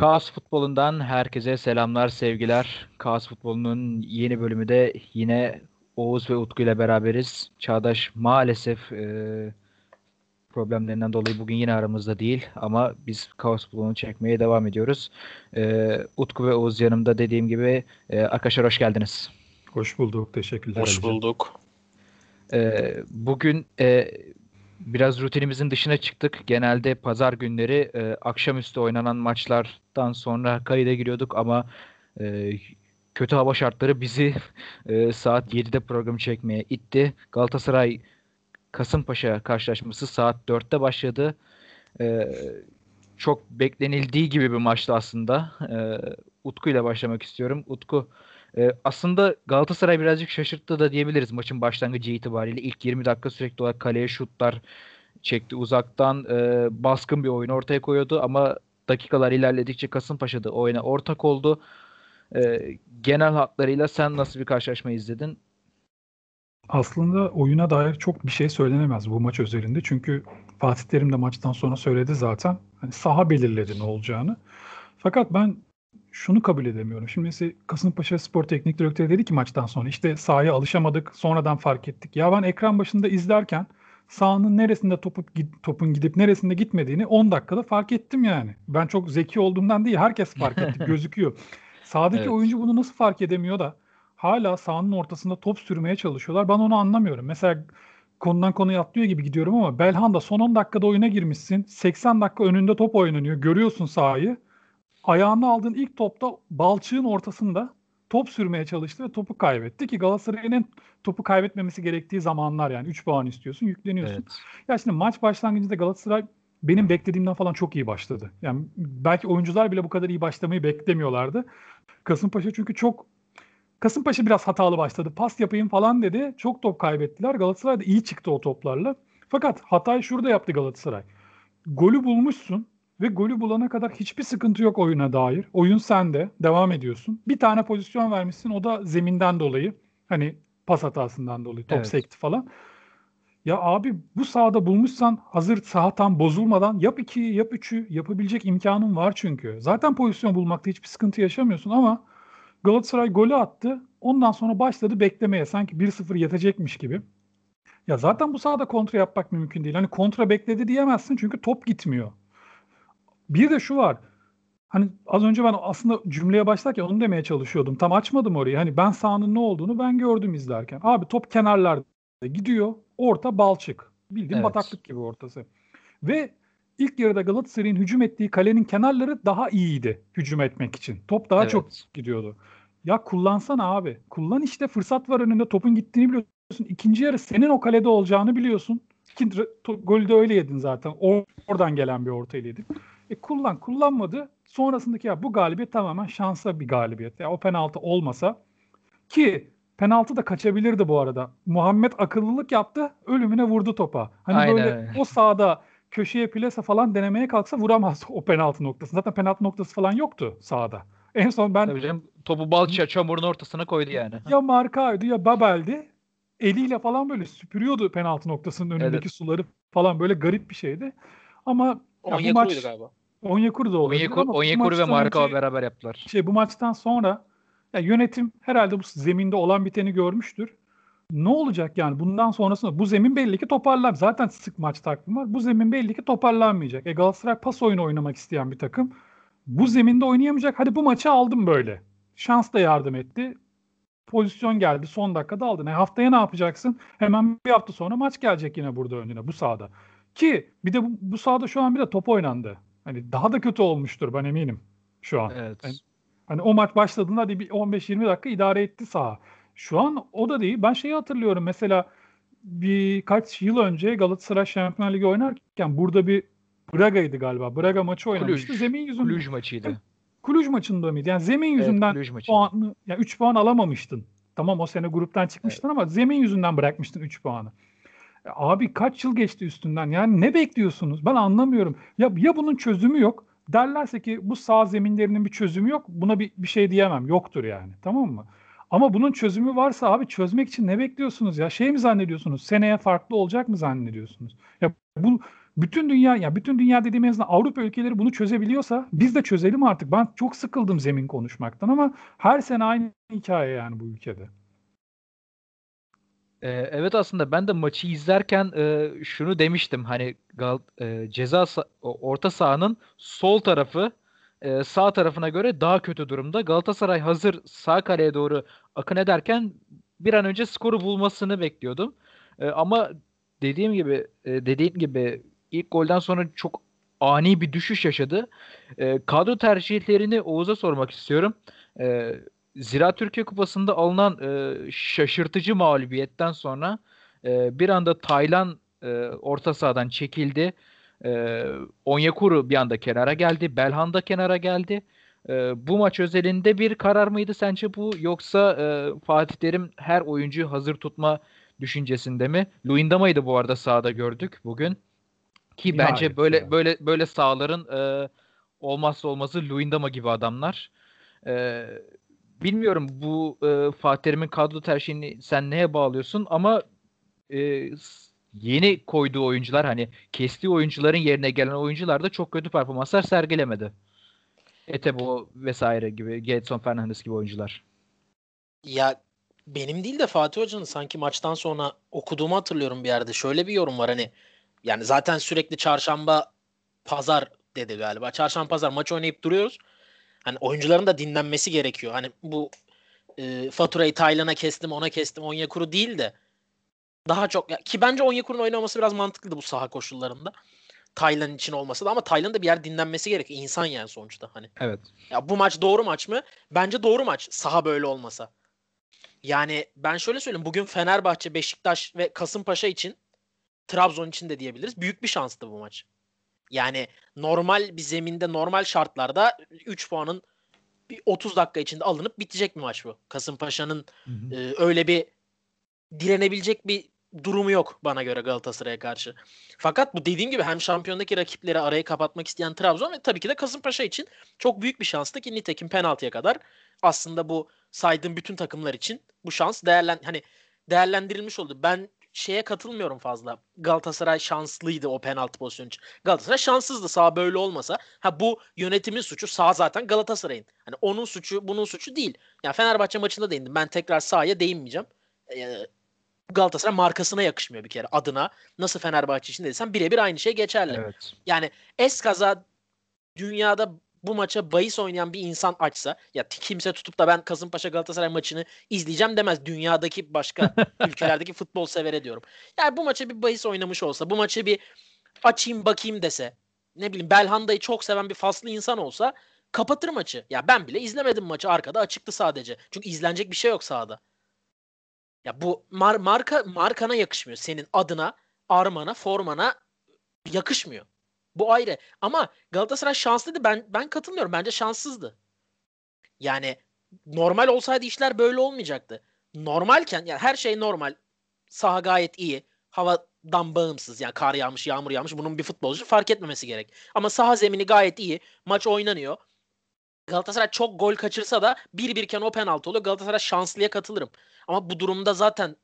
Kaos Futbolu'ndan herkese selamlar, sevgiler. Kaos Futbolu'nun yeni bölümü de yine Oğuz ve Utku ile beraberiz. Çağdaş maalesef e, problemlerinden dolayı bugün yine aramızda değil ama biz Kaos Futbolu'nu çekmeye devam ediyoruz. E, Utku ve Oğuz yanımda dediğim gibi e, arkadaşlar hoş geldiniz. Hoş bulduk, teşekkürler. Hoş bulduk. E, bugün e, biraz rutinimizin dışına çıktık. Genelde pazar günleri e, akşamüstü oynanan maçlardan sonra kayıda giriyorduk ama e, kötü hava şartları bizi e, saat 7'de programı çekmeye itti. Galatasaray Kasımpaşa karşılaşması saat 4'te başladı. E, çok beklenildiği gibi bir maçtı aslında. E, Utku ile başlamak istiyorum. Utku e, aslında Galatasaray birazcık şaşırttı da diyebiliriz maçın başlangıcı itibariyle. İlk 20 dakika sürekli olarak kaleye şutlar çekti. Uzaktan e, baskın bir oyun ortaya koyuyordu ama dakikalar ilerledikçe Kasımpaşa da oyuna ortak oldu. E, genel hatlarıyla sen nasıl bir karşılaşma izledin? Aslında oyuna dair çok bir şey söylenemez bu maç özelinde. Çünkü Fatih Terim de maçtan sonra söyledi zaten. Hani saha belirledi ne olacağını. Fakat ben şunu kabul edemiyorum. Şimdi mesela Kasımpaşa Spor Teknik Direktörü dedi ki maçtan sonra işte sahaya alışamadık sonradan fark ettik. Ya ben ekran başında izlerken sahanın neresinde topu, topun gidip neresinde gitmediğini 10 dakikada fark ettim yani. Ben çok zeki olduğumdan değil herkes fark etti gözüküyor. Sahadaki evet. oyuncu bunu nasıl fark edemiyor da hala sahanın ortasında top sürmeye çalışıyorlar. Ben onu anlamıyorum. Mesela konudan konuya atlıyor gibi gidiyorum ama Belhanda son 10 dakikada oyuna girmişsin. 80 dakika önünde top oynanıyor. Görüyorsun sahayı ayağını aldığın ilk topta balçığın ortasında top sürmeye çalıştı ve topu kaybetti ki Galatasaray'ın topu kaybetmemesi gerektiği zamanlar yani 3 puan istiyorsun yükleniyorsun. Evet. Ya şimdi maç başlangıcında Galatasaray benim beklediğimden falan çok iyi başladı. Yani belki oyuncular bile bu kadar iyi başlamayı beklemiyorlardı. Kasımpaşa çünkü çok Kasımpaşa biraz hatalı başladı. Pas yapayım falan dedi. Çok top kaybettiler. Galatasaray da iyi çıktı o toplarla. Fakat hatayı şurada yaptı Galatasaray. Golü bulmuşsun. Ve golü bulana kadar hiçbir sıkıntı yok oyuna dair. Oyun sende. Devam ediyorsun. Bir tane pozisyon vermişsin. O da zeminden dolayı. Hani pas hatasından dolayı. Top evet. sekti falan. Ya abi bu sahada bulmuşsan hazır saha tam bozulmadan yap 2'yi yap 3'ü yapabilecek imkanın var çünkü. Zaten pozisyon bulmakta hiçbir sıkıntı yaşamıyorsun ama Galatasaray golü attı. Ondan sonra başladı beklemeye. Sanki 1-0 yetecekmiş gibi. Ya zaten bu sahada kontra yapmak mümkün değil. Hani kontra bekledi diyemezsin çünkü top gitmiyor. Bir de şu var. Hani az önce ben aslında cümleye başlarken onu demeye çalışıyordum. Tam açmadım orayı. Hani ben sahanın ne olduğunu ben gördüm izlerken. Abi top kenarlarda gidiyor. Orta balçık. Bildiğin evet. bataklık gibi ortası. Ve ilk yarıda Galatasaray'ın hücum ettiği kalenin kenarları daha iyiydi hücum etmek için. Top daha evet. çok gidiyordu. Ya kullansana abi. Kullan işte fırsat var önünde topun gittiğini biliyorsun. İkinci yarı senin o kalede olacağını biliyorsun. İkinci golü de öyle yedin zaten. Oradan gelen bir orta yedin. E kullan kullanmadı. Sonrasındaki ya bu galibiyet tamamen şansa bir galibiyet. Ya o penaltı olmasa ki penaltı da kaçabilirdi bu arada. Muhammed akıllılık yaptı. Ölümüne vurdu topa. Hani Aynen. böyle o sahada köşeye plase falan denemeye kalksa vuramaz o penaltı noktası. Zaten penaltı noktası falan yoktu sahada. En son ben Tabii canım, topu balça çamurun ortasına koydu yani. Ya Marka'ydı ya Babel'di. Eliyle falan böyle süpürüyordu penaltı noktasının önündeki evet. suları falan böyle garip bir şeydi. Ama ya bu maç galiba. Onyekuru da olabilir Onyekuru, ama Onyekuru ve Marka beraber yaptılar. Şey bu maçtan sonra ya yönetim herhalde bu zeminde olan biteni görmüştür. Ne olacak yani bundan sonrasında bu zemin belli ki toparlan. Zaten sık maç takvimi var. Bu zemin belli ki toparlanmayacak. E Galatasaray pas oyunu oynamak isteyen bir takım. Bu zeminde oynayamayacak. Hadi bu maçı aldım böyle. Şans da yardım etti. Pozisyon geldi. Son dakikada aldın. E haftaya ne yapacaksın? Hemen bir hafta sonra maç gelecek yine burada önüne bu sahada. Ki bir de bu, bu sahada şu an bir de top oynandı. Hani daha da kötü olmuştur ben eminim şu an. Evet. Yani, hani o maç başladığında hadi bir 15-20 dakika idare etti saha. Şu an o da değil. Ben şeyi hatırlıyorum mesela birkaç yıl önce Galatasaray Şampiyonlar Ligi oynarken burada bir Braga'ydı galiba. Braga maçı oynamıştı. Kluj. Zemin yüzünden. Kluj maçıydı. Kluj maçında mıydı? Yani zemin yüzünden evet, puan, yani 3 puan alamamıştın. Tamam o sene gruptan çıkmıştın evet. ama zemin yüzünden bırakmıştın 3 puanı. Abi kaç yıl geçti üstünden? Yani ne bekliyorsunuz? Ben anlamıyorum. Ya ya bunun çözümü yok. Derlerse ki bu sağ zeminlerinin bir çözümü yok. Buna bir, bir şey diyemem. Yoktur yani. Tamam mı? Ama bunun çözümü varsa abi çözmek için ne bekliyorsunuz ya? Şey mi zannediyorsunuz? Seneye farklı olacak mı zannediyorsunuz? Ya bu bütün dünya ya bütün dünya dediğim en Avrupa ülkeleri bunu çözebiliyorsa biz de çözelim artık. Ben çok sıkıldım zemin konuşmaktan ama her sene aynı hikaye yani bu ülkede. Ee, evet aslında ben de maçı izlerken e, şunu demiştim hani Gal e, ceza orta sahanın sol tarafı e, sağ tarafına göre daha kötü durumda. Galatasaray hazır sağ kaleye doğru akın ederken bir an önce skoru bulmasını bekliyordum. E, ama dediğim gibi e, dediğim gibi ilk golden sonra çok ani bir düşüş yaşadı. E, kadro tercihlerini Oğuz'a sormak istiyorum. E, Zira Türkiye Kupası'nda alınan e, şaşırtıcı mağlubiyetten sonra e, bir anda Taylan e, orta sahadan çekildi. E, Onyekuru bir anda kenara geldi. Belhanda kenara geldi. E, bu maç özelinde bir karar mıydı sence bu yoksa e, Fatih Terim her oyuncuyu hazır tutma düşüncesinde mi? Luindama'yı bu arada sahada gördük bugün. Ki bence Nihayet böyle yani. böyle böyle sahaların e, olmazsa olmazı Luindama gibi adamlar. E, bilmiyorum bu e, Fatih Terim'in kadro tercihini sen neye bağlıyorsun ama e, yeni koyduğu oyuncular hani kestiği oyuncuların yerine gelen oyuncular da çok kötü performanslar sergilemedi. Etebo vesaire gibi, Gedson Fernandes gibi oyuncular. Ya benim değil de Fatih Hoca'nın sanki maçtan sonra okuduğumu hatırlıyorum bir yerde. Şöyle bir yorum var hani yani zaten sürekli çarşamba pazar dedi galiba. Çarşamba pazar maç oynayıp duruyoruz. Hani oyuncuların da dinlenmesi gerekiyor. Hani bu e, faturayı Taylan'a kestim ona kestim Onyekuru değil de daha çok ya, ki bence Onyekuru'nun oynaması biraz mantıklıydı bu saha koşullarında. Taylan için olmasa da ama Taylan'ın da bir yer dinlenmesi gerekiyor. İnsan yani sonuçta hani. Evet. Ya bu maç doğru maç mı? Bence doğru maç. Saha böyle olmasa. Yani ben şöyle söyleyeyim. Bugün Fenerbahçe, Beşiktaş ve Kasımpaşa için Trabzon için de diyebiliriz. Büyük bir şanstı bu maç. Yani normal bir zeminde normal şartlarda 3 puanın bir 30 dakika içinde alınıp bitecek bir maç bu. Kasımpaşa'nın e, öyle bir direnebilecek bir durumu yok bana göre Galatasaray'a karşı. Fakat bu dediğim gibi hem şampiyondaki rakipleri arayı kapatmak isteyen Trabzon ve tabii ki de Kasımpaşa için çok büyük bir şanstı ki nitekim penaltıya kadar aslında bu saydığım bütün takımlar için bu şans değerlen hani değerlendirilmiş oldu. Ben şeye katılmıyorum fazla. Galatasaray şanslıydı o penaltı pozisyonu için. Galatasaray şanssızdı sağ böyle olmasa. Ha bu yönetimin suçu sağ zaten Galatasaray'ın. Hani onun suçu bunun suçu değil. Yani Fenerbahçe maçında değindim. Ben tekrar sahaya değinmeyeceğim. Ee, Galatasaray markasına yakışmıyor bir kere adına. Nasıl Fenerbahçe için dediysem birebir aynı şey geçerli. Evet. Yani eskaza dünyada bu maça bahis oynayan bir insan açsa ya kimse tutup da ben Kasımpaşa Galatasaray maçını izleyeceğim demez. Dünyadaki başka ülkelerdeki futbol severe diyorum. Yani bu maça bir bahis oynamış olsa, bu maçı bir açayım bakayım dese, ne bileyim Belhanda'yı çok seven bir faslı insan olsa kapatır maçı. Ya ben bile izlemedim maçı arkada açıktı sadece. Çünkü izlenecek bir şey yok sahada. Ya bu mar marka markana yakışmıyor. Senin adına, armana, formana yakışmıyor. Bu ayrı. Ama Galatasaray şanslıydı. Ben ben katılmıyorum. Bence şanssızdı. Yani normal olsaydı işler böyle olmayacaktı. Normalken yani her şey normal. Saha gayet iyi. Havadan bağımsız. Yani kar yağmış, yağmur yağmış. Bunun bir futbolcu fark etmemesi gerek. Ama saha zemini gayet iyi. Maç oynanıyor. Galatasaray çok gol kaçırsa da bir birken o penaltı oluyor. Galatasaray şanslıya katılırım. Ama bu durumda zaten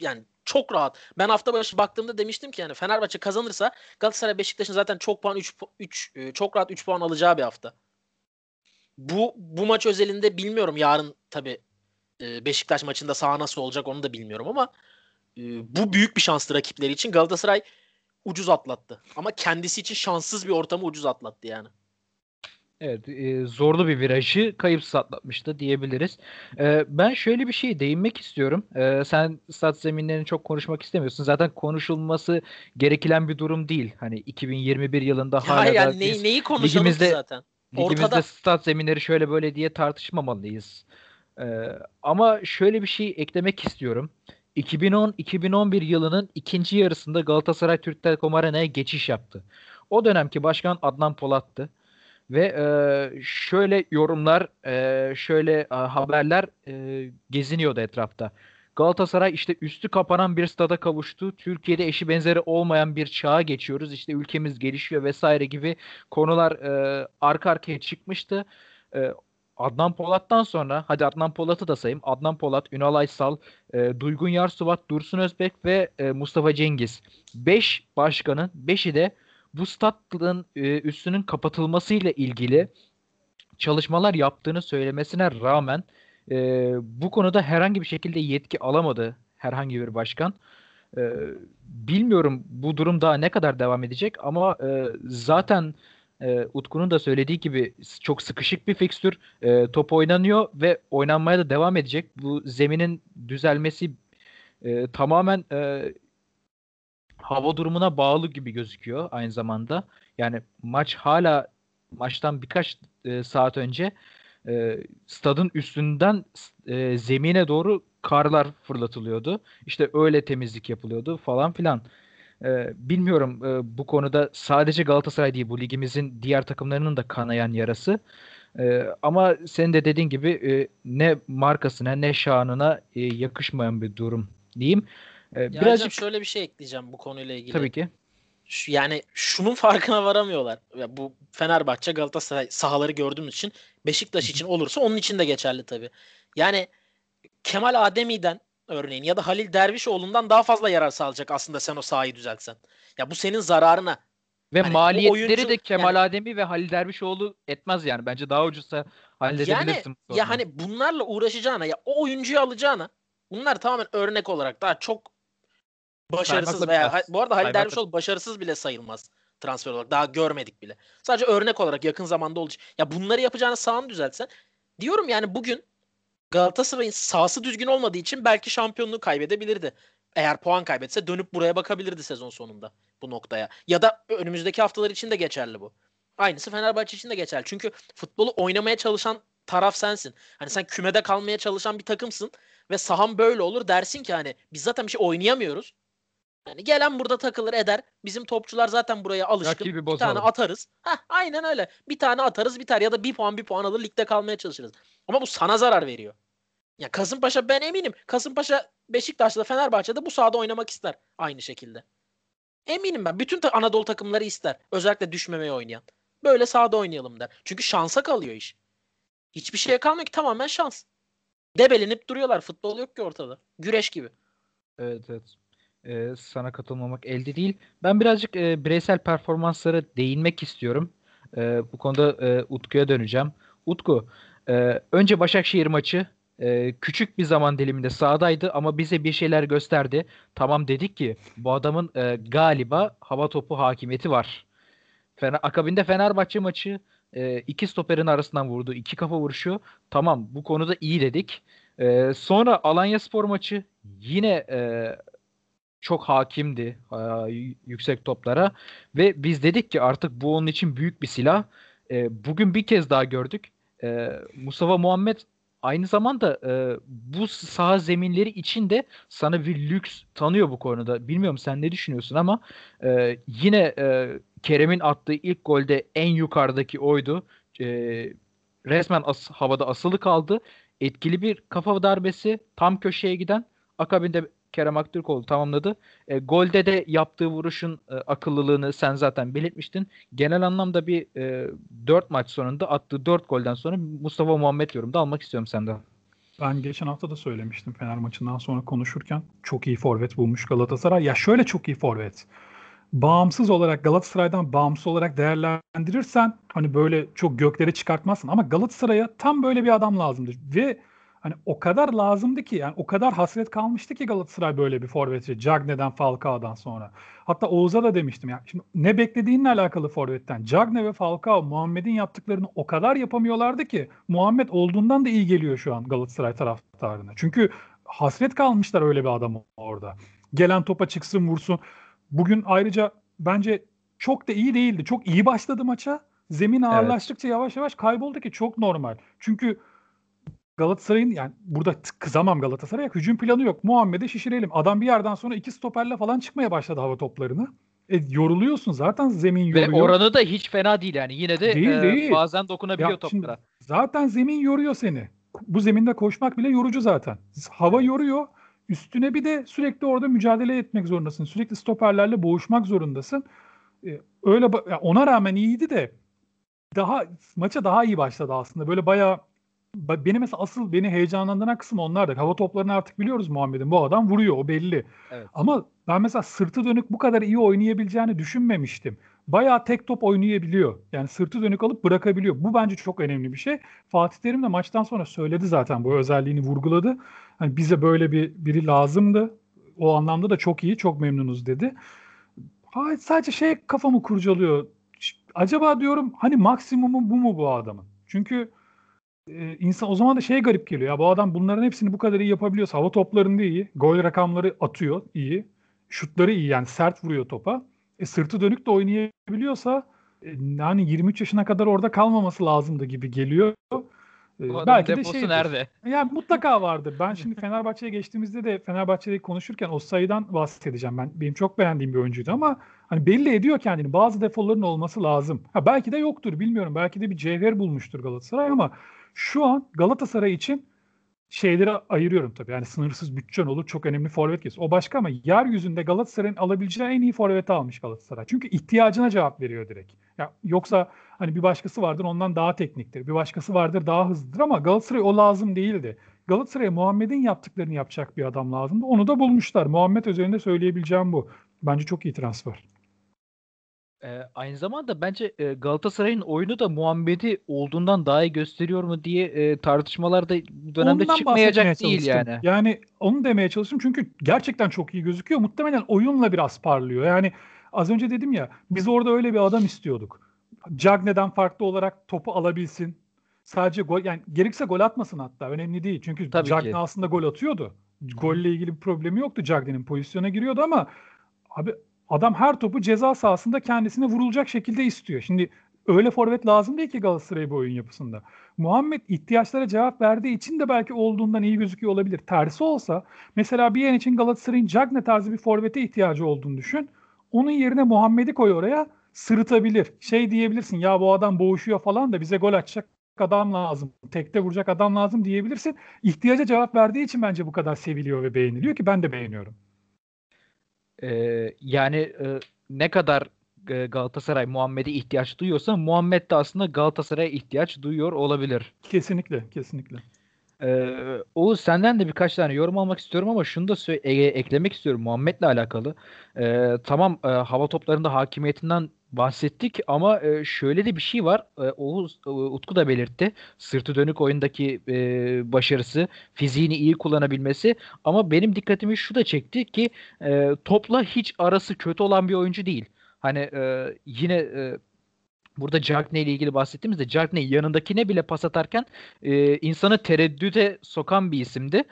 yani çok rahat. Ben hafta başı baktığımda demiştim ki yani Fenerbahçe kazanırsa Galatasaray Beşiktaş'ın zaten çok puan 3 3 e, çok rahat 3 puan alacağı bir hafta. Bu bu maç özelinde bilmiyorum yarın tabi e, Beşiktaş maçında sağ nasıl olacak onu da bilmiyorum ama e, bu büyük bir şanstı rakipleri için Galatasaray ucuz atlattı. Ama kendisi için şanssız bir ortamı ucuz atlattı yani. Evet, e, zorlu bir virajı kayıpsız atlatmıştı diyebiliriz. E, ben şöyle bir şey değinmek istiyorum. E, sen stat zeminlerini çok konuşmak istemiyorsun. Zaten konuşulması gereken bir durum değil. Hani 2021 yılında ya hala yani neyi, neyi konuşalım ligimizde, zaten? Ortada. Ligimizde stat zeminleri şöyle böyle diye tartışmamalıyız. E, ama şöyle bir şey eklemek istiyorum. 2010-2011 yılının ikinci yarısında Galatasaray Türk Telekom Arena'ya geçiş yaptı. O dönemki başkan Adnan Polat'tı. Ve e, şöyle yorumlar, e, şöyle e, haberler e, geziniyordu etrafta. Galatasaray işte üstü kapanan bir stada kavuştu. Türkiye'de eşi benzeri olmayan bir çağa geçiyoruz. İşte ülkemiz gelişiyor vesaire gibi konular e, arka arkaya çıkmıştı. E, Adnan Polat'tan sonra hadi Adnan Polat'ı da sayayım. Adnan Polat, Ünal Aysal, e, Duygun Yarsuvat, Dursun Özbek ve e, Mustafa Cengiz. 5 başkanın 5'i de bu statın e, üstünün kapatılmasıyla ilgili çalışmalar yaptığını söylemesine rağmen e, bu konuda herhangi bir şekilde yetki alamadı herhangi bir başkan. E, bilmiyorum bu durum daha ne kadar devam edecek ama e, zaten e, Utku'nun da söylediği gibi çok sıkışık bir fikstür. E, top oynanıyor ve oynanmaya da devam edecek. Bu zeminin düzelmesi e, tamamen e, hava durumuna bağlı gibi gözüküyor aynı zamanda. Yani maç hala maçtan birkaç e, saat önce e, stadın üstünden e, zemine doğru karlar fırlatılıyordu. İşte öyle temizlik yapılıyordu falan filan. E, bilmiyorum e, bu konuda sadece Galatasaray değil bu ligimizin diğer takımlarının da kanayan yarası. E, ama sen de dediğin gibi e, ne markasına ne şanına e, yakışmayan bir durum diyeyim. E, birazcık şöyle bir şey ekleyeceğim bu konuyla ilgili. Tabii ki. Şu, yani şunun farkına varamıyorlar. Ya bu Fenerbahçe Galatasaray sahaları gördüğümüz için Beşiktaş için olursa onun için de geçerli tabii. Yani Kemal Ademi'den örneğin ya da Halil Dervişoğlu'ndan daha fazla yarar sağlayacak aslında sen o sahayı düzeltsen. Ya bu senin zararına. Ve hani maliyetleri oyuncu, de Kemal yani, Ademi ve Halil Dervişoğlu etmez yani. Bence daha ucuzsa halledebilirsin. Yani ya hani bunlarla uğraşacağına ya o oyuncuyu alacağına bunlar tamamen örnek olarak daha çok başarısız veya biraz. bu arada Halil Dervişoğlu başarısız bile sayılmaz transfer olarak. Daha görmedik bile. Sadece örnek olarak yakın zamanda olacak. Ya bunları yapacağını sağını düzeltsen diyorum yani bugün Galatasaray'ın sahası düzgün olmadığı için belki şampiyonluğu kaybedebilirdi. Eğer puan kaybetse dönüp buraya bakabilirdi sezon sonunda bu noktaya. Ya da önümüzdeki haftalar için de geçerli bu. Aynısı Fenerbahçe için de geçerli. Çünkü futbolu oynamaya çalışan taraf sensin. Hani sen kümede kalmaya çalışan bir takımsın ve sahan böyle olur dersin ki hani biz zaten bir şey oynayamıyoruz. Yani gelen burada takılır eder. Bizim topçular zaten buraya alışkın. Bir, bir tane atarız. Heh, aynen öyle. Bir tane atarız biter ya da bir puan bir puan alır ligde kalmaya çalışırız. Ama bu sana zarar veriyor. Ya Kasımpaşa ben eminim. Kasımpaşa Beşiktaş'ta Fenerbahçe'de bu sahada oynamak ister aynı şekilde. Eminim ben. Bütün ta- Anadolu takımları ister. Özellikle düşmemeye oynayan. Böyle sahada oynayalım der. Çünkü şansa kalıyor iş. Hiçbir şeye kalmıyor ki tamamen şans. Debelenip duruyorlar. Futbol yok ki ortada. Güreş gibi. Evet evet. Ee, sana katılmamak elde değil. Ben birazcık e, bireysel performanslara değinmek istiyorum. E, bu konuda e, Utku'ya döneceğim. Utku, e, önce Başakşehir maçı e, küçük bir zaman diliminde sahadaydı ama bize bir şeyler gösterdi. Tamam dedik ki bu adamın e, galiba hava topu hakimiyeti var. Fener, akabinde Fenerbahçe maçı e, iki stoperin arasından vurdu. iki kafa vuruşu. Tamam bu konuda iyi dedik. E, sonra Alanya Spor maçı yine e, çok hakimdi e, yüksek toplara ve biz dedik ki artık bu onun için büyük bir silah. E, bugün bir kez daha gördük. E, Mustafa Muhammed aynı zamanda e, bu saha zeminleri için de sana bir lüks tanıyor bu konuda. Bilmiyorum sen ne düşünüyorsun ama e, yine e, Kerem'in attığı ilk golde en yukarıdaki oydu. E, resmen as- havada asılı kaldı. Etkili bir kafa darbesi tam köşeye giden akabinde Kerem Aktürkoğlu tamamladı. E, golde de yaptığı vuruşun e, akıllılığını sen zaten belirtmiştin. Genel anlamda bir e, 4 maç sonunda attığı 4 golden sonra Mustafa Muhammed yorumda almak istiyorum senden. Ben geçen hafta da söylemiştim Fener maçından sonra konuşurken çok iyi forvet bulmuş Galatasaray. Ya şöyle çok iyi forvet. Bağımsız olarak Galatasaray'dan bağımsız olarak değerlendirirsen hani böyle çok göklere çıkartmazsın ama Galatasaray'a tam böyle bir adam lazımdı ve hani o kadar lazımdı ki yani o kadar hasret kalmıştı ki Galatasaray böyle bir forveti Cagne'den Falcao'dan sonra. Hatta Oğuz'a da demiştim ya. Şimdi ne beklediğinle alakalı forvetten. Cagne ve Falcao Muhammed'in yaptıklarını o kadar yapamıyorlardı ki Muhammed olduğundan da iyi geliyor şu an Galatasaray taraftarına. Çünkü hasret kalmışlar öyle bir adam orada. Gelen topa çıksın vursun. Bugün ayrıca bence çok da iyi değildi. Çok iyi başladı maça. Zemin ağırlaştıkça evet. yavaş yavaş kayboldu ki çok normal. Çünkü Galatasaray'ın yani burada kızamam Galatasaray'a hücum planı yok. Muhammed'e şişirelim. Adam bir yerden sonra iki stoperle falan çıkmaya başladı hava toplarını. E, yoruluyorsun zaten zemin yoruyor. Ve oranı da hiç fena değil yani. Yine de değil, e, değil. bazen dokunabiliyor ya toplara. Zaten zemin yoruyor seni. Bu zeminde koşmak bile yorucu zaten. Hava yoruyor. Üstüne bir de sürekli orada mücadele etmek zorundasın. Sürekli stoperlerle boğuşmak zorundasın. E, öyle ona rağmen iyiydi de daha maça daha iyi başladı aslında. Böyle bayağı benim mesela asıl beni heyecanlandıran kısım onlardı. Hava toplarını artık biliyoruz Muhammed'in. Bu adam vuruyor o belli. Evet. Ama ben mesela sırtı dönük bu kadar iyi oynayabileceğini düşünmemiştim. Bayağı tek top oynayabiliyor. Yani sırtı dönük alıp bırakabiliyor. Bu bence çok önemli bir şey. Fatih Terim de maçtan sonra söyledi zaten bu özelliğini vurguladı. Hani bize böyle bir biri lazımdı. O anlamda da çok iyi, çok memnunuz dedi. Hayır, sadece şey kafamı kurcalıyor. Acaba diyorum hani maksimumu bu mu bu adamın? Çünkü e, insan o zaman da şey garip geliyor. Ya bu adam bunların hepsini bu kadar iyi yapabiliyorsa hava toplarında iyi, gol rakamları atıyor iyi, şutları iyi yani sert vuruyor topa. E, sırtı dönük de oynayabiliyorsa e, yani 23 yaşına kadar orada kalmaması lazımdı gibi geliyor. E, belki de şey nerede? Yani mutlaka vardır. Ben şimdi Fenerbahçe'ye geçtiğimizde de Fenerbahçe'de konuşurken o sayıdan bahsedeceğim ben. Benim çok beğendiğim bir oyuncuydu ama hani belli ediyor kendini. Bazı defoların olması lazım. Ha belki de yoktur bilmiyorum. Belki de bir cevher bulmuştur Galatasaray ama şu an Galatasaray için şeyleri ayırıyorum tabii. Yani sınırsız bütçen olur çok önemli forvet kesin. O başka ama yeryüzünde Galatasaray'ın alabileceği en iyi forveti almış Galatasaray. Çünkü ihtiyacına cevap veriyor direkt. Ya yoksa hani bir başkası vardır ondan daha tekniktir. Bir başkası vardır daha hızlıdır ama Galatasaray o lazım değildi. Galatasaray'a Muhammed'in yaptıklarını yapacak bir adam lazımdı. Onu da bulmuşlar. Muhammed üzerinde söyleyebileceğim bu. Bence çok iyi transfer. Ee, aynı zamanda bence e, Galatasaray'ın oyunu da Muhammed'i olduğundan daha iyi gösteriyor mu diye e, tartışmalar da bu dönemde Ondan çıkmayacak değil yani. Yani onu demeye çalıştım çünkü gerçekten çok iyi gözüküyor. Muhtemelen oyunla biraz parlıyor. Yani az önce dedim ya biz orada öyle bir adam istiyorduk. Cagne'den farklı olarak topu alabilsin. Sadece gol yani gerekse gol atmasın hatta önemli değil. Çünkü Tabii Cagne ki. aslında gol atıyordu. Golle ilgili bir problemi yoktu Cagne'nin pozisyona giriyordu ama abi Adam her topu ceza sahasında kendisine vurulacak şekilde istiyor. Şimdi öyle forvet lazım değil ki Galatasaray bu oyun yapısında. Muhammed ihtiyaçlara cevap verdiği için de belki olduğundan iyi gözüküyor olabilir. Tersi olsa mesela bir yen için Galatasaray'ın Cagne tarzı bir forvete ihtiyacı olduğunu düşün. Onun yerine Muhammed'i koy oraya sırıtabilir. Şey diyebilirsin ya bu adam boğuşuyor falan da bize gol atacak adam lazım. Tekte vuracak adam lazım diyebilirsin. İhtiyaca cevap verdiği için bence bu kadar seviliyor ve beğeniliyor ki ben de beğeniyorum. Ee, yani e, ne kadar e, Galatasaray Muhammed'e ihtiyaç duyuyorsa Muhammed de aslında Galatasaray'a ihtiyaç duyuyor olabilir. Kesinlikle, kesinlikle. Ee, Oğuz senden de birkaç tane yorum almak istiyorum ama şunu da e- eklemek istiyorum Muhammed'le alakalı. Ee, tamam e, hava toplarında hakimiyetinden bahsettik ama e, şöyle de bir şey var. E, Oğuz e, Utku da belirtti. Sırtı dönük oyundaki başarısı, fiziğini iyi kullanabilmesi ama benim dikkatimi şu da çekti ki topla hiç arası kötü olan bir oyuncu değil. Hani yine Burada Cagney ile ilgili bahsettiğimizde Cagney yanındakine bile pas atarken insanı tereddüte sokan bir isimdi.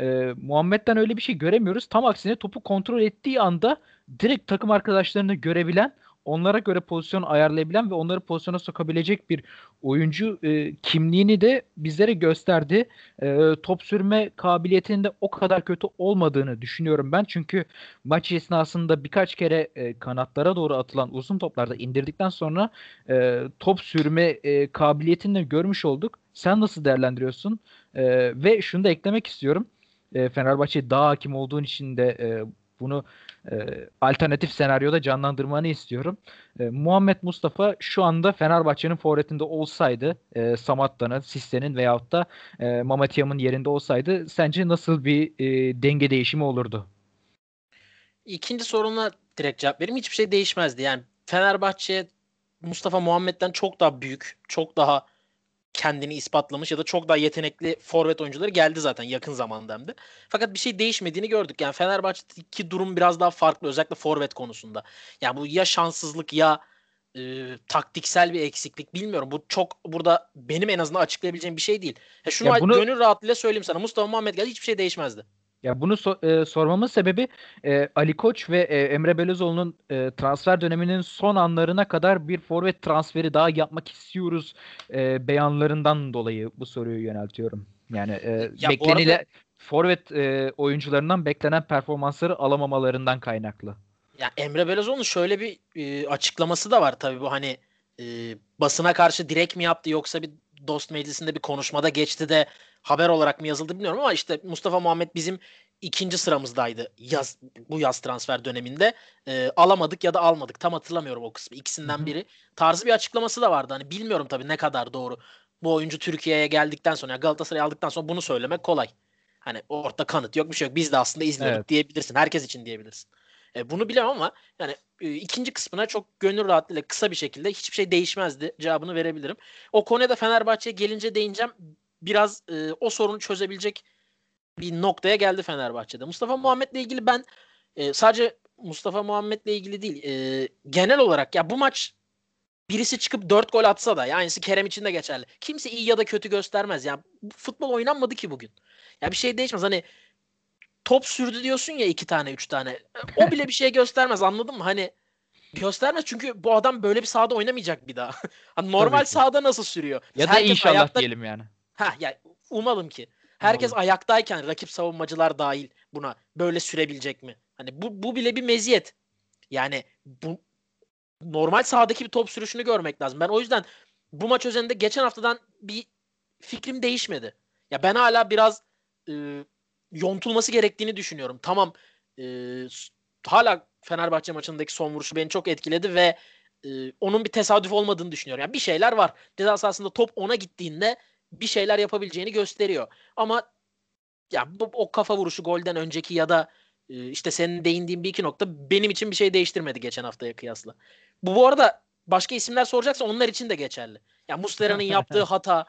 E, Muhammed'den öyle bir şey göremiyoruz. Tam aksine topu kontrol ettiği anda direkt takım arkadaşlarını görebilen onlara göre pozisyon ayarlayabilen ve onları pozisyona sokabilecek bir oyuncu e, kimliğini de bizlere gösterdi. E, top sürme kabiliyetinin de o kadar kötü olmadığını düşünüyorum ben. Çünkü maç esnasında birkaç kere e, kanatlara doğru atılan uzun toplarda indirdikten sonra e, top sürme e, kabiliyetini de görmüş olduk. Sen nasıl değerlendiriyorsun? E, ve şunu da eklemek istiyorum. E, Fenerbahçe daha hakim olduğun için de e, bunu e, alternatif senaryoda canlandırmanı istiyorum. E, Muhammed Mustafa şu anda Fenerbahçe'nin forvetinde olsaydı e, Samatta'nın, Sisse'nin veyahut da e, Mamatiyam'ın yerinde olsaydı sence nasıl bir e, denge değişimi olurdu? İkinci soruna direkt cevap vereyim. Hiçbir şey değişmezdi. Yani Fenerbahçe Mustafa Muhammed'den çok daha büyük, çok daha kendini ispatlamış ya da çok daha yetenekli forvet oyuncuları geldi zaten yakın zamanda hem de. Fakat bir şey değişmediğini gördük. Yani Fenerbahçe'deki durum biraz daha farklı özellikle forvet konusunda. Yani bu ya şanssızlık ya e, taktiksel bir eksiklik bilmiyorum. Bu çok burada benim en azından açıklayabileceğim bir şey değil. Ya şunu ya bunu... gönül rahatlığıyla söyleyeyim sana. Mustafa Muhammed geldi hiçbir şey değişmezdi. Ya bunu so- e, sormamın sebebi e, Ali Koç ve e, Emre Belözoğlu'nun e, transfer döneminin son anlarına kadar bir forvet transferi daha yapmak istiyoruz e, beyanlarından dolayı bu soruyu yöneltiyorum. Yani e, ya beklenile arada... forvet e, oyuncularından beklenen performansları alamamalarından kaynaklı. Ya Emre Belözoğlu'nun şöyle bir e, açıklaması da var tabii bu hani e, basına karşı direkt mi yaptı yoksa bir dost meclisinde bir konuşmada geçti de haber olarak mı yazıldı bilmiyorum ama işte Mustafa Muhammed bizim ikinci sıramızdaydı yaz bu yaz transfer döneminde. E, alamadık ya da almadık. Tam hatırlamıyorum o kısmı. İkisinden biri. Tarzı bir açıklaması da vardı. Hani bilmiyorum tabii ne kadar doğru. Bu oyuncu Türkiye'ye geldikten sonra yani Galatasaray'ı aldıktan sonra bunu söylemek kolay. Hani ortada kanıt yok bir şey yok. Biz de aslında izliyorduk Evet. diyebilirsin. Herkes için diyebilirsin. E, bunu bilemem ama yani e, ikinci kısmına çok gönül rahatlığıyla kısa bir şekilde hiçbir şey değişmezdi cevabını verebilirim. O konuya da Fenerbahçe'ye gelince değineceğim. Biraz e, o sorunu çözebilecek bir noktaya geldi Fenerbahçe'de. Mustafa Muhammed'le ilgili ben e, sadece Mustafa Muhammed'le ilgili değil e, genel olarak ya bu maç birisi çıkıp 4 gol atsa da ya aynısı Kerem için de geçerli. Kimse iyi ya da kötü göstermez. Bu futbol oynanmadı ki bugün. Ya bir şey değişmez. Hani top sürdü diyorsun ya iki tane üç tane. O bile bir şey göstermez anladın mı? Hani göstermez çünkü bu adam böyle bir sahada oynamayacak bir daha. hani normal sahada nasıl sürüyor? Ya da inşallah ayakta- diyelim yani. Ha ya umalım ki. Herkes Umalım. ayaktayken rakip savunmacılar dahil buna böyle sürebilecek mi? Hani bu bu bile bir meziyet. Yani bu normal sahadaki bir top sürüşünü görmek lazım. Ben o yüzden bu maç özelinde geçen haftadan bir fikrim değişmedi. Ya ben hala biraz e, yontulması gerektiğini düşünüyorum. Tamam e, hala Fenerbahçe maçındaki son vuruşu beni çok etkiledi ve e, onun bir tesadüf olmadığını düşünüyorum. Yani bir şeyler var. Ceza sahasında top ona gittiğinde bir şeyler yapabileceğini gösteriyor. Ama ya bu, o kafa vuruşu golden önceki ya da e, işte senin değindiğin bir iki nokta benim için bir şey değiştirmedi geçen haftaya kıyasla. Bu bu arada başka isimler soracaksa onlar için de geçerli. Ya Muslera'nın yaptığı hata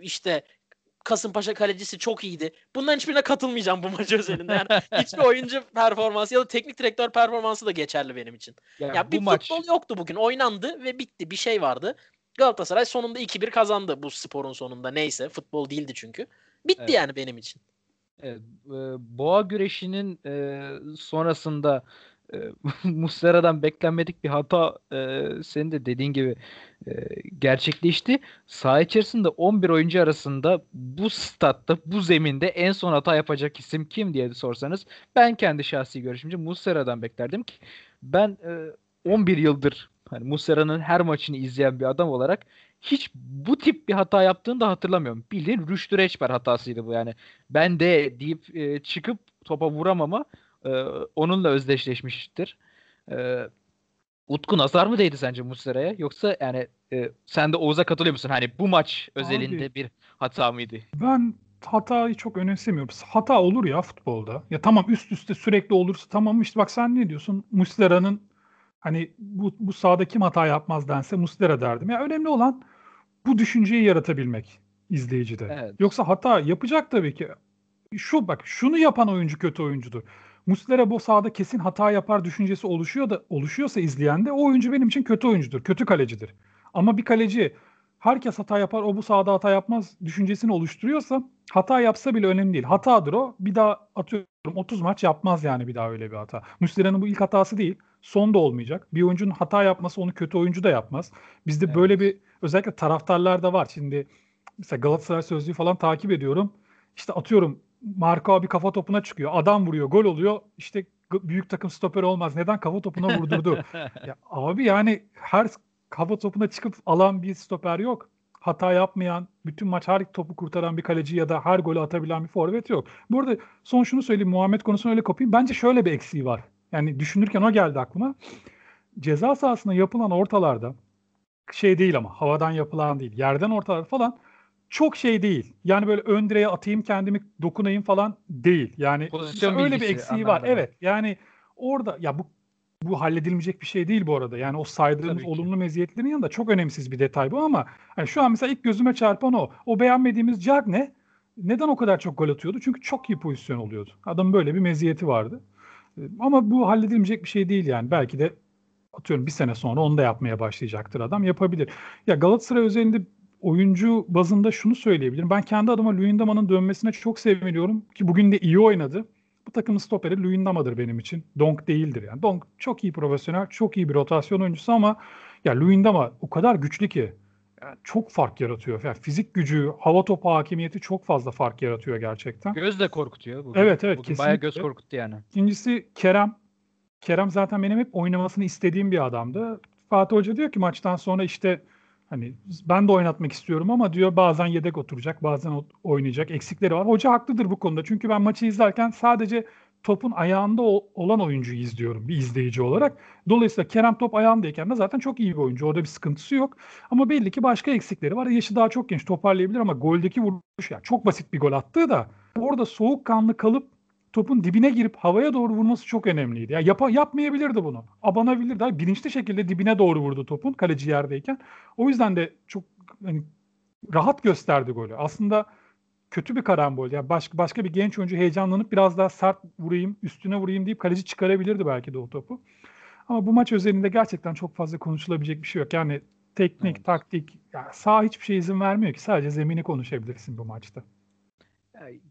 işte Kasımpaşa kalecisi çok iyiydi. Bunların hiçbirine katılmayacağım bu maç özelinde. Yani hiçbir oyuncu performansı ya da teknik direktör performansı da geçerli benim için. Ya, Ya bu bir maç futbol yoktu bugün. Oynandı ve bitti. Bir şey vardı. Galatasaray sonunda 2-1 kazandı bu sporun sonunda. Neyse futbol değildi çünkü. Bitti Evet. yani benim için. Evet, e, boğa güreşinin e, sonrasında e, Muslera'dan beklenmedik bir hata e, senin de dediğin gibi e, gerçekleşti. Saha içerisinde 11 oyuncu arasında bu statta, bu zeminde en son hata yapacak isim kim diye sorsanız ben kendi şahsi görüşümce Muslera'dan beklerdim ki ben e, 11 yıldır hani Muslera'nın her maçını izleyen bir adam olarak hiç bu tip bir hata yaptığını da hatırlamıyorum. Bildiğin Rüştü Reçber hatasıydı bu yani ben de deyip e, çıkıp topa vuramama e, onunla özdeşleşmiştir. E, Utku nazar mı değdi sence Muslera'ya? Yoksa yani e, sen de Oğuz'a katılıyor musun? Hani bu maç özelinde bir hata mıydı? Ben hatayı çok önemsemiyorum. Hata olur ya futbolda. Ya tamam üst üste sürekli olursa tamam işte bak sen ne diyorsun? Muslera'nın hani bu, bu sahada kim hata yapmaz dense Muslera derdim. Ya önemli olan bu düşünceyi yaratabilmek izleyicide. Evet. Yoksa hata yapacak tabii ki. Şu bak şunu yapan oyuncu kötü oyuncudur. Muslera bu sahada kesin hata yapar düşüncesi oluşuyor da oluşuyorsa izleyende o oyuncu benim için kötü oyuncudur, kötü kalecidir. Ama bir kaleci herkes hata yapar, o bu sahada hata yapmaz düşüncesini oluşturuyorsa hata yapsa bile önemli değil. Hatadır o. Bir daha atıyorum 30 maç yapmaz yani bir daha öyle bir hata. Muslera'nın bu ilk hatası değil. Son da olmayacak. Bir oyuncunun hata yapması onu kötü oyuncu da yapmaz. Bizde Evet. böyle bir özellikle taraftarlar da var. Şimdi mesela Galatasaray sözlüğü falan takip ediyorum. İşte atıyorum Marco abi kafa topuna çıkıyor. Adam vuruyor, gol oluyor. İşte büyük takım stoper olmaz. Neden kafa topuna vurdurdu? ya abi yani her kafa topuna çıkıp alan bir stoper yok. Hata yapmayan, bütün maç her topu kurtaran bir kaleci ya da her golü atabilen bir forvet yok. Bu arada son şunu söyleyeyim. Muhammed konusunu öyle kapayım. Bence şöyle bir eksiği var. Yani düşünürken o geldi aklıma. Ceza sahasında yapılan ortalarda şey değil ama havadan yapılan değil. Yerden ortalar falan çok şey değil. Yani böyle ön direğe atayım kendimi dokunayım falan değil. Yani Pozisyon öyle bir eksiği var. Evet. Yani orada ya bu bu halledilmeyecek bir şey değil bu arada. Yani o saydığımız Tabii ki. olumlu meziyetlerin yanında çok önemsiz bir detay bu ama hani şu an mesela ilk gözüme çarpan o. O beğenmediğimiz Cagne neden o kadar çok gol atıyordu? Çünkü çok iyi pozisyon oluyordu. Adamın böyle bir meziyeti vardı. Ee, Ama bu halledilmeyecek bir şey değil yani. Belki de atıyorum bir sene sonra onu da yapmaya başlayacaktır adam. Yapabilir. Ya Galatasaray özelinde oyuncu bazında şunu söyleyebilirim. Ben kendi adıma Luyendama'nın dönmesine çok seviniyorum ki bugün de iyi oynadı. Bu takımın stoperi Luyendama'dır benim için. Donk değildir yani. Donk çok iyi profesyonel, çok iyi bir rotasyon oyuncusu ama ya Luyendama o kadar güçlü ki yani çok fark yaratıyor. Yani fizik gücü, hava topu hakimiyeti çok fazla fark yaratıyor gerçekten. Göz de korkutuyor bugün. Evet, evet, Bugün bayağı göz kesinlikle. korkuttu yani. İkincisi Kerem. Kerem zaten benim hep oynamasını istediğim bir adamdı. Fatih Hoca diyor ki maçtan sonra işte hani ben de oynatmak istiyorum ama diyor bazen yedek oturacak, bazen oynayacak. Eksikleri var. Hoca haklıdır bu konuda. Çünkü ben maçı izlerken sadece topun ayağında olan oyuncuyu izliyorum bir izleyici olarak. Dolayısıyla Kerem top ayağındayken de zaten çok iyi bir oyuncu. Orada bir sıkıntısı yok. Ama belli ki başka eksikleri var. Yaşı daha çok genç toparlayabilir ama goldeki vuruş yani çok basit bir gol attığı da orada soğukkanlı kalıp topun dibine girip havaya doğru vurması çok önemliydi. Ya yap yapmayabilirdi bunu. Abanabilirdi. Bilinçli şekilde dibine doğru vurdu topun kaleci yerdeyken. O yüzden de çok hani, rahat gösterdi golü. Aslında kötü bir karambol. Yani başka başka bir genç oyuncu heyecanlanıp biraz daha sert vurayım, üstüne vurayım deyip kaleci çıkarabilirdi belki de o topu. Ama bu maç özelinde gerçekten çok fazla konuşulabilecek bir şey yok. Yani teknik, evet. taktik, yani sağ hiçbir şey izin vermiyor ki. Sadece zemini konuşabilirsin bu maçta.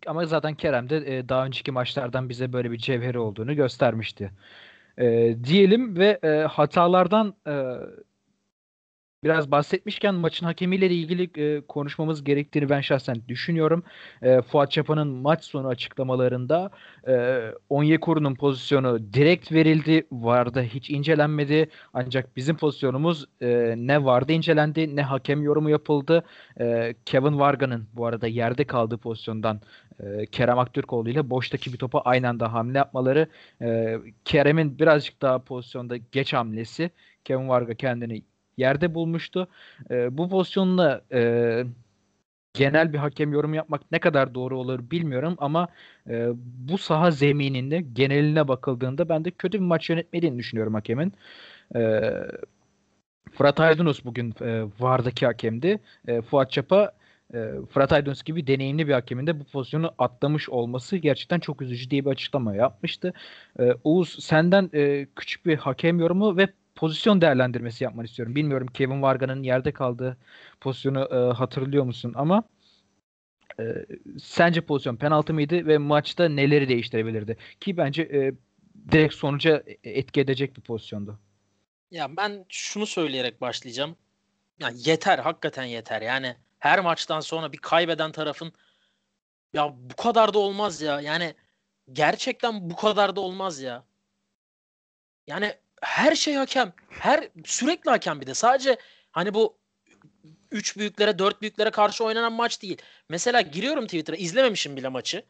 Ama zaten Kerem de daha önceki maçlardan bize böyle bir cevheri olduğunu göstermişti. E, diyelim ve e, hatalardan e, biraz bahsetmişken maçın hakemiyle ilgili e, konuşmamız gerektiğini ben şahsen düşünüyorum. E, Fuat Çapa'nın maç sonu açıklamalarında e, Onyekuru'nun pozisyonu direkt verildi. Vardı hiç incelenmedi. Ancak bizim pozisyonumuz e, ne vardı incelendi ne hakem yorumu yapıldı. E, Kevin Varga'nın bu arada yerde kaldığı pozisyondan e, Kerem Aktürkoğlu ile boştaki bir topa aynı anda hamle yapmaları e, Kerem'in birazcık daha pozisyonda geç hamlesi Kevin Varga kendini yerde bulmuştu. E, bu pozisyonla e, genel bir hakem yorum yapmak ne kadar doğru olur bilmiyorum ama e, bu saha zemininde geneline bakıldığında ben de kötü bir maç yönetmediğini düşünüyorum hakemin. E, Fırat Aydınus bugün e, VAR'daki hakemdi. E, Fuat Çapa e, Fırat Aydınus gibi deneyimli bir hakemin de bu pozisyonu atlamış olması gerçekten çok üzücü diye bir açıklama yapmıştı. E, Oğuz senden e, küçük bir hakem yorumu ve pozisyon değerlendirmesi yapmanı istiyorum. Bilmiyorum Kevin Varga'nın yerde kaldığı pozisyonu e, hatırlıyor musun ama e, sence pozisyon penaltı mıydı ve maçta neleri değiştirebilirdi? Ki bence e, direkt sonuca etki edecek bir pozisyondu. Ya ben şunu söyleyerek başlayacağım. Ya yeter hakikaten yeter. Yani her maçtan sonra bir kaybeden tarafın ya bu kadar da olmaz ya. Yani gerçekten bu kadar da olmaz ya. Yani her şey hakem. Her sürekli hakem bir de. Sadece hani bu üç büyüklere, dört büyüklere karşı oynanan maç değil. Mesela giriyorum Twitter'a izlememişim bile maçı.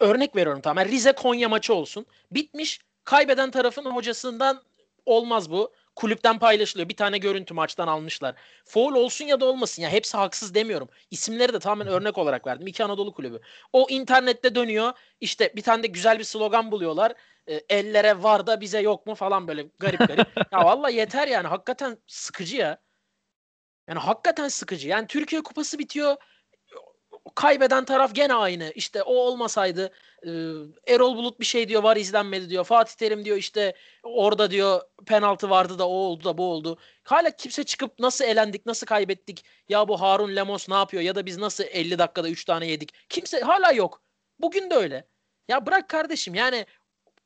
Örnek veriyorum tamamen Rize Konya maçı olsun. Bitmiş. Kaybeden tarafın hocasından olmaz bu. Kulüpten paylaşılıyor. Bir tane görüntü maçtan almışlar. Foul olsun ya da olmasın. Ya hepsi haksız demiyorum. İsimleri de tamamen örnek olarak verdim. İki Anadolu kulübü. O internette dönüyor. İşte bir tane de güzel bir slogan buluyorlar e, ellere var da bize yok mu falan böyle garip garip. ya valla yeter yani hakikaten sıkıcı ya. Yani hakikaten sıkıcı. Yani Türkiye Kupası bitiyor. Kaybeden taraf gene aynı. İşte o olmasaydı e, Erol Bulut bir şey diyor var izlenmedi diyor. Fatih Terim diyor işte orada diyor penaltı vardı da o oldu da bu oldu. Hala kimse çıkıp nasıl elendik nasıl kaybettik ya bu Harun Lemos ne yapıyor ya da biz nasıl 50 dakikada 3 tane yedik. Kimse hala yok. Bugün de öyle. Ya bırak kardeşim yani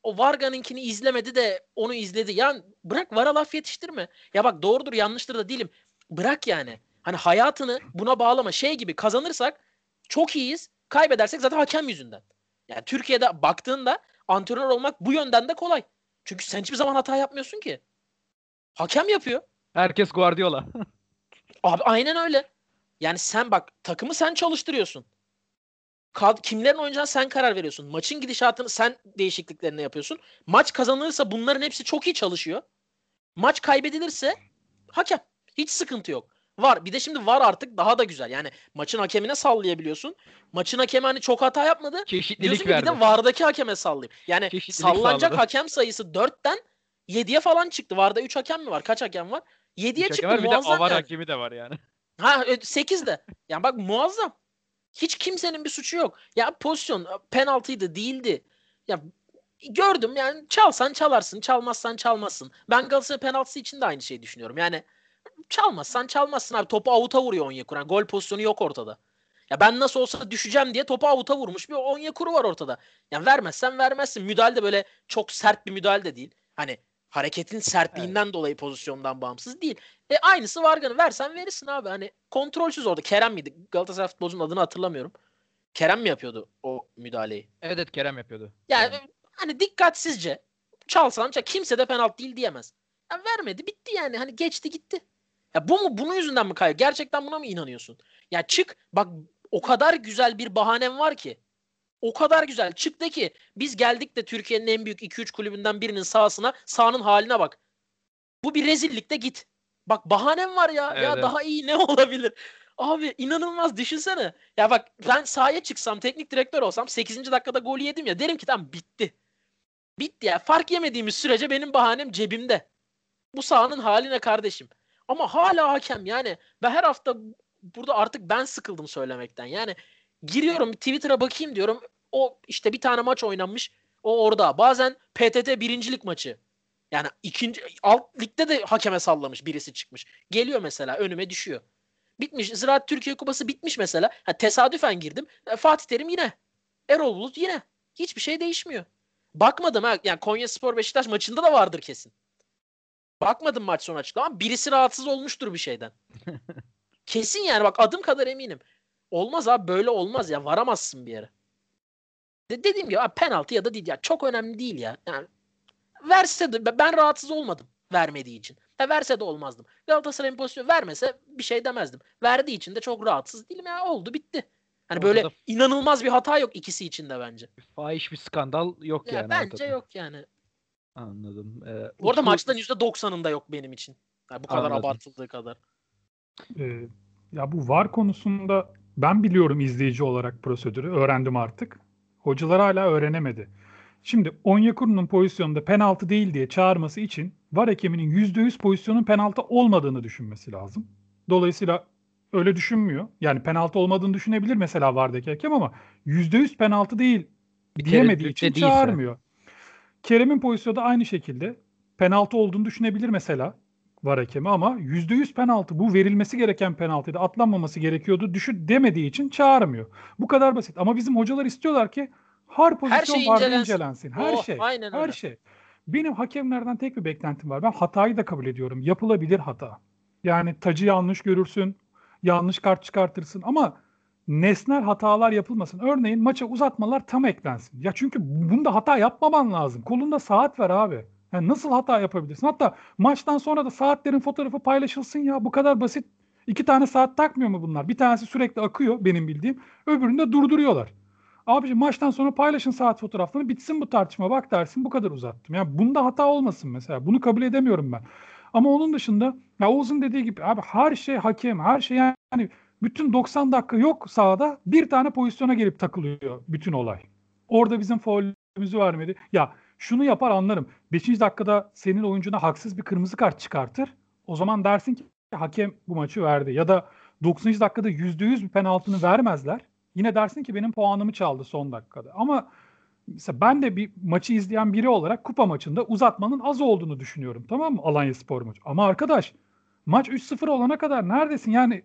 o Varga'nınkini izlemedi de onu izledi. Ya bırak Vara laf yetiştirme. Ya bak doğrudur yanlıştır da değilim. Bırak yani. Hani hayatını buna bağlama. Şey gibi kazanırsak çok iyiyiz. Kaybedersek zaten hakem yüzünden. Yani Türkiye'de baktığında antrenör olmak bu yönden de kolay. Çünkü sen hiçbir zaman hata yapmıyorsun ki. Hakem yapıyor. Herkes Guardiola. Abi aynen öyle. Yani sen bak takımı sen çalıştırıyorsun kimlerin oynayacağını sen karar veriyorsun. Maçın gidişatını sen değişikliklerini yapıyorsun. Maç kazanılırsa bunların hepsi çok iyi çalışıyor. Maç kaybedilirse hakem. Hiç sıkıntı yok. Var. Bir de şimdi var artık daha da güzel. Yani maçın hakemine sallayabiliyorsun. Maçın hakemi hani çok hata yapmadı. Çeşitlilik Diyorsun ki bir de vardaki hakeme sallayayım. Yani Çeşitlilik sallanacak sağladı. hakem sayısı 4'ten 7'ye falan çıktı. Varda 3 hakem mi var? Kaç hakem var? 7'ye çıktı. Var, bir de avar yani. hakemi de var yani. Ha 8 de. Yani bak muazzam. Hiç kimsenin bir suçu yok. Ya pozisyon penaltıydı değildi. Ya gördüm yani çalsan çalarsın çalmazsan çalmazsın. Ben Galatasaray penaltısı için de aynı şeyi düşünüyorum. Yani çalmazsan çalmazsın abi. Topu avuta vuruyor Onyekuru. Gol pozisyonu yok ortada. Ya ben nasıl olsa düşeceğim diye topu avuta vurmuş bir Onyekuru var ortada. Yani vermezsen vermezsin. Müdahale de böyle çok sert bir müdahale de değil. Hani hareketin sertliğinden evet. dolayı pozisyondan bağımsız değil. E aynısı Vargan'ı versen verirsin abi. Hani kontrolsüz orada. Kerem miydi? Galatasaray futbolcunun adını hatırlamıyorum. Kerem mi yapıyordu o müdahaleyi? Evet evet Kerem yapıyordu. Yani Kerem. hani dikkatsizce çalsan çal kimse de penaltı değil diyemez. Ya vermedi bitti yani. Hani geçti gitti. Ya bu mu bunun yüzünden mi kaybı? Gerçekten buna mı inanıyorsun? Ya çık bak o kadar güzel bir bahanem var ki. O kadar güzel. Çıktı ki biz geldik de Türkiye'nin en büyük 2-3 kulübünden birinin sahasına sahanın haline bak. Bu bir rezillikte git. Bak bahanem var ya. Evet, ya daha iyi ne olabilir? Abi inanılmaz düşünsene. Ya bak ben sahaya çıksam teknik direktör olsam 8. dakikada gol yedim ya derim ki tamam bitti. Bitti ya. Fark yemediğimiz sürece benim bahanem cebimde. Bu sahanın haline kardeşim. Ama hala hakem yani. Ben her hafta burada artık ben sıkıldım söylemekten. Yani giriyorum Twitter'a bakayım diyorum. O işte bir tane maç oynanmış. O orada. Bazen PTT birincilik maçı. Yani ikinci alt ligde de hakeme sallamış birisi çıkmış. Geliyor mesela önüme düşüyor. Bitmiş. Ziraat Türkiye Kupası bitmiş mesela. Ha, tesadüfen girdim. E, Fatih Terim yine. Erol Bulut yine. Hiçbir şey değişmiyor. Bakmadım ha. Yani Konya Spor Beşiktaş maçında da vardır kesin. Bakmadım maç sonu açıklama ama birisi rahatsız olmuştur bir şeyden. kesin yani bak adım kadar eminim. Olmaz abi böyle olmaz ya. Varamazsın bir yere. De- dediğim gibi abi, penaltı ya da değil ya. Çok önemli değil ya. Yani verse de ben rahatsız olmadım vermediği için. Ha, verse de olmazdım. Galatasaray'ın pozisyonu vermese bir şey demezdim. Verdiği için de çok rahatsız değilim ya. Oldu bitti. Hani böyle da- inanılmaz bir hata yok ikisi için de bence. Fahiş bir skandal yok Ya yani bence ortada. yok yani. Anladım. Ee, Bu arada Utku- maçların %90'ında yok benim için. Yani bu kadar Anladım. abartıldığı kadar. Ee, ya bu VAR konusunda ben biliyorum izleyici olarak prosedürü. Öğrendim artık. Hocalar hala öğrenemedi. Şimdi Onyekuru'nun pozisyonunda penaltı değil diye çağırması için VAR hakeminin %100 pozisyonun penaltı olmadığını düşünmesi lazım. Dolayısıyla öyle düşünmüyor. Yani penaltı olmadığını düşünebilir mesela VAR'daki hakem ama %100 penaltı değil Bir diyemediği için değilse. çağırmıyor. Kerem'in pozisyonu da aynı şekilde penaltı olduğunu düşünebilir mesela var hakemi ama %100 penaltı bu verilmesi gereken penaltıydı atlanmaması gerekiyordu düşün demediği için çağırmıyor. Bu kadar basit ama bizim hocalar istiyorlar ki her pozisyon şey vardı incelensin. incelensin. Her Oh, şey. aynen her öyle. şey. Benim hakemlerden tek bir beklentim var. Ben hatayı da kabul ediyorum. Yapılabilir hata. Yani tacı yanlış görürsün, yanlış kart çıkartırsın ama nesnel hatalar yapılmasın. Örneğin maça uzatmalar tam eklensin. Ya çünkü bunda hata yapmaman lazım. Kolunda saat var abi. Yani nasıl hata yapabilirsin? Hatta maçtan sonra da saatlerin fotoğrafı paylaşılsın ya. Bu kadar basit. İki tane saat takmıyor mu bunlar? Bir tanesi sürekli akıyor benim bildiğim. Öbürünü de durduruyorlar. Abiciğim maçtan sonra paylaşın saat fotoğraflarını bitsin bu tartışma bak dersin bu kadar uzattım. Ya bunda hata olmasın mesela. Bunu kabul edemiyorum ben. Ama onun dışında ya Oğuz'un dediği gibi abi her şey hakem her şey yani bütün 90 dakika yok sahada bir tane pozisyona gelip takılıyor bütün olay. Orada bizim faulümüzü vermedi. Ya şunu yapar anlarım. 5. dakikada senin oyuncuna haksız bir kırmızı kart çıkartır. O zaman dersin ki hakem bu maçı verdi. Ya da 90. dakikada %100 bir penaltını vermezler. Yine dersin ki benim puanımı çaldı son dakikada. Ama mesela ben de bir maçı izleyen biri olarak kupa maçında uzatmanın az olduğunu düşünüyorum. Tamam mı? Alanya Spor maçı. Ama arkadaş maç 3-0 olana kadar neredesin? Yani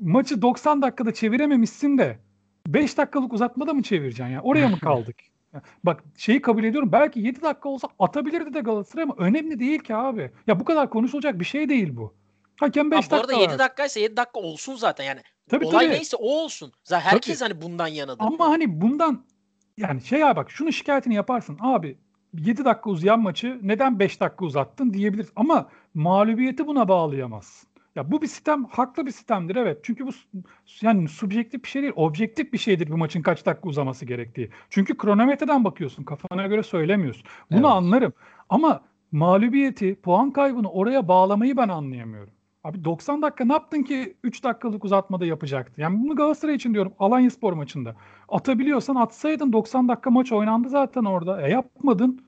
maçı 90 dakikada çevirememişsin de 5 dakikalık uzatmada mı çevireceksin ya? Oraya mı kaldık? Bak şeyi kabul ediyorum. Belki 7 dakika olsa atabilirdi de Galatasaray ama önemli değil ki abi. Ya bu kadar konuşulacak bir şey değil bu. Hakem 5 Abi bu dakika arada 7 verdi. dakikaysa 7 dakika olsun zaten yani. Tabii, Olay tabii. neyse o olsun. Zaten herkes hani bundan yanadır. Ama hani bundan yani şey ya bak şunu şikayetini yaparsın. Abi 7 dakika uzayan maçı neden 5 dakika uzattın diyebilirsin. Ama mağlubiyeti buna bağlayamazsın. Ya bu bir sistem, haklı bir sistemdir evet. Çünkü bu yani subjektif bir şey değil, objektif bir şeydir bu maçın kaç dakika uzaması gerektiği. Çünkü kronometreden bakıyorsun, kafana göre söylemiyorsun. Bunu Evet. anlarım. Ama mağlubiyeti, puan kaybını oraya bağlamayı ben anlayamıyorum. Abi 90 dakika ne yaptın ki 3 dakikalık uzatmada yapacaktı? Yani bunu Galatasaray için diyorum Alanyaspor maçında. Atabiliyorsan atsaydın 90 dakika maç oynandı zaten orada. E yapmadın.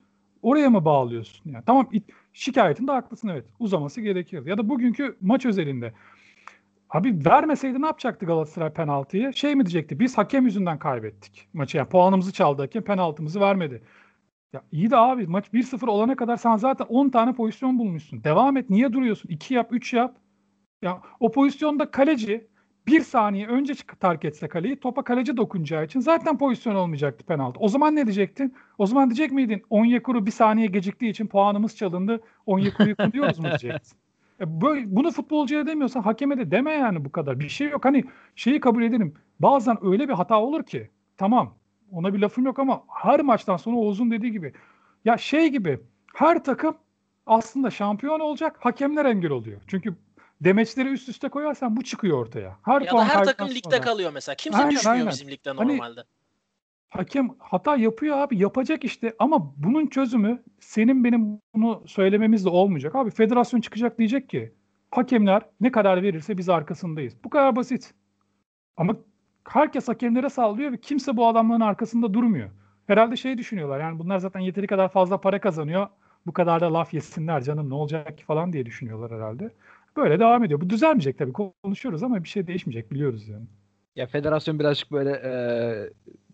Oraya mı bağlıyorsun? Yani tamam it- şikayetinde haklısın evet. Uzaması gerekirdi. Ya da bugünkü maç özelinde. Abi vermeseydi ne yapacaktı Galatasaray penaltıyı? Şey mi diyecekti? Biz hakem yüzünden kaybettik maçı. Yani puanımızı çaldı hakem penaltımızı vermedi. Ya iyi de abi maç 1-0 olana kadar sen zaten 10 tane pozisyon bulmuşsun. Devam et. Niye duruyorsun? 2 yap, 3 yap. Ya o pozisyonda kaleci bir saniye önce çık terk etse kaleyi topa kaleci dokunacağı için zaten pozisyon olmayacaktı penaltı. O zaman ne diyecektin? O zaman diyecek miydin Onyekuru bir saniye geciktiği için puanımız çalındı. Onyekuru'yu kınıyoruz mu diyecektin? E böyle, bunu futbolcuya demiyorsan hakeme de deme yani bu kadar. Bir şey yok. Hani şeyi kabul ederim. Bazen öyle bir hata olur ki tamam ona bir lafım yok ama her maçtan sonra Oğuz'un dediği gibi ya şey gibi her takım aslında şampiyon olacak hakemler engel oluyor. Çünkü demeçleri üst üste koyarsan bu çıkıyor ortaya. Her Ya puan da her takım ligde kalıyor mesela. Kimse Aynen, düşmüyor aynen. bizim ligde Hani normalde. hakem hata yapıyor abi yapacak işte ama bunun çözümü senin benim bunu söylememizle olmayacak. Abi federasyon çıkacak diyecek ki hakemler ne kadar verirse biz arkasındayız. Bu kadar basit. Ama herkes hakemlere sallıyor ve kimse bu adamların arkasında durmuyor. Herhalde şey düşünüyorlar yani bunlar zaten yeteri kadar fazla para kazanıyor. Bu kadar da laf yesinler canım ne olacak ki falan diye düşünüyorlar herhalde. Böyle devam ediyor. Bu düzelmeyecek tabii konuşuyoruz ama bir şey değişmeyecek biliyoruz yani. Ya federasyon birazcık böyle e,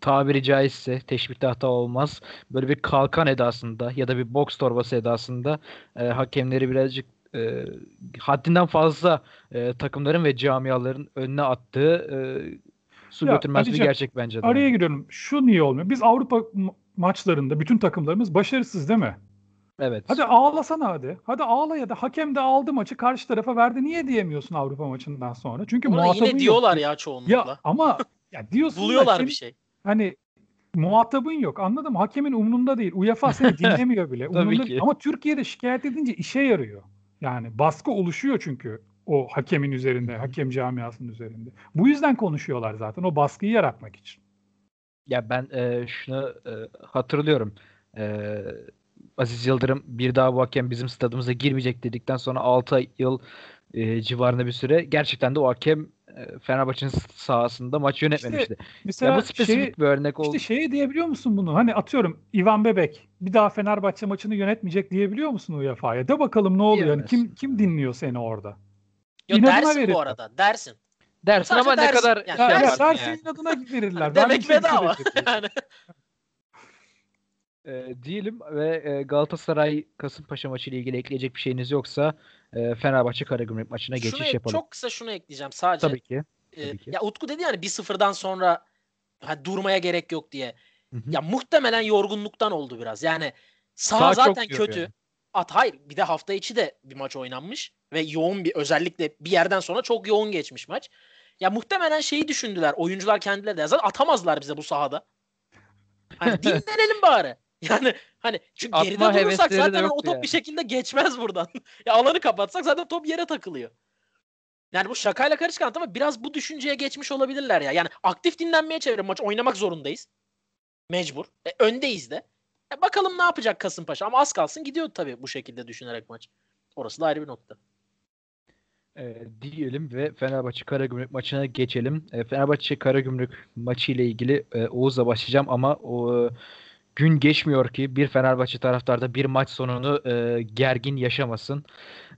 tabiri caizse teşbihte hata olmaz. Böyle bir kalkan edasında ya da bir boks torbası edasında e, hakemleri birazcık e, haddinden fazla e, takımların ve camiaların önüne attığı e, su Ya, götürmez bir gerçek bence de. Araya giriyorum. Şu niye olmuyor? Biz Avrupa ma- maçlarında bütün takımlarımız başarısız değil mi? Evet. Hadi ağlasana hadi. Hadi ağla ya da hakem de aldı maçı karşı tarafa verdi. Niye diyemiyorsun Avrupa maçından sonra? Çünkü Orada muhatabın yine diyorlar yok. ya çoğunlukla. Ya ama ya diyorsun da Buluyorlar senin- bir şey. Hani muhatabın yok. Anladın mı? Hakemin umrunda değil. UEFA seni dinlemiyor bile. Tabii Umrunda ki. değil. Ama Türkiye'de şikayet edince işe yarıyor. Yani baskı oluşuyor çünkü o hakemin üzerinde, hakem camiasının üzerinde. Bu yüzden konuşuyorlar zaten. O baskıyı yaratmak için. Ya ben e, şunu e, hatırlıyorum. E, Aziz Yıldırım bir daha bu hakem bizim stadımıza girmeyecek dedikten sonra 6 yıl e, civarında bir süre gerçekten de o hakem e, Fenerbahçe'nin sahasında maç yönetmemişti. Mesela ya bu spesifik şey, bir örnek oldu. işte şeye diyebiliyor musun bunu? Hani atıyorum Ivan Bebek bir daha Fenerbahçe maçını yönetmeyecek diyebiliyor musun UEFA'ya? De bakalım ne oluyor? Yani kim kim dinliyor seni orada? Yo, İnadına dersin verirler. bu arada. Dersin. dersin Sadece ama ne dersin. kadar Yani şey Ya, dersin dersin yani. inadına verirler. Demek şey bedava. yani. E, diyelim ve e, Galatasaray Kasımpaşa maçı ile ilgili ekleyecek bir şeyiniz yoksa e, Fenerbahçe Karagümrük maçına geçiş Şunu, yapalım. çok kısa şunu ekleyeceğim sadece. Tabii ki. Tabii ki. ya Utku dedi yani 1-0'dan sonra ha, durmaya gerek yok diye. Hı hı. Ya muhtemelen yorgunluktan oldu biraz. Yani saha Saha zaten kötü. yani. At hayır bir de hafta içi de bir maç oynanmış ve yoğun bir özellikle bir yerden sonra çok yoğun geçmiş maç. Ya muhtemelen şeyi düşündüler oyuncular kendileri de. Zaten atamazlar bize bu sahada. Hani dinlenelim bari. Yani hani çünkü Atma geride durursak zaten o top yani. bir şekilde geçmez buradan. ya alanı kapatsak zaten top yere takılıyor. Yani bu şakayla karışık anlat ama biraz bu düşünceye geçmiş olabilirler ya. Yani aktif dinlenmeye çevirin maç oynamak zorundayız. Mecbur. E, öndeyiz de. E, bakalım ne yapacak Kasımpaşa ama az kalsın gidiyor tabii bu şekilde düşünerek maç. Orası da ayrı bir nokta. E, diyelim ve Fenerbahçe Karagümrük maçına geçelim. E, Fenerbahçe Karagümrük maçı ile ilgili e, Oğuz'la başlayacağım ama o e, gün geçmiyor ki bir Fenerbahçe taraftarda bir maç sonunu e, gergin yaşamasın.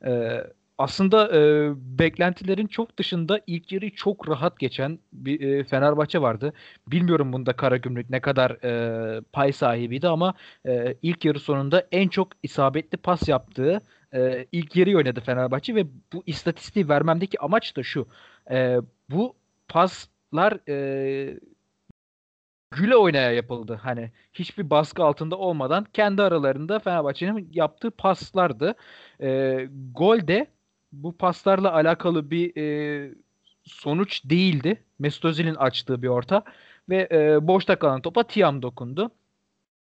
E, aslında e, beklentilerin çok dışında ilk yarıyı çok rahat geçen bir e, Fenerbahçe vardı. Bilmiyorum bunda Karagümrük ne kadar e, pay sahibiydi ama e, ilk yarı sonunda en çok isabetli pas yaptığı e, ilk yarı oynadı Fenerbahçe ve bu istatistiği vermemdeki amaç da şu. E, bu paslar e, güle oynaya yapıldı. Hani hiçbir baskı altında olmadan kendi aralarında Fenerbahçe'nin yaptığı paslardı. E, gol de bu paslarla alakalı bir e, sonuç değildi. Mesut Özil'in açtığı bir orta ve e, boşta kalan topa Tiam dokundu.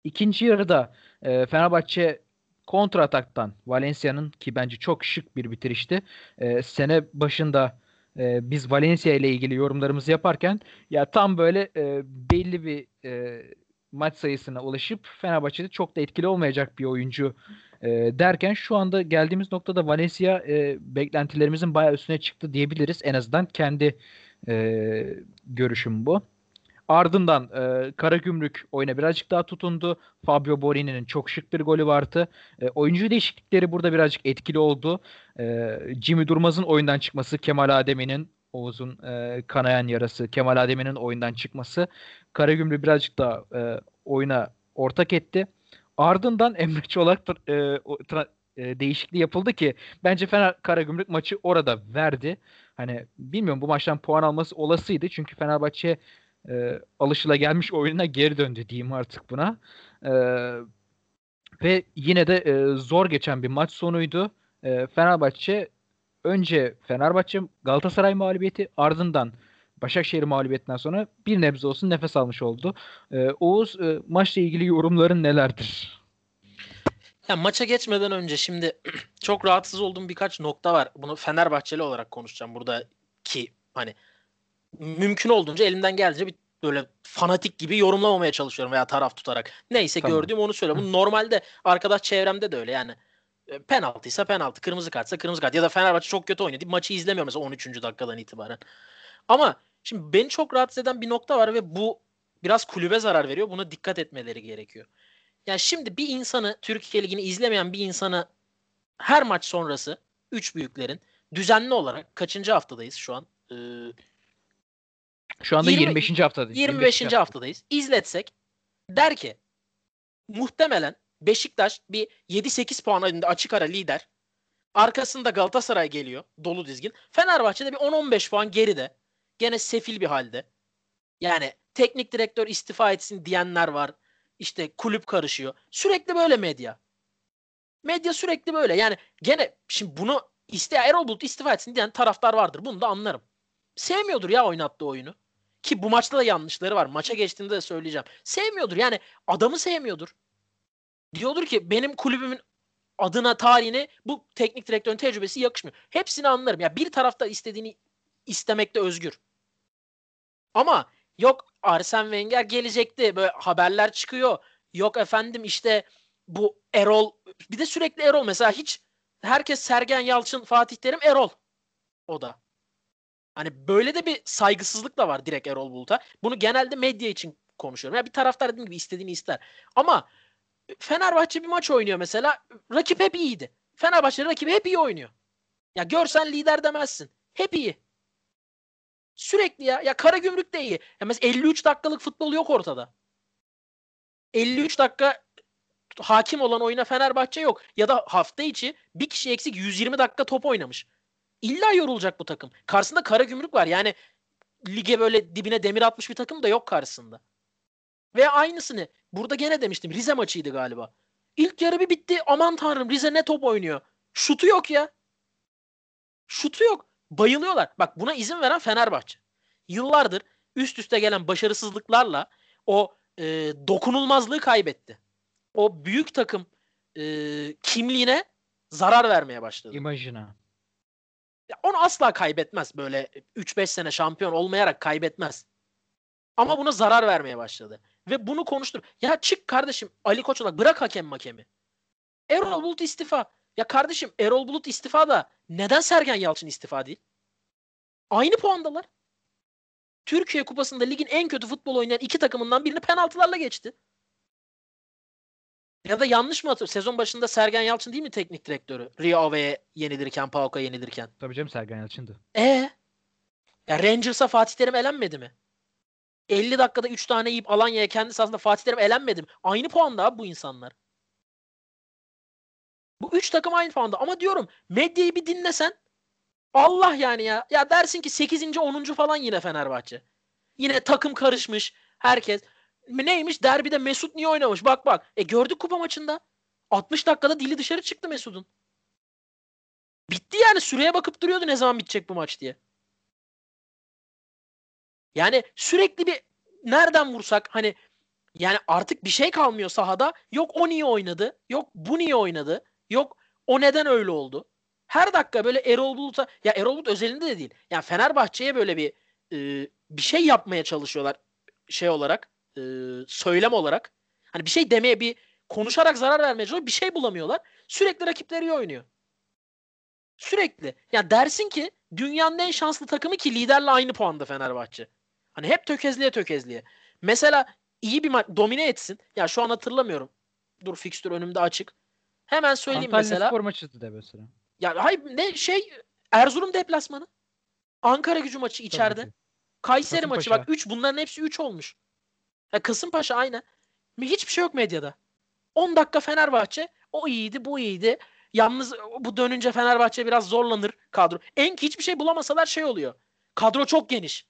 İkinci yarıda e, Fenerbahçe kontra ataktan Valencia'nın ki bence çok şık bir bitirişti. E, sene başında e, biz Valencia ile ilgili yorumlarımızı yaparken ya tam böyle e, belli bir e, maç sayısına ulaşıp Fenerbahçe'de çok da etkili olmayacak bir oyuncu e, derken şu anda geldiğimiz noktada Valencia e, beklentilerimizin bayağı üstüne çıktı diyebiliriz. En azından kendi e, görüşüm bu. Ardından e, Karagümrük oyuna birazcık daha tutundu. Fabio Borini'nin çok şık bir golü vardı. E, oyuncu değişiklikleri burada birazcık etkili oldu. E, Jimmy Durmaz'ın oyundan çıkması, Kemal Ademi'nin Oğuz'un e, kanayan yarası, Kemal Ademi'nin oyundan çıkması Karagümrük birazcık daha e, oyuna ortak etti. Ardından Emre Çolak e, tra- e, değişikliği yapıldı ki bence Fener Karagümrük maçı orada verdi. Hani bilmiyorum bu maçtan puan alması olasıydı. Çünkü Fenerbahçe e, alışılagelmiş oyununa geri döndü diyeyim artık buna. E, ve yine de e, zor geçen bir maç sonuydu. E, Fenerbahçe önce Fenerbahçe Galatasaray mağlubiyeti ardından Başakşehir mağlubiyetinden sonra bir nebze olsun nefes almış oldu. E, Oğuz e, maçla ilgili yorumların nelerdir? Ya maça geçmeden önce şimdi çok rahatsız olduğum birkaç nokta var. Bunu Fenerbahçeli olarak konuşacağım burada ki hani mümkün olduğunca elimden geldiğince bir Böyle fanatik gibi yorumlamamaya çalışıyorum veya taraf tutarak. Neyse Tamam. gördüğüm onu söyle. Bu normalde arkadaş çevremde de öyle yani. E, Penaltıysa penaltı, kırmızı kartsa kırmızı kart. Ya da Fenerbahçe çok kötü deyip maçı izlemiyorum mesela 13. dakikadan itibaren. Ama şimdi beni çok rahatsız eden bir nokta var ve bu biraz kulübe zarar veriyor. Buna dikkat etmeleri gerekiyor. Yani şimdi bir insanı Türkiye Ligi'ni izlemeyen bir insanı her maç sonrası üç büyüklerin düzenli olarak kaçıncı haftadayız şu an? Ee, Şu anda 20 25. haftadayız. 25. haftadayız. İzletsek der ki muhtemelen Beşiktaş bir 7-8 puan önünde açık ara lider. Arkasında Galatasaray geliyor dolu dizgin. Fenerbahçe'de bir 10-15 puan geride. Gene sefil bir halde. Yani teknik direktör istifa etsin diyenler var. İşte kulüp karışıyor. Sürekli böyle medya. Medya sürekli böyle. Yani gene şimdi bunu iste Erol Bulut istifa etsin diyen taraftar vardır. Bunu da anlarım. Sevmiyordur ya oynattığı oyunu. Ki bu maçta da yanlışları var. Maça geçtiğinde de söyleyeceğim. Sevmiyordur. Yani adamı sevmiyordur. Diyordur ki benim kulübümün adına tarihine bu teknik direktörün tecrübesi yakışmıyor. Hepsini anlarım. Ya bir tarafta istediğini istemekte özgür. Ama yok Arsene Wenger gelecekti. Böyle haberler çıkıyor. Yok efendim işte bu Erol bir de sürekli Erol mesela hiç herkes Sergen Yalçın, Fatih Terim, Erol. O da. Hani böyle de bir saygısızlık da var direkt Erol Bulut'a. Bunu genelde medya için konuşuyorum. Ya bir taraftar dediğim gibi istediğini ister. Ama Fenerbahçe bir maç oynuyor mesela. Rakip hep iyiydi. Fenerbahçe rakibi hep iyi oynuyor. Ya görsen lider demezsin. Hep iyi. Sürekli ya. Ya Karagümrük de iyi. Ya mesela 53 dakikalık futbol yok ortada. 53 dakika hakim olan oyuna Fenerbahçe yok. Ya da hafta içi bir kişi eksik 120 dakika top oynamış. İlla yorulacak bu takım. Karşısında Karagümrük var. Yani lige böyle dibine demir atmış bir takım da yok karşısında. Ve aynısını burada gene demiştim. Rize maçıydı galiba. İlk yarı bir bitti. Aman tanrım Rize ne top oynuyor. Şutu yok ya. Şutu yok. Bayılıyorlar. Bak buna izin veren Fenerbahçe. Yıllardır üst üste gelen başarısızlıklarla o e, dokunulmazlığı kaybetti. O büyük takım e, kimliğine zarar vermeye başladı. İmajına. Onu asla kaybetmez böyle 3-5 sene şampiyon olmayarak kaybetmez. Ama buna zarar vermeye başladı. Ve bunu konuştur. Ya çık kardeşim Ali Koç olarak bırak hakem makemi. Erol Bulut istifa. Ya kardeşim Erol Bulut istifa da neden Sergen Yalçın istifa değil? Aynı puandalar. Türkiye Kupası'nda ligin en kötü futbol oynayan iki takımından birini penaltılarla geçti. Ya da yanlış mı hatırlıyorum? Sezon başında Sergen Yalçın değil mi teknik direktörü? Rio Ave'ye yenilirken, Pauk'a yenilirken. Tabii canım Sergen Yalçın'dı. E ya Rangers'a Fatih Terim elenmedi mi? 50 dakikada 3 tane yiyip Alanya'ya kendi sahasında Fatih Terim elenmedi mi? Aynı puanda abi bu insanlar. Bu 3 takım aynı puanda. Ama diyorum medyayı bir dinlesen Allah yani ya. Ya dersin ki 8. 10. falan yine Fenerbahçe. Yine takım karışmış. Herkes. Neymiş? Derbide Mesut niye oynamış? Bak bak. E gördük kupa maçında. 60 dakikada dili dışarı çıktı Mesut'un. Bitti yani. Süreye bakıp duruyordu ne zaman bitecek bu maç diye. Yani sürekli bir nereden vursak hani yani artık bir şey kalmıyor sahada. Yok o niye oynadı? Yok bu niye oynadı? Yok o neden öyle oldu? Her dakika böyle Erol Bulut'a ya Erol Bulut özelinde de değil. Yani Fenerbahçe'ye böyle bir e, bir şey yapmaya çalışıyorlar şey olarak e, söylem olarak. Hani bir şey demeye bir konuşarak zarar vermeye çalışıyor. Bir şey bulamıyorlar. Sürekli rakipleri iyi oynuyor. Sürekli. Ya dersin ki dünyanın en şanslı takımı ki liderle aynı puanda Fenerbahçe. Hani hep tökezliye tökezliye. Mesela iyi bir maç domine etsin. Ya şu an hatırlamıyorum. Dur fikstür önümde açık. Hemen söyleyeyim Antalya mesela. Spor maçıydı de mesela. Ya hayır ne şey Erzurum deplasmanı. Ankara gücü maçı içeride. Kayseri maçı Kasımpaşa. bak 3 bunların hepsi 3 olmuş. Ya Kasımpaşa aynı. Hiçbir şey yok medyada. 10 dakika Fenerbahçe o iyiydi bu iyiydi. Yalnız bu dönünce Fenerbahçe biraz zorlanır kadro. En hiçbir şey bulamasalar şey oluyor. Kadro çok geniş.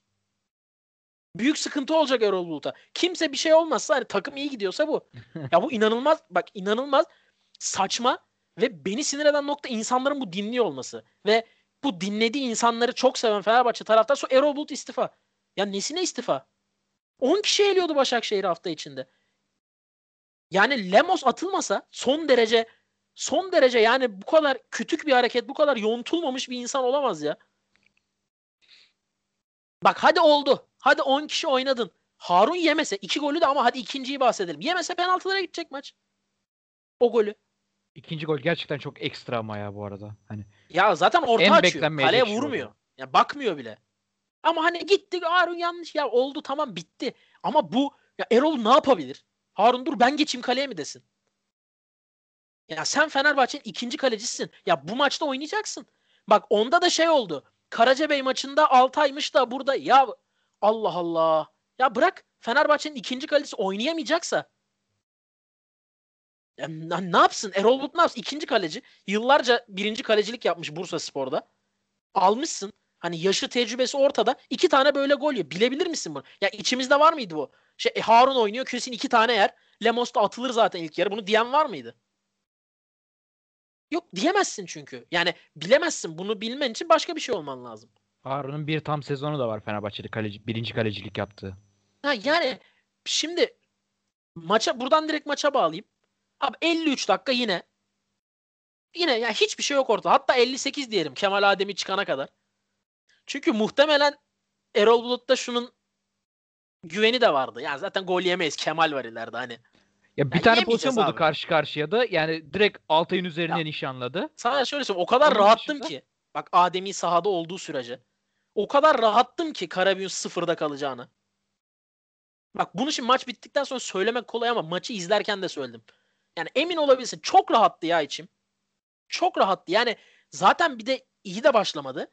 Büyük sıkıntı olacak Erol Bulut'a. Kimse bir şey olmazsa hani takım iyi gidiyorsa bu. ya bu inanılmaz bak inanılmaz saçma ve beni sinir eden nokta insanların bu dinliyor olması. Ve bu dinlediği insanları çok seven Fenerbahçe taraftar sonra Erol Bulut istifa. Ya nesine istifa? 10 kişi eliyordu Başakşehir hafta içinde. Yani Lemos atılmasa son derece son derece yani bu kadar kütük bir hareket, bu kadar yontulmamış bir insan olamaz ya. Bak hadi oldu. Hadi 10 kişi oynadın. Harun yemese iki golü de ama hadi ikinciyi bahsedelim. Yemese penaltılara gidecek maç. O golü. İkinci gol gerçekten çok ekstra ama ya bu arada. Hani Ya zaten orta En açıyor. Kaleye şey vurmuyor. Ya bakmıyor bile. Ama hani gitti Harun yanlış ya oldu tamam bitti. Ama bu ya Erol ne yapabilir? Harun dur ben geçeyim kaleye mi desin? Ya sen Fenerbahçe'nin ikinci kalecisin. Ya bu maçta oynayacaksın. Bak onda da şey oldu. Karacabey maçında Altay'mış da burada ya Allah Allah. Ya bırak Fenerbahçe'nin ikinci kalecisi oynayamayacaksa ya ne yapsın? Erol Bulut ne yapsın? İkinci kaleci. Yıllarca birinci kalecilik yapmış Bursa Spor'da. Almışsın. Hani yaşı tecrübesi ortada. iki tane böyle gol yiyor. Bilebilir misin bunu? Ya içimizde var mıydı bu? Şey e, Harun oynuyor. Kesin iki tane yer. Lemos da atılır zaten ilk yarı. Bunu diyen var mıydı? Yok diyemezsin çünkü. Yani bilemezsin. Bunu bilmen için başka bir şey olman lazım. Harun'un bir tam sezonu da var Fenerbahçe'de kaleci, birinci kalecilik yaptığı. Ha yani şimdi maça buradan direkt maça bağlayayım. Abi 53 dakika yine yine ya hiçbir şey yok ortada. Hatta 58 diyelim Kemal Adem'i çıkana kadar. Çünkü muhtemelen Erol Bulut'ta şunun güveni de vardı. Yani zaten gol yemeyiz. Kemal var ileride hani. Ya bir Ya tane pozisyon buldu karşı karşıya da. Yani direkt Altay'ın üzerine Ya. nişanladı. Sana şöyle söyleyeyim. O kadar Onun rahattım dışında- ki. Bak Adem'i sahada olduğu sürece. O kadar rahattım ki Karabük'ün sıfırda kalacağını. Bak bunu şimdi maç bittikten sonra söylemek kolay ama maçı izlerken de söyledim. Yani emin olabilirsin. Çok rahattı ya içim. Çok rahattı. Yani zaten bir de iyi de başlamadı.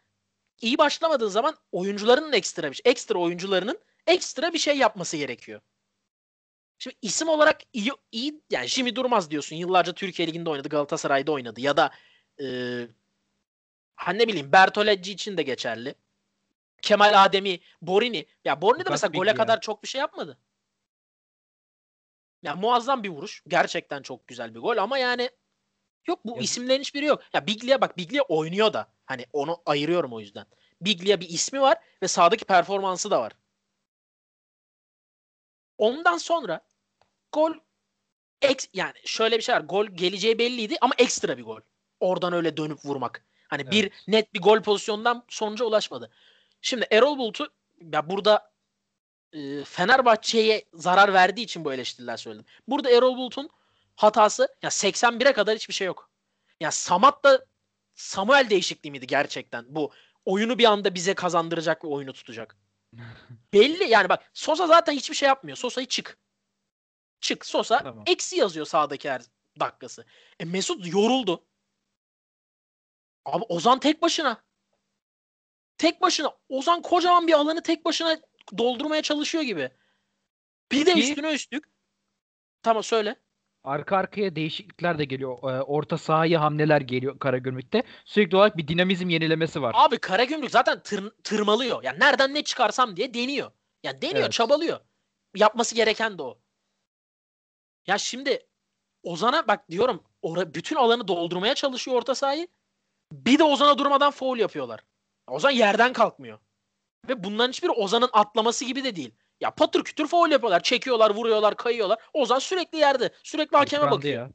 İyi başlamadığın zaman oyuncuların ekstra bir şey. Ekstra oyuncularının ekstra bir şey yapması gerekiyor. Şimdi isim olarak iyi, iyi yani Jimmy Durmaz diyorsun. Yıllarca Türkiye Ligi'nde oynadı. Galatasaray'da oynadı. Ya da eee ha ne bileyim Bertolacci için de geçerli. Kemal Ademi, Borini. Ya Borini de mesela gole Biglia. kadar çok bir şey yapmadı. Ya muazzam bir vuruş. Gerçekten çok güzel bir gol ama yani yok bu Ya- isimlerin hiçbiri yok. Ya Biglia bak Biglia oynuyor da. Hani onu ayırıyorum o yüzden. Biglia bir ismi var ve sahadaki performansı da var. Ondan sonra gol Ex, yani şöyle bir şey var. Gol geleceği belliydi ama ekstra bir gol. Oradan öyle dönüp vurmak. Hani bir Evet. net bir gol pozisyonundan sonuca ulaşmadı. Şimdi Erol Bulut'u ya burada e, Fenerbahçe'ye zarar verdiği için bu eleştiriler söyledim. Burada Erol Bulut'un hatası ya 81'e kadar hiçbir şey yok. Ya Samat da Samuel değişikliği miydi gerçekten? Bu oyunu bir anda bize kazandıracak ve oyunu tutacak. Belli yani bak Sosa zaten hiçbir şey yapmıyor. Sosa'yı çık. Çık Sosa Tamam. eksi yazıyor sağdaki her dakikası. E Mesut yoruldu. Abi Ozan tek başına. Tek başına. Ozan kocaman bir alanı tek başına doldurmaya çalışıyor gibi. Bir de üstüne üstlük. Tamam söyle. Arka arkaya değişiklikler de geliyor. Ee, Orta sahaya hamleler geliyor Karagümrük'te. Sürekli olarak bir dinamizm yenilemesi var. Abi Karagümrük zaten tır, tırmalıyor. Yani nereden ne çıkarsam diye deniyor. Yani deniyor, Evet. çabalıyor. Yapması gereken de o. Ya şimdi Ozan'a bak diyorum ora, bütün alanı doldurmaya çalışıyor orta sahayı. Bir de Ozan'a durmadan foul yapıyorlar. Ozan yerden kalkmıyor. Ve bunların hiçbiri Ozan'ın atlaması gibi de değil. Ya patır kütür foul yapıyorlar. Çekiyorlar, vuruyorlar, kayıyorlar. Ozan sürekli yerde. Sürekli hakeme bakıyor. ya.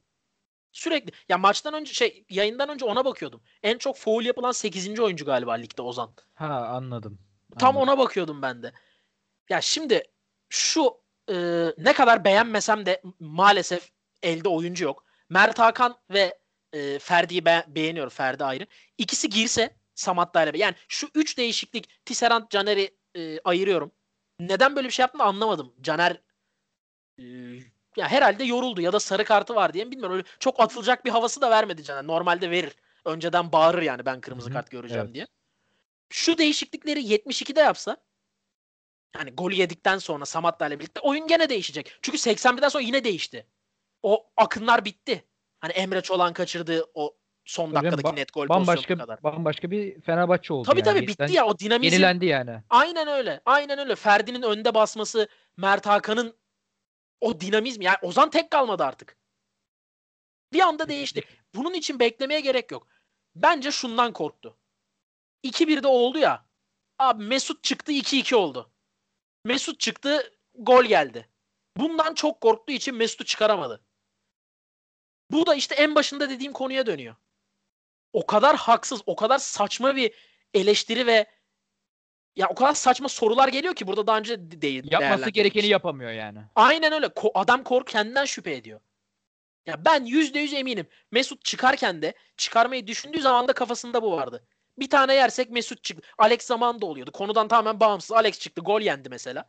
Sürekli. Ya maçtan önce şey yayından önce ona bakıyordum. En çok foul yapılan 8. oyuncu galiba ligde Ozan. Ha anladım. Tam Anladım. ona bakıyordum ben de. Ya şimdi şu e, ne kadar beğenmesem de maalesef elde oyuncu yok. Mert Hakan ve e, Ferdi'yi be- beğeniyorum. Ferdi ayrı. İkisi girse Samatta ile yani şu üç değişiklik Tisserand Caner'i e, ayırıyorum. Neden böyle bir şey yaptığını anlamadım. Caner e, ya herhalde yoruldu ya da sarı kartı var diye mi bilmiyorum. Öyle çok atılacak bir havası da vermedi Caner. Normalde verir. Önceden bağırır yani ben kırmızı kart göreceğim evet. diye. Şu değişiklikleri 72'de yapsa yani golü yedikten sonra Samatta ile birlikte oyun gene değişecek. Çünkü 81'den sonra yine değişti. O akınlar bitti. Hani Emre Çolan kaçırdığı o son canım, dakikadaki ba- net gol Bambaşka kadar. bambaşka bir Fenerbahçe oldu Tabii yani. tabii bitti ya o dinamizm. Yenilendi yani. Aynen öyle. Aynen öyle. Ferdi'nin önde basması, Mert Hakan'ın o dinamizm. Yani Ozan tek kalmadı artık. Bir anda değişti. Bunun için beklemeye gerek yok. Bence şundan korktu. 2-1'de oldu ya. Abi Mesut çıktı 2-2 oldu. Mesut çıktı gol geldi. Bundan çok korktuğu için Mesut'u çıkaramadı. Bu da işte en başında dediğim konuya dönüyor. O kadar haksız, o kadar saçma bir eleştiri ve ya o kadar saçma sorular geliyor ki burada daha önce de- değil. Yapması gerekeni yapamıyor yani. Aynen öyle. Ko- adam kork kendinden şüphe ediyor. Ya ben yüzde yüz eminim. Mesut çıkarken de çıkarmayı düşündüğü zaman da kafasında bu vardı. Bir tane yersek Mesut çıktı. Alex zamanında oluyordu. Konudan tamamen bağımsız. Alex çıktı. Gol yendi mesela.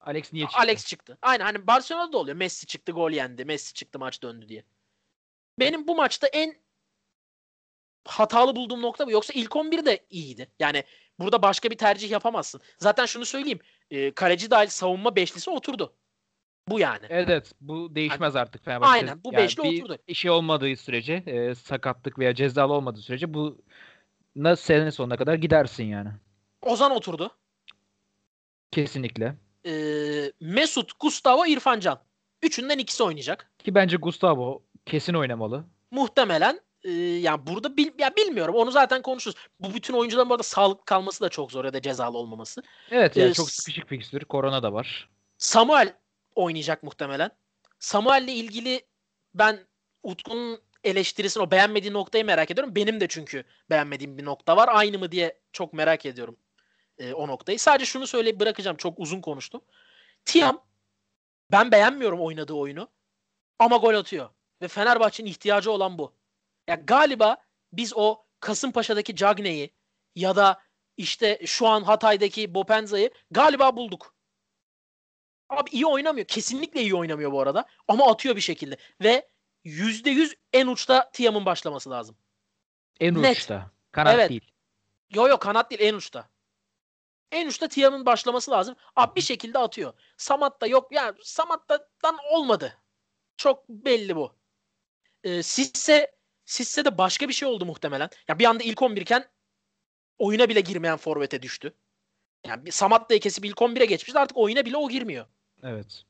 Alex niye çıktı? Alex çıktı. Aynen hani Barcelona'da da oluyor. Messi çıktı gol yendi. Messi çıktı maç döndü diye. Benim bu maçta en hatalı bulduğum nokta bu. Yoksa ilk 11 de iyiydi. Yani burada başka bir tercih yapamazsın. Zaten şunu söyleyeyim. E, kaleci dahil savunma beşlisi oturdu. Bu yani. Evet, bu değişmez artık Fenerbahçe. Aynen, bu beşli bir oturdu. işi olmadığı sürece, e, sakatlık veya cezalı olmadığı sürece bu na sene sonuna kadar gidersin yani. Ozan oturdu. Kesinlikle. E, Mesut, Gustavo, İrfan Can. Üçünden ikisi oynayacak. Ki bence Gustavo kesin oynamalı. Muhtemelen e, yani burada bil, ya bilmiyorum. Onu zaten konuşuruz. Bu bütün oyuncuların bu arada sağlık kalması da çok zor ya da cezalı olmaması. Evet yani Ee, çok sıkışık fikstür. Korona da var. Samuel oynayacak muhtemelen. Samuel'le ilgili ben Utku'nun eleştirisini o beğenmediği noktayı merak ediyorum. Benim de çünkü beğenmediğim bir nokta var. Aynı mı diye çok merak ediyorum e, o noktayı. Sadece şunu söyleyip bırakacağım. Çok uzun konuştum. Tiam ben beğenmiyorum oynadığı oyunu ama gol atıyor. Ve Fenerbahçe'nin ihtiyacı olan bu. Ya galiba biz o Kasımpaşa'daki Cagne'yi ya da işte şu an Hatay'daki Bopenza'yı galiba bulduk. Abi iyi oynamıyor. Kesinlikle iyi oynamıyor bu arada. Ama atıyor bir şekilde. Ve %100 en uçta Tiam'ın başlaması lazım. En Net. uçta. Kanat Evet. değil. Yo yo kanat değil en uçta. En uçta Tiam'ın başlaması lazım. Abi bir şekilde atıyor. Samat da yok. Ya Samatta'dan olmadı. Çok belli bu. Ee, Sisse Sisse de başka bir şey oldu muhtemelen. Ya bir anda ilk 11 iken oyuna bile girmeyen forvete düştü. Yani bir Samatta'yı kesip ilk 11'e geçmişti. Artık oyuna bile o girmiyor. Evet.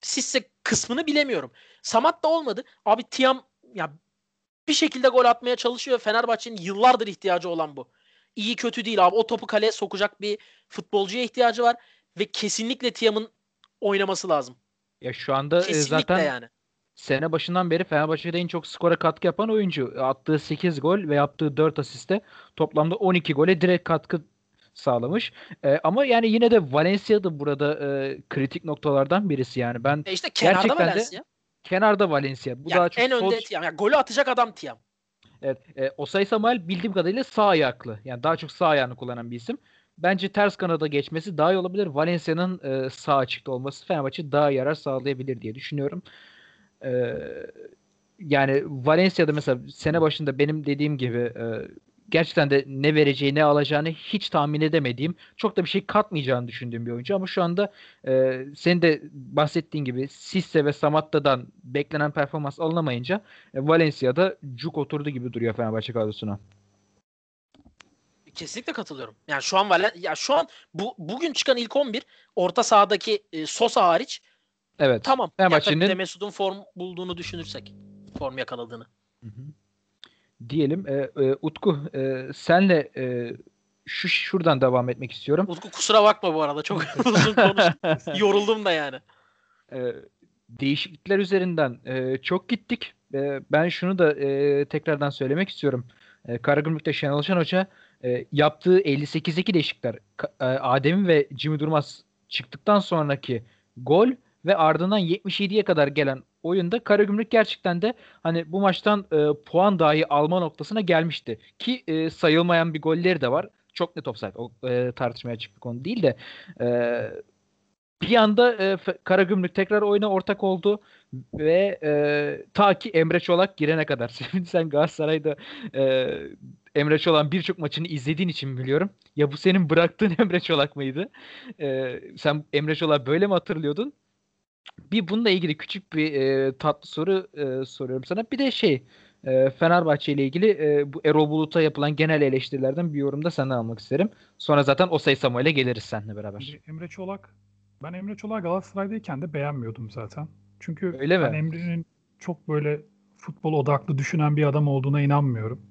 Sisse kısmını bilemiyorum. Samat da olmadı. Abi Tiam ya bir şekilde gol atmaya çalışıyor. Fenerbahçe'nin yıllardır ihtiyacı olan bu. İyi kötü değil abi. O topu kaleye sokacak bir futbolcuya ihtiyacı var ve kesinlikle Tiam'ın oynaması lazım. Ya şu anda e, Kesinlikle zaten yani. Sene başından beri Fenerbahçe'de en çok skora katkı yapan oyuncu. Attığı 8 gol ve yaptığı 4 asiste toplamda 12 gole direkt katkı sağlamış. E, ama yani yine de Valencia da burada e, kritik noktalardan birisi yani. Ben E işte kenarda Gerçekten de Valencia. kenarda Valencia. Bu Yani daha çok en sol önde Tiam. Yani golü atacak adam Tiam. Evet, e, Osay Samuel bildiğim kadarıyla sağ ayaklı. Yani daha çok sağ ayağını kullanan bir isim. Bence ters kanada geçmesi daha iyi olabilir. Valencia'nın e, sağ açıkta olması Fenerbahçe daha yarar sağlayabilir diye düşünüyorum. E, yani Valencia'da mesela sene başında benim dediğim gibi e, gerçekten de ne vereceği ne alacağını hiç tahmin edemediğim çok da bir şey katmayacağını düşündüğüm bir oyuncu ama şu anda e, senin de bahsettiğin gibi Sisse ve Samatta'dan beklenen performans alınamayınca e, Valencia'da cuk oturdu gibi duruyor Fenerbahçe kadrosuna. Kesinlikle katılıyorum. Yani şu an Valen ya şu an bu bugün çıkan ilk 11 orta sahadaki e, Sosa hariç Evet. tamam. Fenerbahçe'nin- de Mesut'un form bulduğunu düşünürsek. Form yakaladığını. Hı hı. Diyelim e, e, Utku e, senle e, şu şuradan devam etmek istiyorum. Utku kusura bakma bu arada. Çok uzun konuştum. Yoruldum da yani. E, değişiklikler üzerinden e, çok gittik. E, ben şunu da e, tekrardan söylemek istiyorum. E, Karagümrük'te Şenol Şen Hoca e, yaptığı 58'deki değişiklikler e, Adem'in ve Jimmy Durmaz çıktıktan sonraki gol ve ardından 77'ye kadar gelen oyunda Karagümrük gerçekten de hani bu maçtan e, puan dahi alma noktasına gelmişti. Ki e, sayılmayan bir golleri de var. Çok net offside. O e, tartışmaya açık bir konu değil de e, bir anda e, Karagümrük tekrar oyuna ortak oldu ve e, ta ki Emre Çolak girene kadar. Sen Galatasaray'da e, Emre Çolak'ın birçok maçını izlediğin için biliyorum. Ya bu senin bıraktığın Emre Çolak mıydı? E, sen Emre Çolak'ı böyle mi hatırlıyordun? Bir bununla ilgili küçük bir e, tatlı soru e, soruyorum sana. Bir de şey e, Fenerbahçe ile ilgili e, bu Erol Bulut'a yapılan genel eleştirilerden bir yorum da senden almak isterim. Sonra zaten Osay Samuel'e geliriz seninle beraber. Emre Çolak ben Emre Çolak Galatasaray'dayken de beğenmiyordum zaten. Çünkü Öyle mi? ben Emre'nin çok böyle futbol odaklı düşünen bir adam olduğuna inanmıyorum.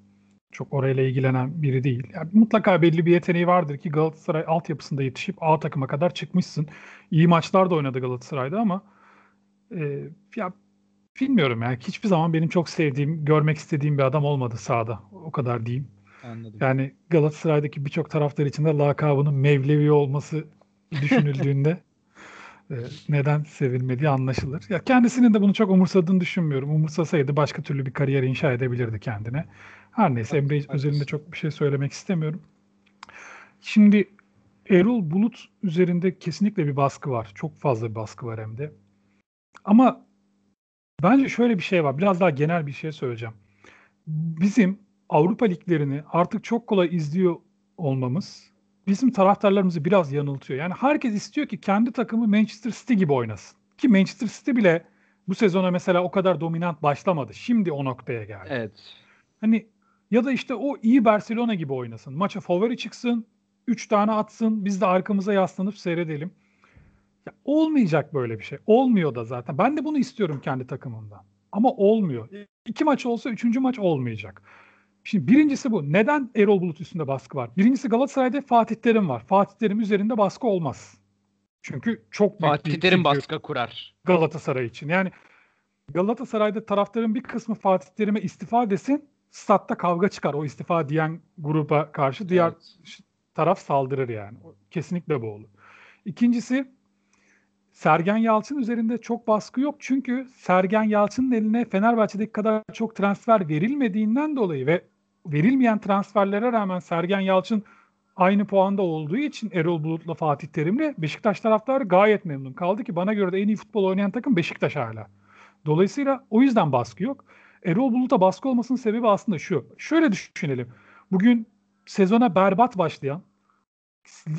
Çok orayla ilgilenen biri değil. Yani mutlaka belli bir yeteneği vardır ki Galatasaray altyapısında yetişip A takıma kadar çıkmışsın. İyi maçlar da oynadı Galatasaray'da ama e, ya bilmiyorum yani hiçbir zaman benim çok sevdiğim, görmek istediğim bir adam olmadı sahada. O kadar diyeyim. Anladım. Yani Galatasaray'daki birçok taraftar içinde lakabının Mevlevi olması düşünüldüğünde e, neden sevilmediği anlaşılır. Ya kendisinin de bunu çok umursadığını düşünmüyorum. Umursasaydı başka türlü bir kariyer inşa edebilirdi kendine. Her neyse Emre evet. özelinde çok bir şey söylemek istemiyorum. Şimdi Erol Bulut üzerinde kesinlikle bir baskı var. Çok fazla bir baskı var hem de. Ama bence şöyle bir şey var. Biraz daha genel bir şey söyleyeceğim. Bizim Avrupa liglerini artık çok kolay izliyor olmamız bizim taraftarlarımızı biraz yanıltıyor. Yani herkes istiyor ki kendi takımı Manchester City gibi oynasın. Ki Manchester City bile bu sezona mesela o kadar dominant başlamadı. Şimdi o noktaya geldi. Evet. Hani ya da işte o iyi Barcelona gibi oynasın. Maça favori çıksın, 3 tane atsın, biz de arkamıza yaslanıp seyredelim. Ya olmayacak böyle bir şey. Olmuyor da zaten. Ben de bunu istiyorum kendi takımımdan. Ama olmuyor. İki maç olsa üçüncü maç olmayacak. Şimdi birincisi bu. Neden Erol Bulut üstünde baskı var? Birincisi Galatasaray'da Fatih Terim var. Fatih Terim üzerinde baskı olmaz. Çünkü çok büyük Fatih Terim baskı kurar. Galatasaray için. Yani Galatasaray'da taraftarın bir kısmı Fatih Terim'e istifa desin. Statta kavga çıkar o istifa diyen gruba karşı. Diğer evet. taraf saldırır yani. Kesinlikle bu olur. İkincisi Sergen Yalçın üzerinde çok baskı yok. Çünkü Sergen Yalçın'ın eline Fenerbahçe'deki kadar çok transfer verilmediğinden dolayı ve verilmeyen transferlere rağmen Sergen Yalçın aynı puanda olduğu için Erol Bulut'la Fatih Terim'le Beşiktaş taraftarı gayet memnun. Kaldı ki bana göre de en iyi futbol oynayan takım Beşiktaş hala. Dolayısıyla o yüzden baskı yok. Erol Bulut'a baskı olmasının sebebi aslında şu. Şöyle düşünelim. Bugün sezona berbat başlayan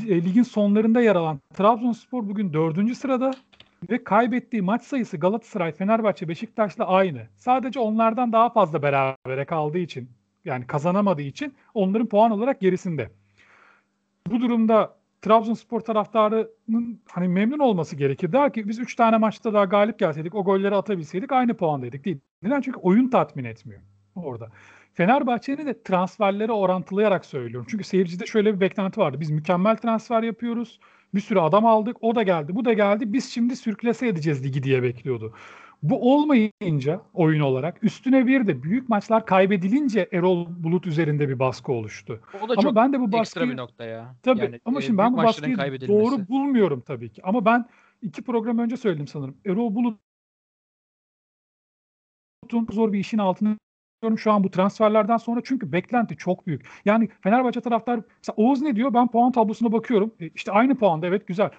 e, ligin sonlarında yer alan Trabzonspor bugün dördüncü sırada ve kaybettiği maç sayısı Galatasaray, Fenerbahçe, Beşiktaş'la aynı. Sadece onlardan daha fazla berabere kaldığı için yani kazanamadığı için onların puan olarak gerisinde. Bu durumda Trabzonspor taraftarının hani memnun olması gerekir. Der ki biz 3 tane maçta daha galip gelseydik, o golleri atabilseydik aynı puandaydık değil. Neden? Çünkü oyun tatmin etmiyor orada. Fenerbahçe'nin de transferleri orantılayarak söylüyorum. Çünkü seyircide şöyle bir beklenti vardı. Biz mükemmel transfer yapıyoruz. Bir sürü adam aldık. O da geldi, bu da geldi. Biz şimdi sürklese edeceğiz ligi diye bekliyordu. Bu olmayınca oyun olarak üstüne bir de büyük maçlar kaybedilince Erol Bulut üzerinde bir baskı oluştu. O da ama çok ben de bu baskıyı, ekstra bir nokta ya. Tabii yani, ama e, şimdi ben bu baskıyı doğru bulmuyorum tabii ki. Ama ben iki program önce söyledim sanırım. Erol Bulut'un zor bir işin altında şu an bu transferlerden sonra çünkü beklenti çok büyük. Yani Fenerbahçe taraftar mesela Oğuz ne diyor? Ben puan tablosuna bakıyorum. E, işte aynı puanda evet güzel.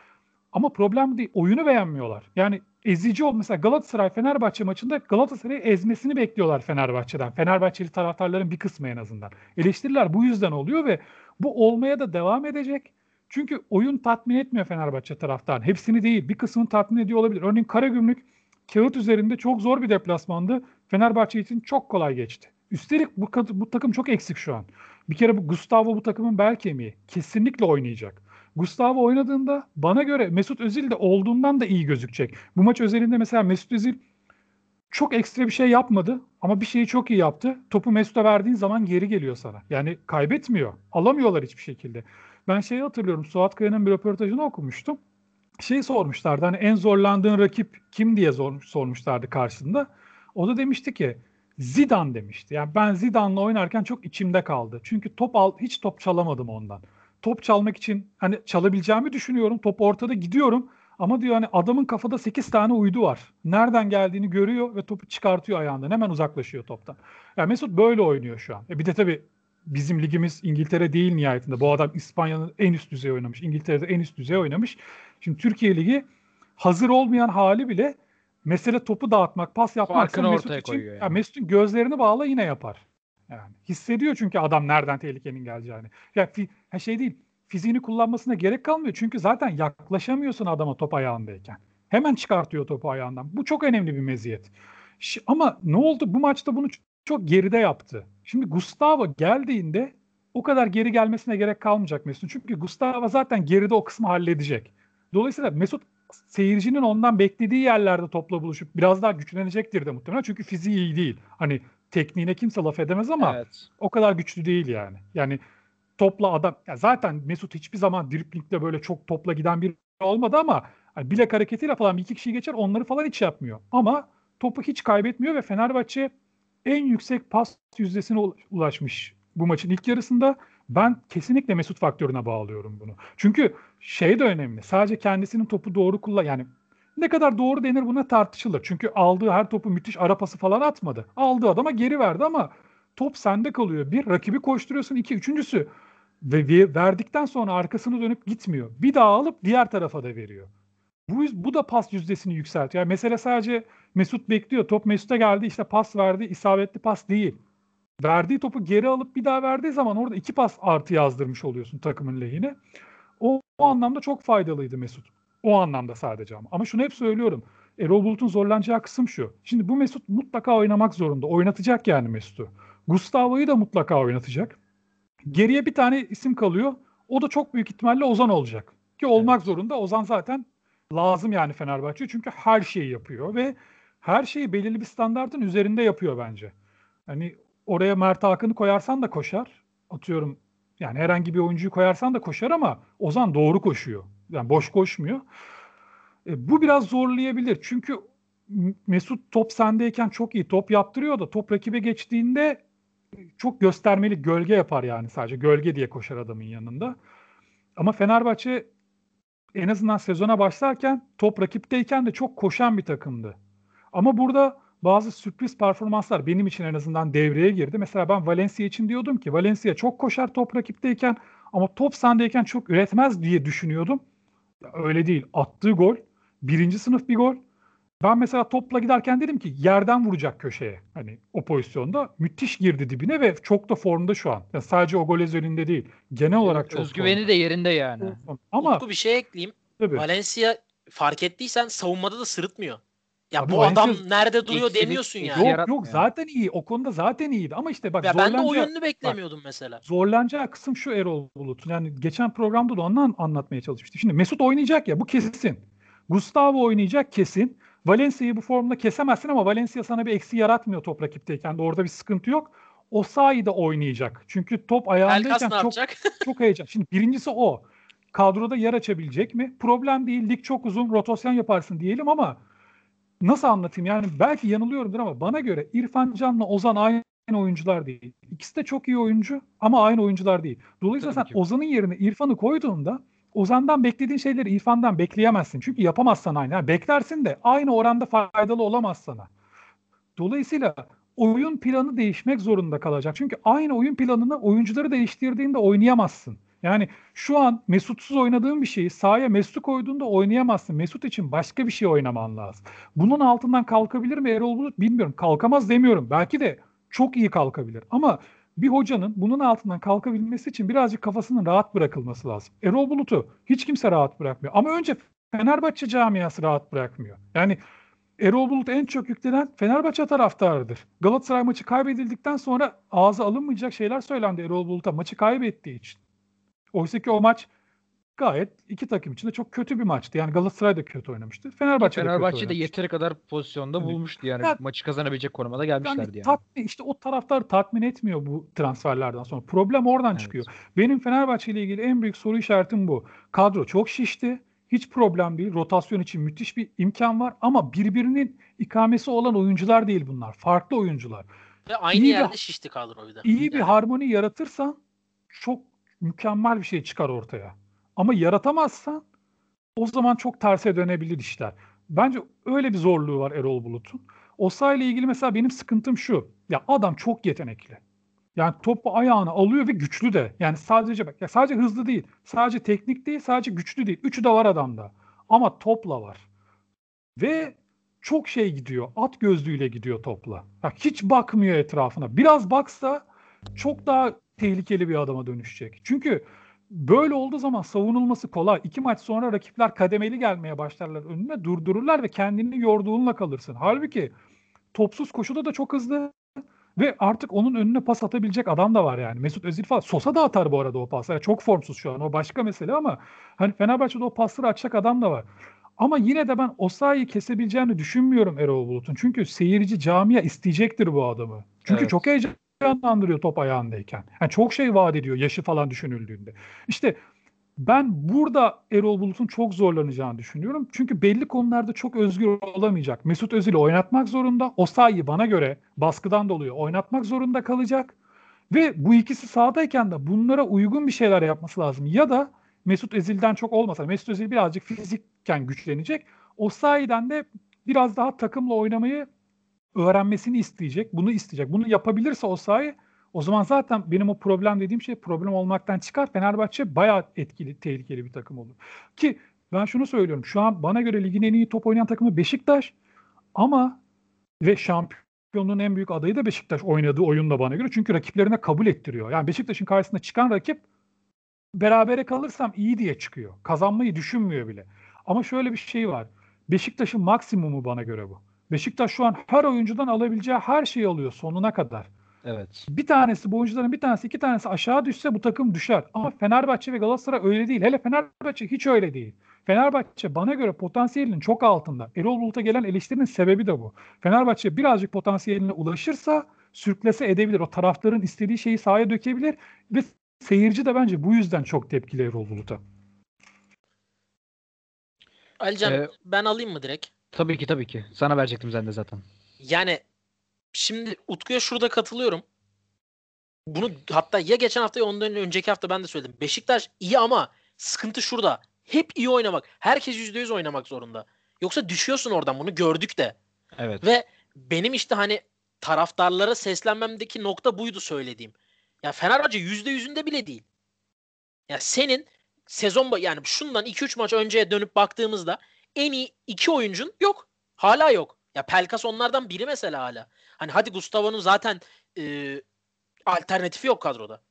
Ama problem değil. Oyunu beğenmiyorlar. Yani ezici ol mesela Galatasaray Fenerbahçe maçında Galatasaray'ı ezmesini bekliyorlar Fenerbahçe'den. Fenerbahçeli taraftarların bir kısmı en azından. Eleştiriler bu yüzden oluyor ve bu olmaya da devam edecek. Çünkü oyun tatmin etmiyor Fenerbahçe taraftarını. Hepsini değil. Bir kısmını tatmin ediyor olabilir. Örneğin Karagümrük kağıt üzerinde çok zor bir deplasmandı. Fenerbahçe için çok kolay geçti. Üstelik bu, bu takım çok eksik şu an. Bir kere bu Gustavo bu takımın bel kemiği. Kesinlikle oynayacak. Gustavo oynadığında bana göre Mesut Özil de olduğundan da iyi gözükecek. Bu maç özelinde mesela Mesut Özil çok ekstra bir şey yapmadı ama bir şeyi çok iyi yaptı. Topu Mesut'a verdiğin zaman geri geliyor sana. Yani kaybetmiyor. Alamıyorlar hiçbir şekilde. Ben şeyi hatırlıyorum. Suat Kaya'nın bir röportajını okumuştum. Şey sormuşlardı hani en zorlandığın rakip kim diye zor, sormuşlardı karşısında. O da demişti ki Zidane demişti. Yani ben Zidane'la oynarken çok içimde kaldı. Çünkü top al hiç top çalamadım ondan. Top çalmak için hani çalabileceğimi düşünüyorum. Top ortada gidiyorum. Ama diyor hani adamın kafada 8 tane uydu var. Nereden geldiğini görüyor ve topu çıkartıyor ayağından. Hemen uzaklaşıyor toptan. Yani Mesut böyle oynuyor şu an. E bir de tabii bizim ligimiz İngiltere değil nihayetinde. Bu adam İspanya'nın en üst düzey oynamış. İngiltere'de en üst düzey oynamış. Şimdi Türkiye Ligi hazır olmayan hali bile Mesele topu dağıtmak, pas yapmak Farkını Mesut ortaya için, koyuyor yani. yani Mesut'un gözlerini bağla yine yapar. Yani hissediyor çünkü adam nereden tehlikenin geleceğini. Ya yani şey değil, fiziğini kullanmasına gerek kalmıyor. Çünkü zaten yaklaşamıyorsun adama top ayağındayken. Hemen çıkartıyor topu ayağından. Bu çok önemli bir meziyet. Ama ne oldu? Bu maçta bunu çok geride yaptı. Şimdi Gustavo geldiğinde o kadar geri gelmesine gerek kalmayacak Mesut. Çünkü Gustavo zaten geride o kısmı halledecek. Dolayısıyla Mesut seyircinin ondan beklediği yerlerde topla buluşup biraz daha güçlenecektir de muhtemelen. Çünkü fiziği iyi değil. Hani tekniğine kimse laf edemez ama evet. o kadar güçlü değil yani. Yani topla adam ya zaten Mesut hiçbir zaman driplingle böyle çok topla giden bir olmadı ama hani bilek hareketiyle falan bir iki kişiyi geçer onları falan hiç yapmıyor. Ama topu hiç kaybetmiyor ve Fenerbahçe en yüksek pas yüzdesine ulaşmış bu maçın ilk yarısında. Ben kesinlikle Mesut faktörüne bağlıyorum bunu. Çünkü şey de önemli. Sadece kendisinin topu doğru kullan yani ne kadar doğru denir buna tartışılır. Çünkü aldığı her topu müthiş ara pası falan atmadı. Aldığı adama geri verdi ama top sende kalıyor. Bir, rakibi koşturuyorsun. iki üçüncüsü ve verdikten sonra arkasını dönüp gitmiyor. Bir daha alıp diğer tarafa da veriyor. Bu, bu da pas yüzdesini yükseltiyor. Yani mesele sadece Mesut bekliyor. Top Mesut'a geldi işte pas verdi. isabetli pas değil. Verdiği topu geri alıp bir daha verdiği zaman orada iki pas artı yazdırmış oluyorsun takımın lehine. O, o anlamda çok faydalıydı Mesut. O anlamda sadece ama. Ama şunu hep söylüyorum. Erol Bulut'un zorlanacağı kısım şu. Şimdi bu Mesut mutlaka oynamak zorunda. Oynatacak yani Mesut'u. Gustavo'yu da mutlaka oynatacak. Geriye bir tane isim kalıyor. O da çok büyük ihtimalle Ozan olacak. Ki olmak evet. zorunda. Ozan zaten lazım yani Fenerbahçe. Çünkü her şeyi yapıyor ve her şeyi belirli bir standartın üzerinde yapıyor bence. Hani oraya Mert Hakan'ı koyarsan da koşar. Atıyorum yani herhangi bir oyuncuyu koyarsan da koşar ama Ozan doğru koşuyor. Yani boş koşmuyor. E, bu biraz zorlayabilir. Çünkü Mesut top sendeyken çok iyi top yaptırıyor da top rakibe geçtiğinde çok göstermeli gölge yapar yani sadece. Gölge diye koşar adamın yanında. Ama Fenerbahçe en azından sezona başlarken top rakipteyken de çok koşan bir takımdı. Ama burada bazı sürpriz performanslar benim için en azından devreye girdi. Mesela ben Valencia için diyordum ki Valencia çok koşar top rakipteyken ama top sendeyken çok üretmez diye düşünüyordum. Öyle değil. Attığı gol birinci sınıf bir gol. Ben mesela topla giderken dedim ki yerden vuracak köşeye. Hani o pozisyonda müthiş girdi dibine ve çok da formda şu an. Yani sadece o gol özelinde değil. Genel olarak çok Özgüveni formda. de yerinde yani. Ama Utku bir şey ekleyeyim. Tabii. Valencia fark ettiysen savunmada da sırıtmıyor. Ya Abi bu Valencia, adam nerede duruyor demiyorsun yani. Yok yok zaten iyi. O konuda zaten iyiydi. Ama işte bak ya ben de o yönünü beklemiyordum bak, mesela. Zorlanacağı kısım şu Erol Bulut. Yani geçen programda da ondan anlatmaya çalışmıştım. Şimdi Mesut oynayacak ya bu kesin. Gustavo oynayacak kesin. Valencia'yı bu formda kesemezsin ama Valencia sana bir eksi yaratmıyor top rakipteyken de orada bir sıkıntı yok. O Osayi de oynayacak. Çünkü top ayağındayken çok, çok heyecan. Şimdi birincisi o. Kadroda yer açabilecek mi? Problem değil. Lig çok uzun. Rotasyon yaparsın diyelim ama nasıl anlatayım? Yani belki yanılıyorumdur ama bana göre İrfan Can'la Ozan aynı oyuncular değil. İkisi de çok iyi oyuncu ama aynı oyuncular değil. Dolayısıyla Tabii sen ki. Ozan'ın yerine İrfan'ı koyduğunda Ozan'dan beklediğin şeyleri İrfan'dan bekleyemezsin. Çünkü yapamazsan aynı. Yani beklersin de aynı oranda faydalı olamaz sana. Dolayısıyla oyun planı değişmek zorunda kalacak. Çünkü aynı oyun planını oyuncuları değiştirdiğinde oynayamazsın. Yani şu an Mesut'suz oynadığın bir şeyi sahaya Mesut'u koyduğunda oynayamazsın. Mesut için başka bir şey oynaman lazım. Bunun altından kalkabilir mi Erol Bulut bilmiyorum. Kalkamaz demiyorum. Belki de çok iyi kalkabilir. Ama bir hocanın bunun altından kalkabilmesi için birazcık kafasının rahat bırakılması lazım. Erol Bulut'u hiç kimse rahat bırakmıyor. Ama önce Fenerbahçe camiası rahat bırakmıyor. Yani Erol Bulut en çok yüklenen Fenerbahçe taraftarıdır. Galatasaray maçı kaybedildikten sonra ağza alınmayacak şeyler söylendi Erol Bulut'a maçı kaybettiği için. Oysa ki o maç gayet iki takım için de çok kötü bir maçtı. Yani Galatasaray da kötü oynamıştı. Fenerbahçe, Fenerbahçe de, kötü de yeteri kadar pozisyonda yani, bulmuştu yani, yani maçı kazanabilecek konumada gelmişlerdi yani. yani. Tatmin, işte o taraftar tatmin etmiyor bu transferlerden sonra. Problem oradan evet. çıkıyor. Benim Fenerbahçe ile ilgili en büyük soru işaretim bu. Kadro çok şişti. Hiç problem değil. Rotasyon için müthiş bir imkan var ama birbirinin ikamesi olan oyuncular değil bunlar. Farklı oyuncular. Ve aynı iyi yerde bir, şişti kadro bir de. İyi yani. bir harmoni yaratırsan çok mükemmel bir şey çıkar ortaya. Ama yaratamazsan o zaman çok terse dönebilir işler. Bence öyle bir zorluğu var Erol Bulut'un. Osa ile ilgili mesela benim sıkıntım şu. Ya adam çok yetenekli. Yani topu ayağına alıyor ve güçlü de. Yani sadece bak ya sadece hızlı değil, sadece teknik değil, sadece güçlü değil. Üçü de var adamda. Ama topla var. Ve çok şey gidiyor. At gözlüğüyle gidiyor topla. Ya hiç bakmıyor etrafına. Biraz baksa çok daha tehlikeli bir adama dönüşecek. Çünkü böyle olduğu zaman savunulması kolay. İki maç sonra rakipler kademeli gelmeye başlarlar önüne durdururlar ve kendini yorduğunla kalırsın. Halbuki topsuz koşuda da çok hızlı ve artık onun önüne pas atabilecek adam da var yani. Mesut Özil falan. Sosa da atar bu arada o pasları. Çok formsuz şu an. O başka mesele ama hani Fenerbahçe'de o pasları atacak adam da var. Ama yine de ben Osayi'yi kesebileceğini düşünmüyorum Erol Bulut'un. Çünkü seyirci camia isteyecektir bu adamı. Çünkü evet. çok heyecan heyecanlandırıyor top ayağındayken. Yani çok şey vaat ediyor yaşı falan düşünüldüğünde. İşte ben burada Erol Bulut'un çok zorlanacağını düşünüyorum. Çünkü belli konularda çok özgür olamayacak. Mesut Özil'i oynatmak zorunda. Osayi bana göre baskıdan dolayı oynatmak zorunda kalacak. Ve bu ikisi sahadayken de bunlara uygun bir şeyler yapması lazım. Ya da Mesut Özil'den çok olmasa Mesut Özil birazcık fizikken güçlenecek. O sayeden de biraz daha takımla oynamayı öğrenmesini isteyecek. Bunu isteyecek. Bunu yapabilirse o sayı o zaman zaten benim o problem dediğim şey problem olmaktan çıkar. Fenerbahçe bayağı etkili, tehlikeli bir takım olur. Ki ben şunu söylüyorum. Şu an bana göre ligin en iyi top oynayan takımı Beşiktaş. Ama ve şampiyonluğun en büyük adayı da Beşiktaş oynadığı oyunla bana göre. Çünkü rakiplerine kabul ettiriyor. Yani Beşiktaş'ın karşısına çıkan rakip berabere kalırsam iyi diye çıkıyor. Kazanmayı düşünmüyor bile. Ama şöyle bir şey var. Beşiktaş'ın maksimumu bana göre bu. Beşiktaş şu an her oyuncudan alabileceği her şeyi alıyor sonuna kadar. Evet. Bir tanesi bu oyuncuların bir tanesi iki tanesi aşağı düşse bu takım düşer. Ama Fenerbahçe ve Galatasaray öyle değil. Hele Fenerbahçe hiç öyle değil. Fenerbahçe bana göre potansiyelinin çok altında. Erol Bulut'a gelen eleştirinin sebebi de bu. Fenerbahçe birazcık potansiyeline ulaşırsa sürklese edebilir. O taraftarın istediği şeyi sahaya dökebilir ve seyirci de bence bu yüzden çok tepkili Erol Bulut'a. Alican Ee, ben alayım mı direkt? Tabii ki tabii ki. Sana verecektim sen de zaten. Yani şimdi Utku'ya şurada katılıyorum. Bunu hatta ya geçen hafta ya ondan önceki hafta ben de söyledim. Beşiktaş iyi ama sıkıntı şurada. Hep iyi oynamak. Herkes %100 oynamak zorunda. Yoksa düşüyorsun oradan bunu gördük de. Evet. Ve benim işte hani taraftarlara seslenmemdeki nokta buydu söylediğim. Ya Fenerbahçe %100'ünde bile değil. Ya senin sezon yani şundan 2-3 maç önceye dönüp baktığımızda en iyi iki oyuncun yok. Hala yok. Ya Pelkas onlardan biri mesela hala. Hani hadi Gustavo'nun zaten e, alternatifi yok kadroda.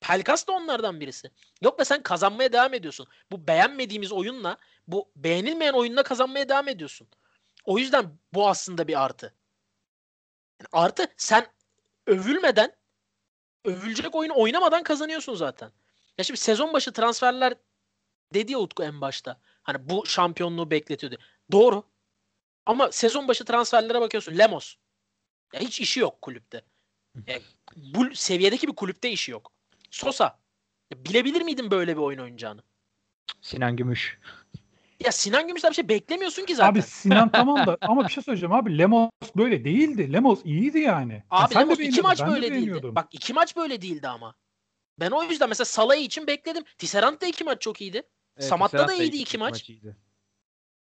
Pelkas da onlardan birisi. Yok ve sen kazanmaya devam ediyorsun. Bu beğenmediğimiz oyunla, bu beğenilmeyen oyunla kazanmaya devam ediyorsun. O yüzden bu aslında bir artı. Yani artı sen övülmeden, övülecek oyunu oynamadan kazanıyorsun zaten. Ya şimdi sezon başı transferler dedi ya Utku en başta. Hani bu şampiyonluğu bekletiyordu. Doğru. Ama sezon başı transferlere bakıyorsun. Lemos. Ya hiç işi yok kulüpte. Ya bu seviyedeki bir kulüpte işi yok. Sosa. Ya bilebilir miydin böyle bir oyun oynayacağını? Sinan Gümüş. Ya Sinan Gümüş'ten bir şey beklemiyorsun ki zaten. Abi Sinan tamam da ama bir şey söyleyeceğim abi Lemos böyle değildi. Lemos iyiydi yani. Ya Abi de Lemos iki maç ben de böyle değildi. Bak iki maç böyle değildi ama. Ben o yüzden mesela Salah'ı için bekledim. Tisserand da iki maç çok iyiydi. Samatta da iyiydi iki iki maç. maç iyiydi.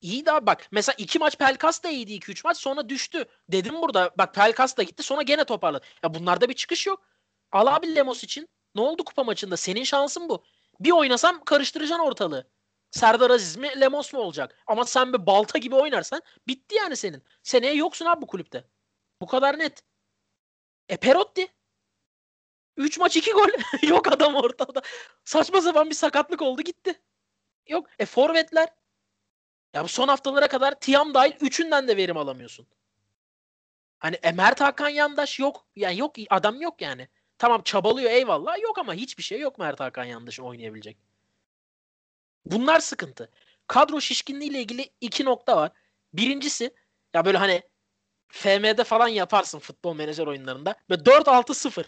İyiydi abi bak. Mesela iki maç Pelkas da iyiydi 2-3 maç sonra düştü. Dedim burada bak Pelkas da gitti sonra gene toparladı. Ya bunlarda bir çıkış yok. Al abi Lemos için. Ne oldu kupa maçında? Senin şansın bu. Bir oynasam karıştıracaksın ortalığı. Serdar Aziz mi Lemos mu olacak? Ama sen bir balta gibi oynarsan bitti yani senin. Seneye yoksun abi bu kulüpte. Bu kadar net. E Perotti. 3 maç 2 gol. Yok adam ortada. Saçma sapan bir sakatlık oldu gitti. Yok. E forvetler. Ya bu son haftalara kadar Tiam dahil üçünden de verim alamıyorsun. Hani e, Mert Hakan yandaş yok. Yani yok adam yok yani. Tamam çabalıyor eyvallah yok ama hiçbir şey yok Mert Hakan yandaşı oynayabilecek. Bunlar sıkıntı. Kadro şişkinliği ile ilgili iki nokta var. Birincisi ya böyle hani FM'de falan yaparsın futbol menajer oyunlarında. Ve 4-6-0.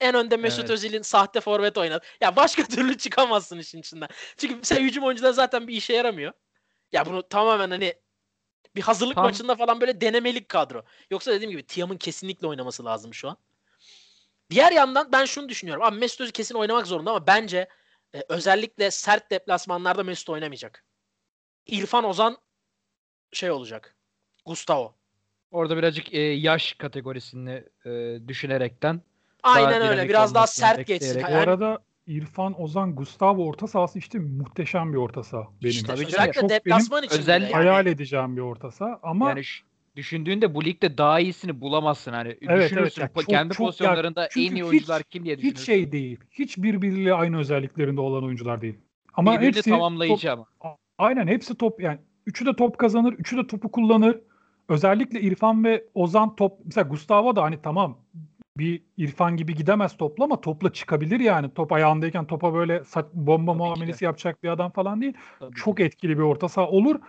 En önde Mesut Evet. Özil'in sahte forvet oynadı. Ya başka türlü çıkamazsın işin içinden. Çünkü sen hücum oyuncuda zaten bir işe yaramıyor. Ya bunu tamamen hani bir hazırlık Tam- maçında falan böyle denemelik kadro. Yoksa dediğim gibi Tiam'ın kesinlikle oynaması lazım şu an. Diğer yandan ben şunu düşünüyorum. Abi Mesut Özil kesin oynamak zorunda ama bence e, özellikle sert deplasmanlarda Mesut oynamayacak. İrfan Ozan şey olacak. Gustavo. Orada birazcık e, yaş kategorisini e, düşünerekten Aynen öyle. Biraz daha sert bekleyerek. geçsin. Bu Yani arada İrfan, Ozan, Gustavo orta sahası işte muhteşem bir orta saha benim. işte Tabii canım. özellikle deplasman için. özel- bile yani. hayal edeceğim bir orta saha ama yani düşündüğünde bu ligde daha iyisini bulamazsın hani evet, düşünürsün ya po- çok- kendi çok- ya pozisyonlarında çünkü en iyi hiç- oyuncular kim diye düşünürsün. hiç şey değil. Hiç birbiriyle aynı özelliklerinde olan oyuncular değil. Ama Birbirini hepsi tamamlayıcı ama. top- aynen hepsi top yani üçü de top kazanır, üçü de topu kullanır. Özellikle İrfan ve Ozan top mesela Gustavo da hani tamam bir İrfan gibi gidemez topla ama topla çıkabilir yani. Top ayağındayken topa böyle sa- bomba Tabii ki muamelesi yapacak bir adam falan değil. Tabii ki. Çok etkili bir orta saha olur.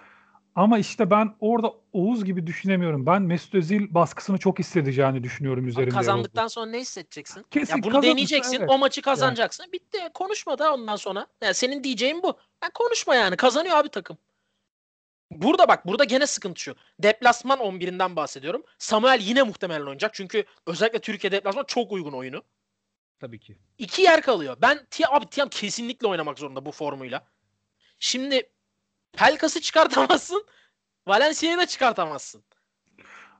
Ama işte ben orada Oğuz gibi düşünemiyorum. Ben Mesut Özil baskısını çok hissedeceğini düşünüyorum Abi üzerinde. kazandıktan sonra ne hissedeceksin? Kesin ya bunu deneyeceksin. evet. O maçı kazanacaksın. Bitti. Konuşma da ondan sonra. Yani senin diyeceğin bu. Yani konuşma yani. Kazanıyor abi takım. Burada bak burada gene sıkıntı şu. Deplasman 11'inden bahsediyorum. Samuel yine muhtemelen oynayacak. Çünkü özellikle Türkiye deplasman çok uygun oyunu. Tabii ki. İki yer kalıyor. Ben Tiam, abi Tiam kesinlikle oynamak zorunda bu formuyla. Şimdi Pelkas'ı çıkartamazsın. Valencia'yı da çıkartamazsın.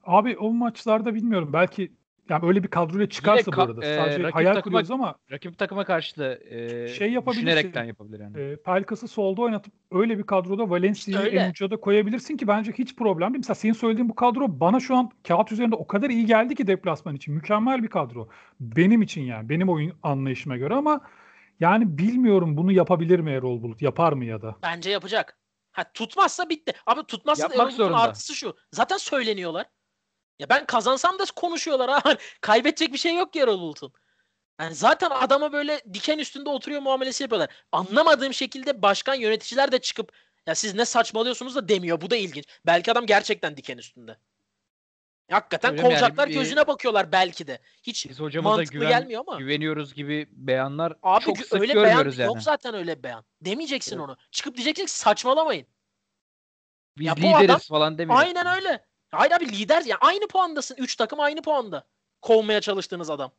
Abi o maçlarda bilmiyorum. Belki yani öyle bir kadroyla çıkarsa ka- bu arada. e, Sadece rakip hayal takıma- kuruyoruz ama Rakip takıma karşı da e, Şey yapabilirsin. düşünerekten yapabilir yani. e, Pelkas'ı solda oynatıp öyle bir kadroda Valencia'yı İşte en uca da koyabilirsin ki bence hiç problem değil. Mesela senin söylediğin bu kadro bana şu an kağıt üzerinde o kadar iyi geldi ki deplasman için. Mükemmel bir kadro. Benim için yani. Benim oyun anlayışıma göre ama yani bilmiyorum bunu yapabilir mi Erol Bulut? Yapar mı ya da? Bence yapacak. Ha tutmazsa bitti. Abi tutmazsa Yapmak Erol Bulut'un artısı şu. Zaten söyleniyorlar. Ya ben kazansam da konuşuyorlar ha. Kaybedecek bir şey yok ki Erol Bulut'un. Yani zaten adama böyle diken üstünde oturuyor muamelesi yapıyorlar. Anlamadığım şekilde başkan yöneticiler de çıkıp ya siz ne saçmalıyorsunuz da demiyor. Bu da ilginç. Belki adam gerçekten diken üstünde. Hakikaten yani? kovacaklar Bir- gözüne bakıyorlar belki de. Hiç Biz mantıklı güven, gelmiyor ama. güveniyoruz gibi beyanlar Abi çok sık öyle beyan görmüyoruz yani. yok zaten öyle beyan. Demeyeceksin Evet. onu. Çıkıp diyeceksin saçmalamayın. Biz Ya lideriz adam- falan demiyor. Aynen öyle. Hayır abi lider ya aynı puandasın. Üç takım aynı puanda. Kovmaya çalıştığınız adam.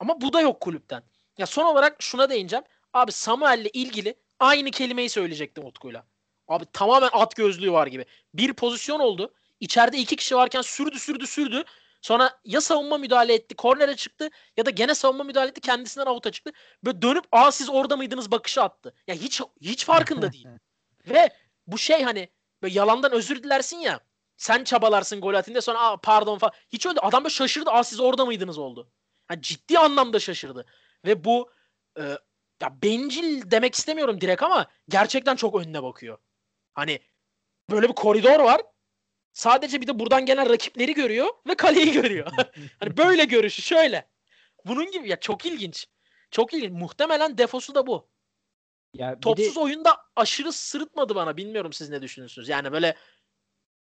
Ama bu da yok kulüpten. Ya son olarak şuna değineceğim. Abi Samuel'le ilgili aynı kelimeyi söyleyecektim Utku'yla. Abi tamamen at gözlüğü var gibi. Bir pozisyon oldu. İçeride iki kişi varken sürdü sürdü sürdü. Sonra ya savunma müdahale etti, kornere çıktı ya da gene savunma müdahale etti, kendisinden avuta çıktı. Böyle dönüp aa siz orada mıydınız bakışı attı. Ya hiç hiç farkında değil. Ve bu şey hani böyle yalandan özür dilersin ya. Sen çabalarsın gol atınca sonra aa pardon falan. Hiç öyle adam böyle şaşırdı. Aa siz orada mıydınız oldu. Yani ciddi anlamda şaşırdı. Ve bu e, ya bencil demek istemiyorum direkt ama gerçekten çok önüne bakıyor. Hani böyle bir koridor var. Sadece bir de buradan gelen rakipleri görüyor ve kaleyi görüyor. hani böyle görüşü şöyle. Bunun gibi ya çok ilginç. Çok ilginç. Muhtemelen defosu da bu. Ya bir de- Topsuz oyunda aşırı sırıtmadı bana. Bilmiyorum siz ne düşünüyorsunuz. Yani böyle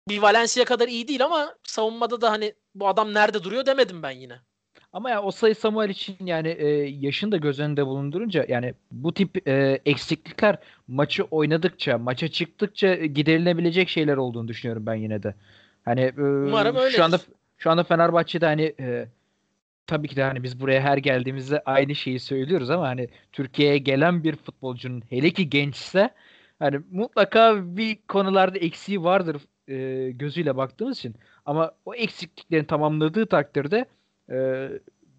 bir Valencia kadar iyi değil ama savunmada da hani bu adam nerede duruyor demedim ben yine. Ama ya o sayı Samuel için yani e, yaşını da göz önünde bulundurunca yani bu tip e, eksiklikler maçı oynadıkça, maça çıktıkça giderilebilecek şeyler olduğunu düşünüyorum ben yine de. Hani e, Umarım öyledir. şu anda şu anda Fenerbahçe'de hani e, tabii ki de hani biz buraya her geldiğimizde aynı şeyi söylüyoruz ama hani Türkiye'ye gelen bir futbolcunun hele ki gençse hani mutlaka bir konularda eksiği vardır e, gözüyle baktığımız için ama o eksikliklerini tamamladığı takdirde e,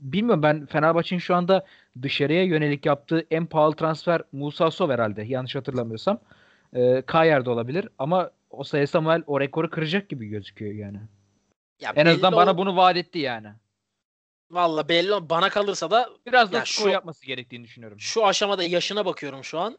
bilmiyorum ben Fenerbahçe'nin şu anda dışarıya yönelik yaptığı en pahalı transfer Musa Sov herhalde yanlış hatırlamıyorsam. E, Kayer de olabilir ama o Samuel o rekoru kıracak gibi gözüküyor yani. Ya En azından bana bunu vaat etti yani. Valla belli bana kalırsa da Biraz da Ya skor şu- yapması gerektiğini düşünüyorum. şu aşamada yaşına bakıyorum şu an.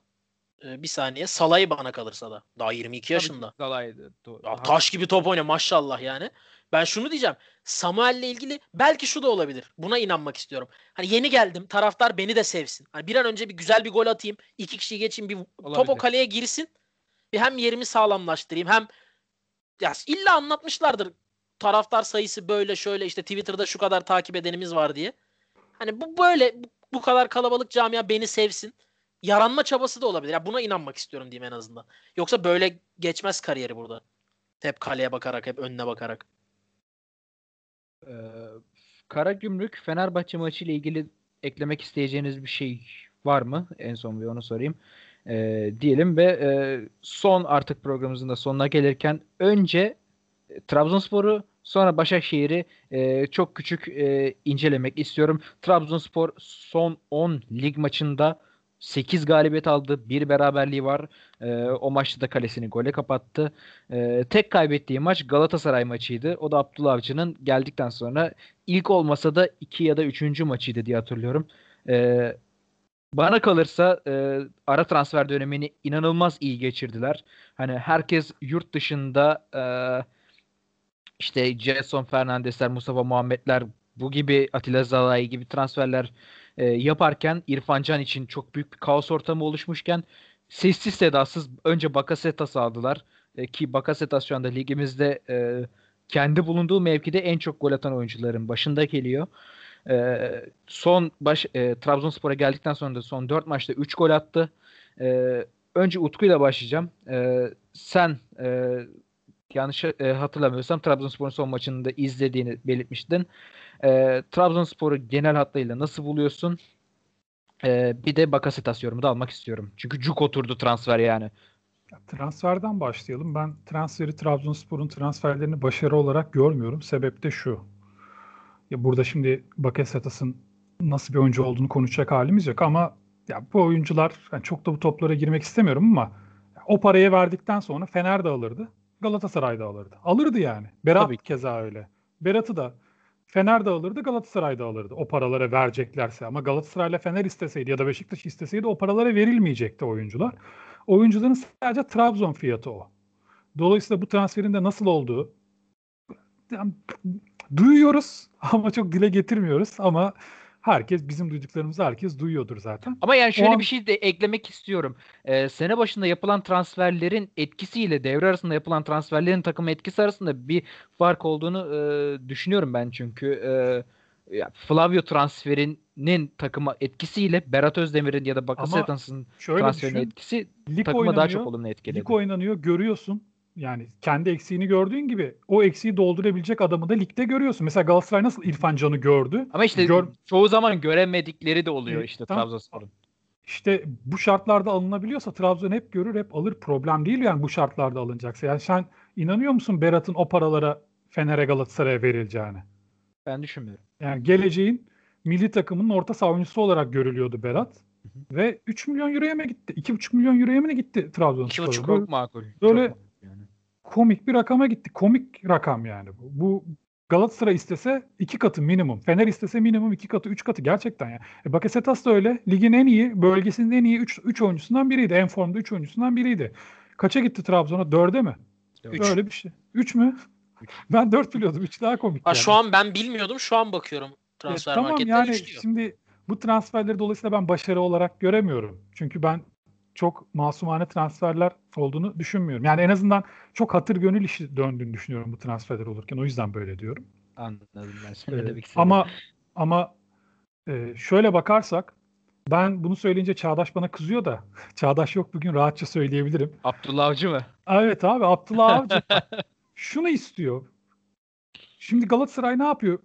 Ee, bir saniye. Salah'ı bana kalırsa da. Daha 22 yaşında. Zalai'de. Do- Ya taş gibi top oynuyor maşallah yani. Ben şunu diyeceğim. Samuel'le ilgili belki şu da olabilir. Buna inanmak istiyorum. Hani yeni geldim. Taraftar beni de sevsin. Hani bir an önce bir güzel bir gol atayım. iki kişiyi geçeyim. Bir top o Olabilir. kaleye girsin. Bir hem yerimi sağlamlaştırayım hem ya illa anlatmışlardır. Taraftar sayısı böyle şöyle işte Twitter'da şu kadar takip edenimiz var diye. Hani bu böyle bu, kadar kalabalık camia beni sevsin. Yaranma çabası da olabilir. Ya buna inanmak istiyorum diyeyim en azından. Yoksa böyle geçmez kariyeri burada. Hep kaleye bakarak, hep önüne bakarak. Ee, Karagümrük Fenerbahçe maçı ile ilgili eklemek isteyeceğiniz bir şey var mı? En son bir onu sorayım. Ee, diyelim ve e, son artık programımızın da sonuna gelirken önce Trabzonspor'u sonra Başakşehir'i e, çok küçük e, incelemek istiyorum. Trabzonspor son 10 lig maçında 8 galibiyet aldı. Bir beraberliği var. E, o maçta da kalesini gole kapattı. E, tek kaybettiği maç Galatasaray maçıydı. O da Abdullah Avcı'nın geldikten sonra ilk olmasa da iki ya da üçüncü maçıydı diye hatırlıyorum. E, bana kalırsa e, ara transfer dönemini inanılmaz iyi geçirdiler. Hani herkes yurt dışında e, işte Jason Fernandesler, Mustafa Muhammedler bu gibi Atilla Zalai gibi transferler e, yaparken İrfan Can için çok büyük bir kaos ortamı oluşmuşken sessiz sedasız önce Bakasetas aldılar. E, ki Bakasetas şu anda ligimizde e, kendi bulunduğu mevkide en çok gol atan oyuncuların başında geliyor. E, son baş e, Trabzonspor'a geldikten sonra da son 4 maçta 3 gol attı. E, önce Utku ile başlayacağım. E, sen e, yanlış e, hatırlamıyorsam Trabzonspor'un son maçını da izlediğini belirtmiştin. E, Trabzonspor'u genel hatlarıyla nasıl buluyorsun? E, bir de Bakasetas yorumu da almak istiyorum. Çünkü cuk oturdu transfer yani. Transferden başlayalım. Ben transferi Trabzonspor'un transferlerini başarı olarak görmüyorum. Sebep de şu. Ya burada şimdi Bakasetas'ın nasıl bir oyuncu olduğunu konuşacak halimiz yok ama ya bu oyuncular yani çok da bu toplara girmek istemiyorum ama o parayı verdikten sonra Fener de alırdı. Galatasaray da alırdı. Alırdı yani. Berat Tabii. keza öyle. Berat'ı da Fener de alırdı, Galatasaray da alırdı. O paralara vereceklerse. Ama Galatasaray'la Fener isteseydi ya da Beşiktaş isteseydi o paralara verilmeyecekti oyuncular. Oyuncuların sadece Trabzon fiyatı o. Dolayısıyla bu transferin de nasıl olduğu yani, duyuyoruz ama çok dile getirmiyoruz ama herkes bizim duyduklarımızı herkes duyuyordur zaten. Ama yani şöyle an... bir şey de eklemek istiyorum. Ee, sene başında yapılan transferlerin etkisiyle devre arasında yapılan transferlerin takım etkisi arasında bir fark olduğunu e, düşünüyorum ben çünkü. E, Flavio transferinin takıma etkisiyle Berat Özdemir'in ya da Bakasetas'ın transferinin etkisi lig takıma daha çok olumlu etkiledi. Lig oynanıyor görüyorsun yani kendi eksiğini gördüğün gibi o eksiği doldurabilecek adamı da ligde görüyorsun. Mesela Galatasaray nasıl İrfan Can'ı gördü? Ama işte Gör... çoğu zaman göremedikleri de oluyor e, işte. Trabzonspor'un. İşte bu şartlarda alınabiliyorsa Trabzon hep görür hep alır. Problem değil yani bu şartlarda alınacaksa. Yani sen inanıyor musun Berat'ın o paralara Fener'e Galatasaray'a verileceğine? Ben düşünmüyorum. Yani geleceğin milli takımının orta savunucusu olarak görülüyordu Berat. Hı hı. Ve 3 milyon euroya mı gitti? 2,5 milyon euroya mı gitti Trabzonspor? 2,5 çok makul. Böyle çok komik bir rakama gitti. Komik rakam yani bu. Bu Galatasaray istese iki katı minimum. Fener istese minimum iki katı, üç katı gerçekten ya. E Bakasetas da öyle. Ligin en iyi, bölgesinin en iyi üç, üç oyuncusundan biriydi. En formda üç oyuncusundan biriydi. Kaça gitti Trabzon'a? Dörde mi? Üç. Öyle bir şey. Üç mü? Üç. Ben dört biliyordum. Üç daha komik. Ha, yani. Şu an ben bilmiyordum. Şu an bakıyorum transfer e, tamam, yani şimdi bu transferleri dolayısıyla ben başarı olarak göremiyorum. Çünkü ben çok masumane transferler olduğunu düşünmüyorum. Yani en azından çok hatır gönül işi döndüğünü düşünüyorum bu transferler olurken. O yüzden böyle diyorum. Anladım ben. Sen ee, demek ama ama e, şöyle bakarsak ben bunu söyleyince Çağdaş bana kızıyor da Çağdaş yok bugün rahatça söyleyebilirim. Abdullah Avcı mı? Evet abi Abdullah Avcı şunu istiyor. Şimdi Galatasaray ne yapıyor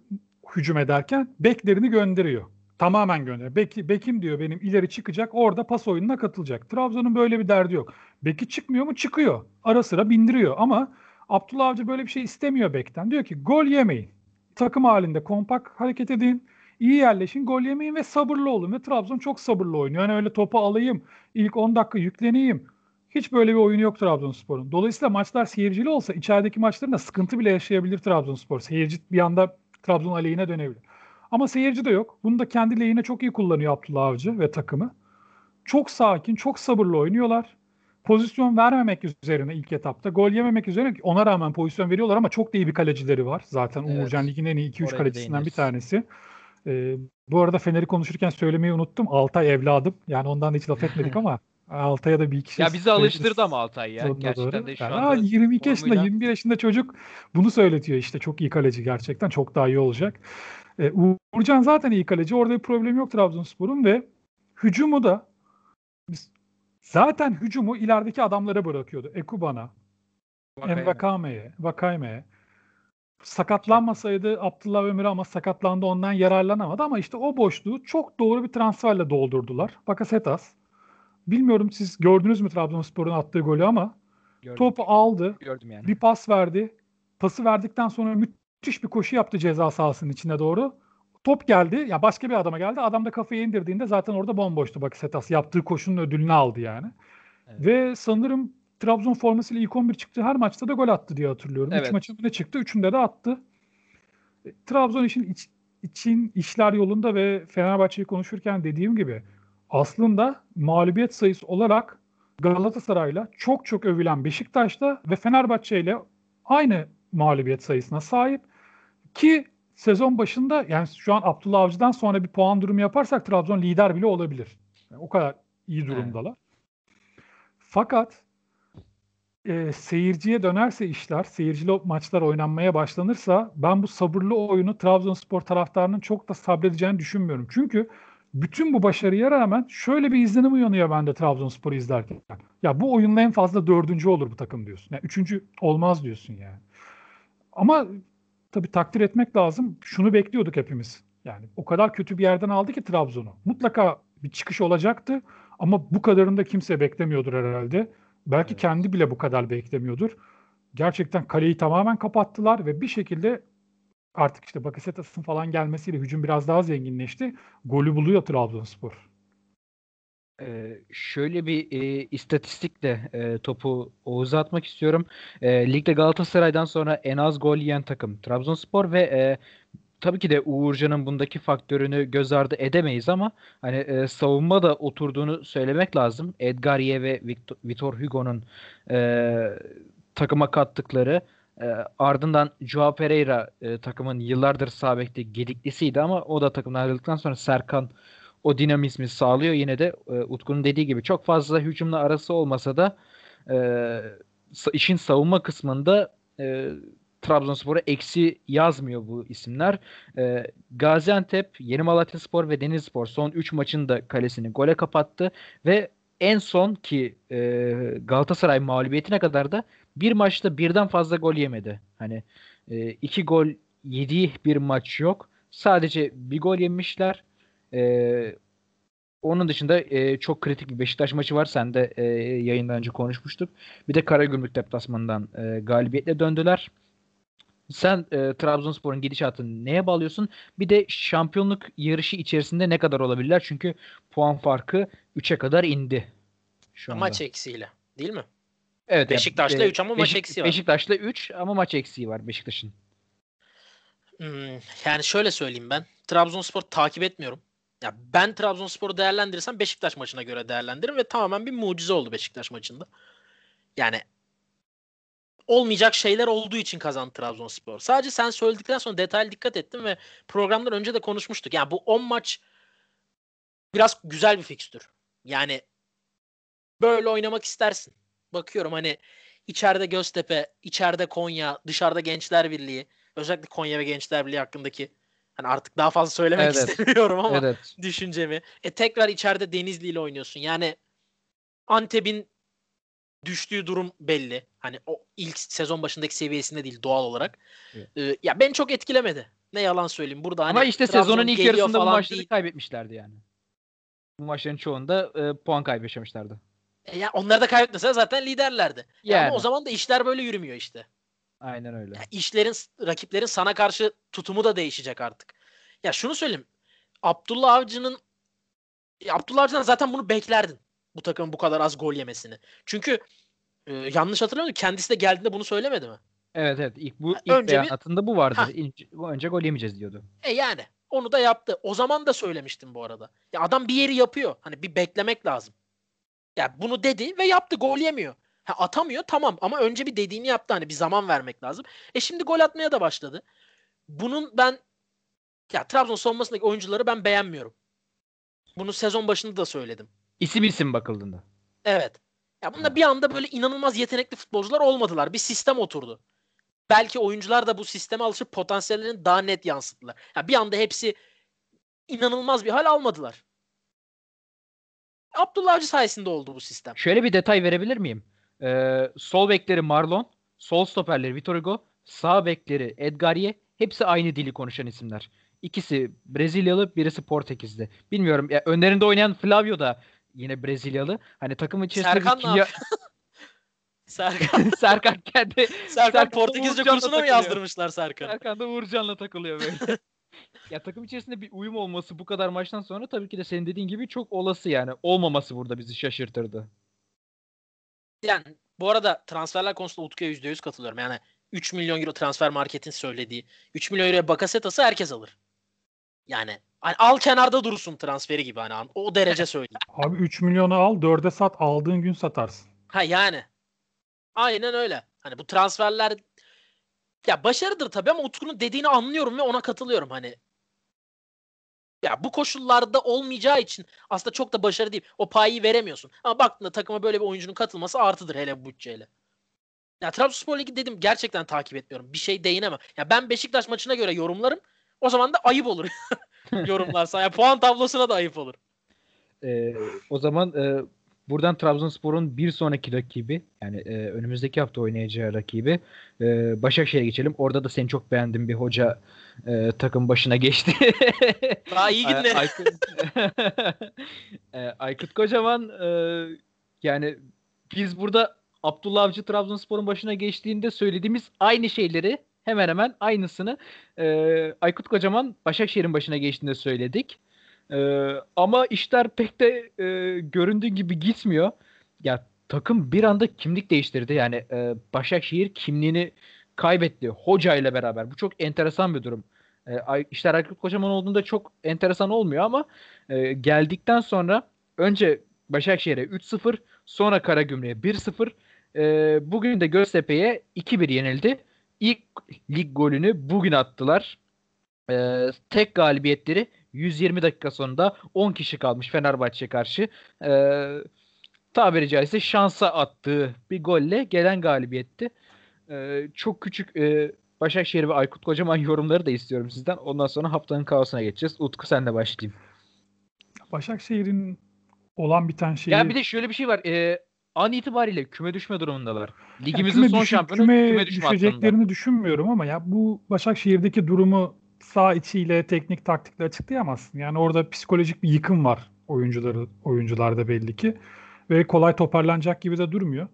hücum ederken? Beklerini gönderiyor. Tamamen gönder. Beki, Bekim diyor benim ileri çıkacak orada pas oyununa katılacak. Trabzon'un böyle bir derdi yok. Beki çıkmıyor mu? Çıkıyor. Ara sıra bindiriyor ama Abdullah Avcı böyle bir şey istemiyor Bek'ten. Diyor ki gol yemeyin. Takım halinde kompak hareket edin. iyi yerleşin, gol yemeyin ve sabırlı olun. Ve Trabzon çok sabırlı oynuyor. Yani öyle topu alayım, ilk 10 dakika yükleneyim. Hiç böyle bir oyunu yok Trabzonspor'un. Dolayısıyla maçlar seyircili olsa içerideki maçların da sıkıntı bile yaşayabilir Trabzonspor. Seyirci bir anda Trabzon aleyhine dönebilir. Ama seyirci de yok. Bunu da kendi lehine çok iyi kullanıyor Abdullah Avcı ve takımı. Çok sakin, çok sabırlı oynuyorlar. Pozisyon vermemek üzerine ilk etapta. Gol yememek üzerine ona rağmen pozisyon veriyorlar ama çok da iyi bir kalecileri var. Zaten evet. Uğurcan Lig'in en iyi 2-3 kalecisinden bir tanesi. Ee, bu arada Fener'i konuşurken söylemeyi unuttum. Altay evladım. Yani ondan da hiç laf etmedik ama Altay'a da bir iki şey. Ya bizi alıştırdı ama Altay ya. Gerçekten doğru. de şu yani, anda 22 formuyla... yaşında 21 yaşında çocuk bunu söyletiyor işte. Çok iyi kaleci gerçekten. Çok daha iyi olacak. E, Uğurcan zaten iyi kaleci. Orada bir problem yok Trabzonspor'un ve hücumu da zaten hücumu ilerideki adamlara bırakıyordu. Ekuban'a, Envakame'ye, Vakayme'ye. Sakatlanmasaydı Abdullah Ömür ama sakatlandı ondan yararlanamadı ama işte o boşluğu çok doğru bir transferle doldurdular. Bakasetas. Bilmiyorum siz gördünüz mü Trabzonspor'un attığı golü ama Gördüm. topu aldı. Gördüm yani. Bir pas verdi. Pası verdikten sonra müthiş bir koşu yaptı ceza sahasının içine doğru. Top geldi. Ya başka bir adama geldi. Adam da kafayı indirdiğinde zaten orada bomboştu bak Setas. Yaptığı koşunun ödülünü aldı yani. Evet. Ve sanırım Trabzon formasıyla ilk 11 çıktı. Her maçta da gol attı diye hatırlıyorum. Evet. Üç maçında çıktı. Üçünde de attı. E, Trabzon için iç, için işler yolunda ve Fenerbahçe'yi konuşurken dediğim gibi aslında mağlubiyet sayısı olarak Galatasaray'la çok çok övülen Beşiktaş'ta ve Fenerbahçe ile aynı mağlubiyet sayısına sahip. Ki sezon başında yani şu an Abdullah Avcı'dan sonra bir puan durumu yaparsak Trabzon lider bile olabilir. Yani o kadar iyi durumdalar. Evet. Fakat e, seyirciye dönerse işler, seyircili maçlar oynanmaya başlanırsa ben bu sabırlı oyunu Trabzonspor taraftarının çok da sabredeceğini düşünmüyorum. Çünkü bütün bu başarıya rağmen şöyle bir izlenim uyanıyor bende Trabzonspor'u izlerken. Ya bu oyunla en fazla dördüncü olur bu takım diyorsun. Yani üçüncü olmaz diyorsun yani. Ama tabii takdir etmek lazım. Şunu bekliyorduk hepimiz. Yani o kadar kötü bir yerden aldı ki Trabzon'u. Mutlaka bir çıkış olacaktı ama bu kadarını da kimse beklemiyordur herhalde. Belki evet. kendi bile bu kadar beklemiyordur. Gerçekten kaleyi tamamen kapattılar ve bir şekilde artık işte Bakasetas'ın falan gelmesiyle hücum biraz daha zenginleşti. Golü buluyor Trabzonspor. Ee, şöyle bir e, istatistikle e, topu Oğuz'a atmak istiyorum. E, ligde Galatasaray'dan sonra en az gol yiyen takım Trabzonspor ve e, tabii ki de Uğurcan'ın bundaki faktörünü göz ardı edemeyiz ama hani e, savunma da oturduğunu söylemek lazım. Edgarie ve Victor, Vitor Hugo'nun e, takıma kattıkları e, ardından Joao Pereira e, takımın yıllardır sağ bekte gediklisiydi ama o da takımdan ayrıldıktan sonra Serkan o dinamizmi sağlıyor. Yine de e, Utku'nun dediği gibi çok fazla hücumla arası olmasa da e, işin savunma kısmında e, Trabzonspor'a eksi yazmıyor bu isimler. E, Gaziantep, Yeni Malatya Spor ve Denizspor son 3 maçın da kalesini gole kapattı ve en son ki e, Galatasaray mağlubiyetine kadar da bir maçta birden fazla gol yemedi. Hani e, iki gol yediği bir maç yok. Sadece bir gol yemişler. E, onun dışında e, çok kritik bir Beşiktaş maçı var. Sen de e, yayından önce konuşmuştuk. Bir de Karagümrük deplasmanından e, galibiyetle döndüler. Sen e, Trabzonspor'un gidişatını neye bağlıyorsun? Bir de şampiyonluk yarışı içerisinde ne kadar olabilirler? Çünkü puan farkı 3'e kadar indi. Şu anda. Maç eksiğiyle değil mi? Evet. Beşiktaş'la yani, 3 ama Beşik, maç eksiği var. Beşiktaş'la 3 ama maç eksiği var Beşiktaş'ın. Hmm, yani şöyle söyleyeyim ben. Trabzonspor takip etmiyorum. Ya ben Trabzonspor'u değerlendirirsem Beşiktaş maçına göre değerlendiririm ve tamamen bir mucize oldu Beşiktaş maçında. Yani olmayacak şeyler olduğu için kazandı Trabzonspor. Sadece sen söyledikten sonra detaylı dikkat ettim ve programdan önce de konuşmuştuk. Yani bu 10 maç biraz güzel bir fikstür. Yani böyle oynamak istersin. Bakıyorum hani içeride Göztepe, içeride Konya, dışarıda Gençler Birliği. Özellikle Konya ve Gençler Birliği hakkındaki hani artık daha fazla söylemek evet. istemiyorum ama evet. düşüncemi. E tekrar içeride Denizli ile oynuyorsun. Yani Antep'in düştüğü durum belli. Hani o ilk sezon başındaki seviyesinde değil doğal olarak. Evet. Ee, ya ben çok etkilemedi. Ne yalan söyleyeyim. Burada hani Ama işte sezonun ilk yarısında bu maçları değil. kaybetmişlerdi yani. Bu maçların çoğunda e, puan kaybetmişlerdi. E ya onları da kaybetmese zaten liderlerdi. Yani. Ama o zaman da işler böyle yürümüyor işte. Aynen öyle. Ya işlerin rakiplerin sana karşı tutumu da değişecek artık. Ya şunu söyleyeyim. Abdullah Avcı'nın Abdullah Avcı'dan zaten bunu beklerdin. Bu takımın bu kadar az gol yemesini. Çünkü e, yanlış hatırlamıyorum kendisi de geldiğinde bunu söylemedi mi? Evet evet. İlk bu ilk önce beyanatında bir, bu vardı. Ha. İlk, önce gol yemeyeceğiz diyordu. E yani onu da yaptı. O zaman da söylemiştim bu arada. Ya adam bir yeri yapıyor. Hani bir beklemek lazım. Ya bunu dedi ve yaptı. Gol yemiyor. Ha, atamıyor tamam ama önce bir dediğini yaptı. Hani bir zaman vermek lazım. E şimdi gol atmaya da başladı. Bunun ben ya Trabzon savunmasındaki oyuncuları ben beğenmiyorum. Bunu sezon başında da söyledim. İsim isim bakıldığında. Evet. Ya bunda bir anda böyle inanılmaz yetenekli futbolcular olmadılar. Bir sistem oturdu. Belki oyuncular da bu sisteme alışıp potansiyellerini daha net yansıttılar. Ya bir anda hepsi inanılmaz bir hal almadılar. Abdullah Avcı sayesinde oldu bu sistem. Şöyle bir detay verebilir miyim? Ee, sol bekleri Marlon, sol stoperleri Vitor Hugo, sağ bekleri Edgarie hepsi aynı dili konuşan isimler. İkisi Brezilyalı, birisi Portekizli. Bilmiyorum. Ya önlerinde oynayan Flavio da yine Brezilyalı. Hani takım içerisinde Serkan kimya... Serkan. Serkan kendi Serkan, Serkan Portekizce kursuna mı yazdırmışlar Serkan? Serkan da Uğurcan'la takılıyor böyle. ya takım içerisinde bir uyum olması bu kadar maçtan sonra tabii ki de senin dediğin gibi çok olası yani. Olmaması burada bizi şaşırtırdı. Yani bu arada transferler konusunda Utku'ya %100 katılıyorum. Yani 3 milyon euro transfer marketin söylediği 3 milyon euroya Bakasetas'ı herkes alır. Yani Hani al kenarda durursun transferi gibi hani o derece söyleyeyim. Abi 3 milyonu al 4'e sat aldığın gün satarsın. Ha yani. Aynen öyle. Hani bu transferler ya başarıdır tabii ama Utku'nun dediğini anlıyorum ve ona katılıyorum hani. Ya bu koşullarda olmayacağı için aslında çok da başarı değil. O payı veremiyorsun. Ama baktığında takıma böyle bir oyuncunun katılması artıdır hele bu bütçeyle. Ya Trabzonspor Ligi dedim gerçekten takip etmiyorum. Bir şey değinemem. Ya ben Beşiktaş maçına göre yorumlarım. O zaman da ayıp olur. yorumlarsan. Yani puan tablosuna da ayıp olur. Ee, o zaman e, buradan Trabzonspor'un bir sonraki rakibi yani e, önümüzdeki hafta oynayacağı rakibi e, Başakşehir'e geçelim. Orada da seni çok beğendim bir hoca e, takım başına geçti. Daha iyi günleri. Aykut, e, Aykut Kocaman e, yani biz burada Abdullah Avcı Trabzonspor'un başına geçtiğinde söylediğimiz aynı şeyleri hemen hemen aynısını e, Aykut Kocaman Başakşehir'in başına geçtiğinde söyledik. E, ama işler pek de e, göründüğü gibi gitmiyor. Ya takım bir anda kimlik değiştirdi. Yani e, Başakşehir kimliğini kaybetti hoca ile beraber. Bu çok enteresan bir durum. E, işler Aykut Kocaman olduğunda çok enteresan olmuyor ama e, geldikten sonra önce Başakşehir'e 3-0 sonra Karagümrük'e 1-0 e, bugün de Göztepe'ye 2-1 yenildi. İlk lig golünü bugün attılar. E, tek galibiyetleri 120 dakika sonunda 10 kişi kalmış Fenerbahçe karşı. E, tabiri caizse şansa attığı bir golle gelen galibiyetti. E, çok küçük e, Başakşehir ve Aykut Kocaman yorumları da istiyorum sizden. Ondan sonra haftanın kaosuna geçeceğiz. Utku senle başlayayım. Başakşehir'in olan biten şeyi... Ya bir de şöyle bir şey var. E, an itibariyle küme düşme durumundalar. Ligimizin yani son düşün, şampiyonu küme, küme düşme düşeceklerini hattında. düşünmüyorum ama ya bu Başakşehir'deki durumu sağ içiyle teknik taktikle açıklayamazsın. Yani orada psikolojik bir yıkım var oyuncuları oyuncularda belli ki ve kolay toparlanacak gibi de durmuyor.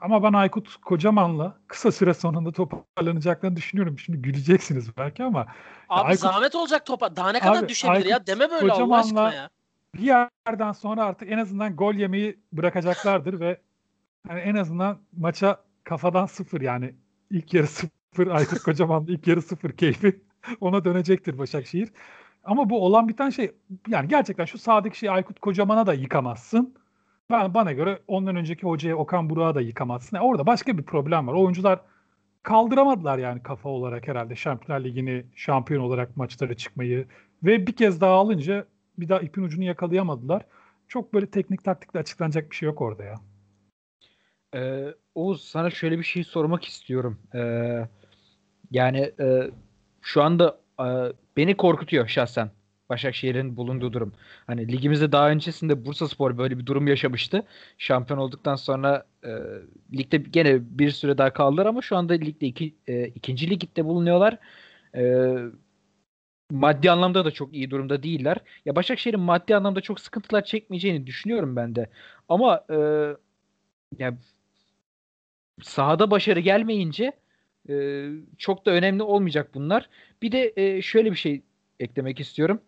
Ama ben Aykut Kocaman'la kısa süre sonunda toparlanacaklarını düşünüyorum. Şimdi güleceksiniz belki ama. Abi Aykut, zahmet olacak topa. Daha ne kadar abi, düşebilir Aykut ya? Deme böyle Allah aşkına ya. Bir yerden sonra artık en azından gol yemeyi bırakacaklardır ve yani en azından maça kafadan sıfır yani ilk yarı sıfır Aykut Kocaman'da ilk yarı sıfır keyfi ona dönecektir Başakşehir. Ama bu olan biten şey yani gerçekten şu sağdaki şeyi Aykut Kocaman'a da yıkamazsın. Ben bana göre ondan önceki hocaya Okan Burak'a da yıkamazsın. Yani orada başka bir problem var. Oyuncular kaldıramadılar yani kafa olarak herhalde Şampiyonlar Ligi'ni şampiyon olarak maçlara çıkmayı ve bir kez daha alınca bir daha ipin ucunu yakalayamadılar. Çok böyle teknik taktikle açıklanacak bir şey yok orada ya. Ee, Oğuz sana şöyle bir şey sormak istiyorum. Ee, yani e, şu anda e, beni korkutuyor şahsen. Başakşehir'in bulunduğu durum. Hani ligimizde daha öncesinde Bursa Spor böyle bir durum yaşamıştı. Şampiyon olduktan sonra e, ligde gene bir süre daha kaldılar ama şu anda ligde iki, e, ikinci ligde bulunuyorlar. E, maddi anlamda da çok iyi durumda değiller. Ya Başakşehir'in maddi anlamda çok sıkıntılar çekmeyeceğini düşünüyorum ben de. Ama e, ya sahada başarı gelmeyince e, çok da önemli olmayacak bunlar. Bir de e, şöyle bir şey eklemek istiyorum.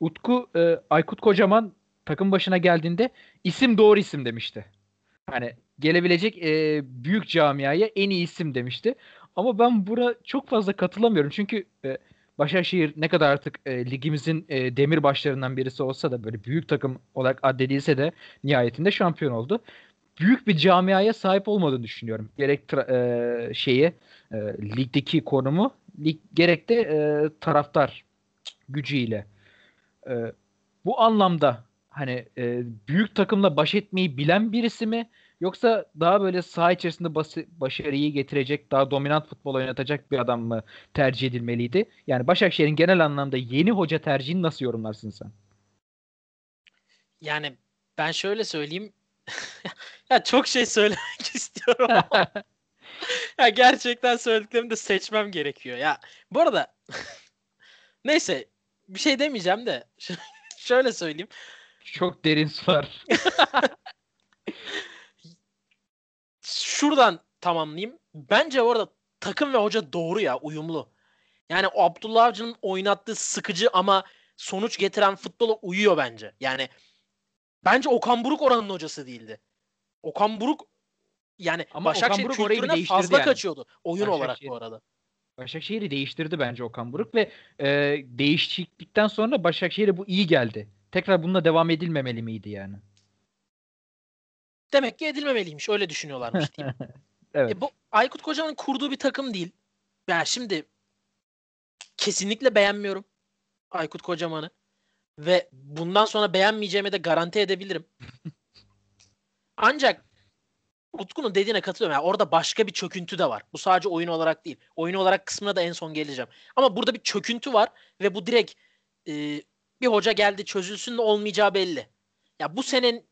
Utku e, Aykut Kocaman takım başına geldiğinde isim doğru isim demişti. Hani gelebilecek e, büyük camiaya en iyi isim demişti. Ama ben buna çok fazla katılamıyorum. Çünkü e, Başakşehir ne kadar artık e, ligimizin e, demir başlarından birisi olsa da böyle büyük takım olarak addedilse de nihayetinde şampiyon oldu. Büyük bir camiaya sahip olmadığını düşünüyorum. Gerek tra- e, şeyi e, ligdeki konumu lig, gerek de e, taraftar gücüyle. E, bu anlamda hani e, büyük takımla baş etmeyi bilen birisi mi yoksa daha böyle saha içerisinde bas- başarıyı getirecek, daha dominant futbol oynatacak bir adam mı tercih edilmeliydi? Yani Başakşehir'in genel anlamda yeni hoca tercihini nasıl yorumlarsın sen? Yani ben şöyle söyleyeyim. ya çok şey söylemek istiyorum ya gerçekten söylediklerimi de seçmem gerekiyor. Ya bu arada neyse bir şey demeyeceğim de şöyle söyleyeyim. Çok derin sular. Şuradan tamamlayayım. Bence orada takım ve hoca doğru ya uyumlu. Yani o Abdullah Avcı'nın oynattığı sıkıcı ama sonuç getiren futbola uyuyor bence. Yani bence Okan Buruk oranın hocası değildi. Okan Buruk yani ama Başakşehir kültürüne fazla yani. kaçıyordu oyun olarak bu arada. Başakşehir'i değiştirdi bence Okan Buruk ve e, değişiklikten sonra Başakşehir'e bu iyi geldi. Tekrar bununla devam edilmemeli miydi yani? Demek ki edilmemeliymiş. Öyle düşünüyorlarmış diyeyim. evet. E, bu Aykut Kocaman'ın kurduğu bir takım değil. Ben şimdi kesinlikle beğenmiyorum Aykut Kocaman'ı. Ve bundan sonra beğenmeyeceğime de garanti edebilirim. Ancak Utku'nun dediğine katılıyorum. Yani orada başka bir çöküntü de var. Bu sadece oyun olarak değil. Oyun olarak kısmına da en son geleceğim. Ama burada bir çöküntü var ve bu direkt e, bir hoca geldi çözülsün de olmayacağı belli. Ya bu senin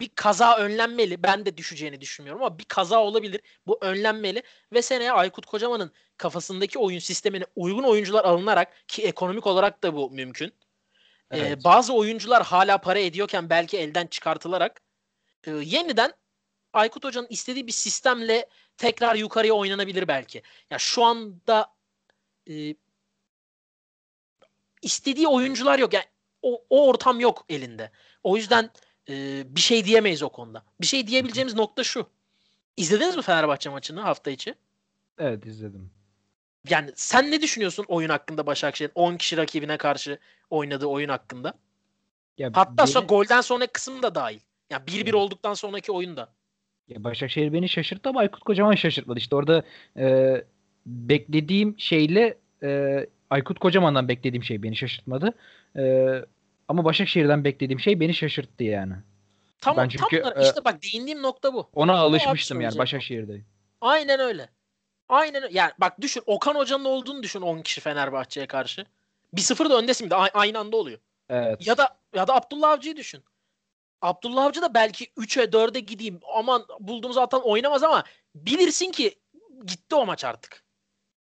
bir kaza önlenmeli. Ben de düşeceğini düşünmüyorum ama bir kaza olabilir. Bu önlenmeli ve seneye Aykut Kocaman'ın kafasındaki oyun sistemine uygun oyuncular alınarak ki ekonomik olarak da bu mümkün. Ee, evet. Ee, bazı oyuncular hala para ediyorken belki elden çıkartılarak e, yeniden Aykut Hoca'nın istediği bir sistemle tekrar yukarıya oynanabilir belki. Ya şu anda e, istediği oyuncular yok. Yani o, o ortam yok elinde. O yüzden e, bir şey diyemeyiz o konuda. Bir şey diyebileceğimiz nokta şu. İzlediniz mi Fenerbahçe maçını hafta içi? Evet izledim. Yani sen ne düşünüyorsun oyun hakkında Başakşehir'in 10 kişi rakibine karşı oynadığı oyun hakkında? Ya Hatta beni... sonra golden sonra kısım da dahil. Yani 1-1 evet. olduktan sonraki oyunda. Ya Başakşehir beni şaşırttı ama Aykut Kocaman şaşırtmadı. İşte orada e, beklediğim şeyle e, Aykut Kocaman'dan beklediğim şey beni şaşırtmadı. E, ama Başakşehir'den beklediğim şey beni şaşırttı yani. Tamam ben çünkü, tam e, işte bak değindiğim nokta bu. Ona alışmıştım yani Başakşehir'de. Aynen öyle. Aynen. Yani bak düşün Okan Hoca'nın olduğunu düşün 10 kişi Fenerbahçe'ye karşı. 1-0 da öndesin bir de aynı anda oluyor. Evet. Ya da ya da Abdullah Avcı'yı düşün. Abdullah Avcı da belki 3'e 4'e gideyim aman bulduğumuz atan oynamaz ama bilirsin ki gitti o maç artık.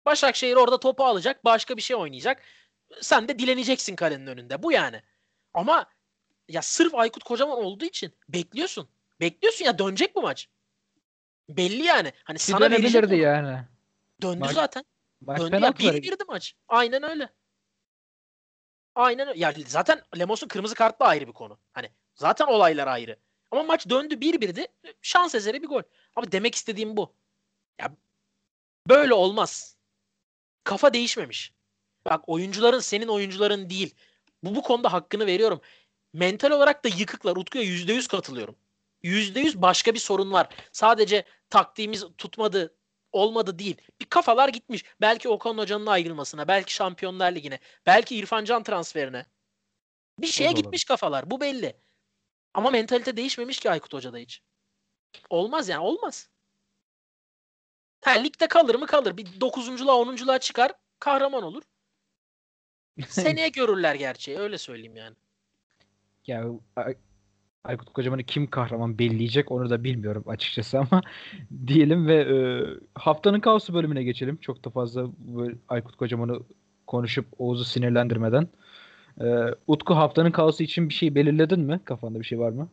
Başakşehir orada topu alacak başka bir şey oynayacak. Sen de dileneceksin kalenin önünde. Bu yani. Ama ya sırf Aykut Kocaman olduğu için bekliyorsun. Bekliyorsun ya dönecek bu maç. Belli yani. Hani Ki sana verecekti yani. Döndü maç, zaten. Maç Döndü ya. Bir birdi maç. Aynen öyle. Aynen öyle. Yani zaten Lemos'un kırmızı kartla ayrı bir konu. Hani zaten olaylar ayrı. Ama maç döndü bir birdi. Şans eseri bir gol. Ama demek istediğim bu. Ya böyle olmaz. Kafa değişmemiş. Bak oyuncuların senin oyuncuların değil. Bu bu konuda hakkını veriyorum. Mental olarak da yıkıklar. Utku'ya %100 katılıyorum. %100 başka bir sorun var. Sadece taktiğimiz tutmadı, olmadı değil. Bir kafalar gitmiş. Belki Okan Hoca'nın ayrılmasına, belki Şampiyonlar Ligi'ne, belki İrfan Can transferine. Bir şeye gitmiş kafalar. Bu belli. Ama mentalite değişmemiş ki Aykut Hoca'da hiç. Olmaz yani olmaz. Ha, ligde kalır mı kalır. Bir 9'unculuğa 10'unculuğa çıkar. Kahraman olur. Seneye görürler gerçeği. Öyle söyleyeyim yani. Ya Ay- Aykut Kocaman'ı kim kahraman belleyecek onu da bilmiyorum açıkçası ama diyelim ve e, haftanın kaosu bölümüne geçelim. Çok da fazla böyle Aykut Kocaman'ı konuşup Oğuz'u sinirlendirmeden. E, Utku haftanın kaosu için bir şey belirledin mi? Kafanda bir şey var mı?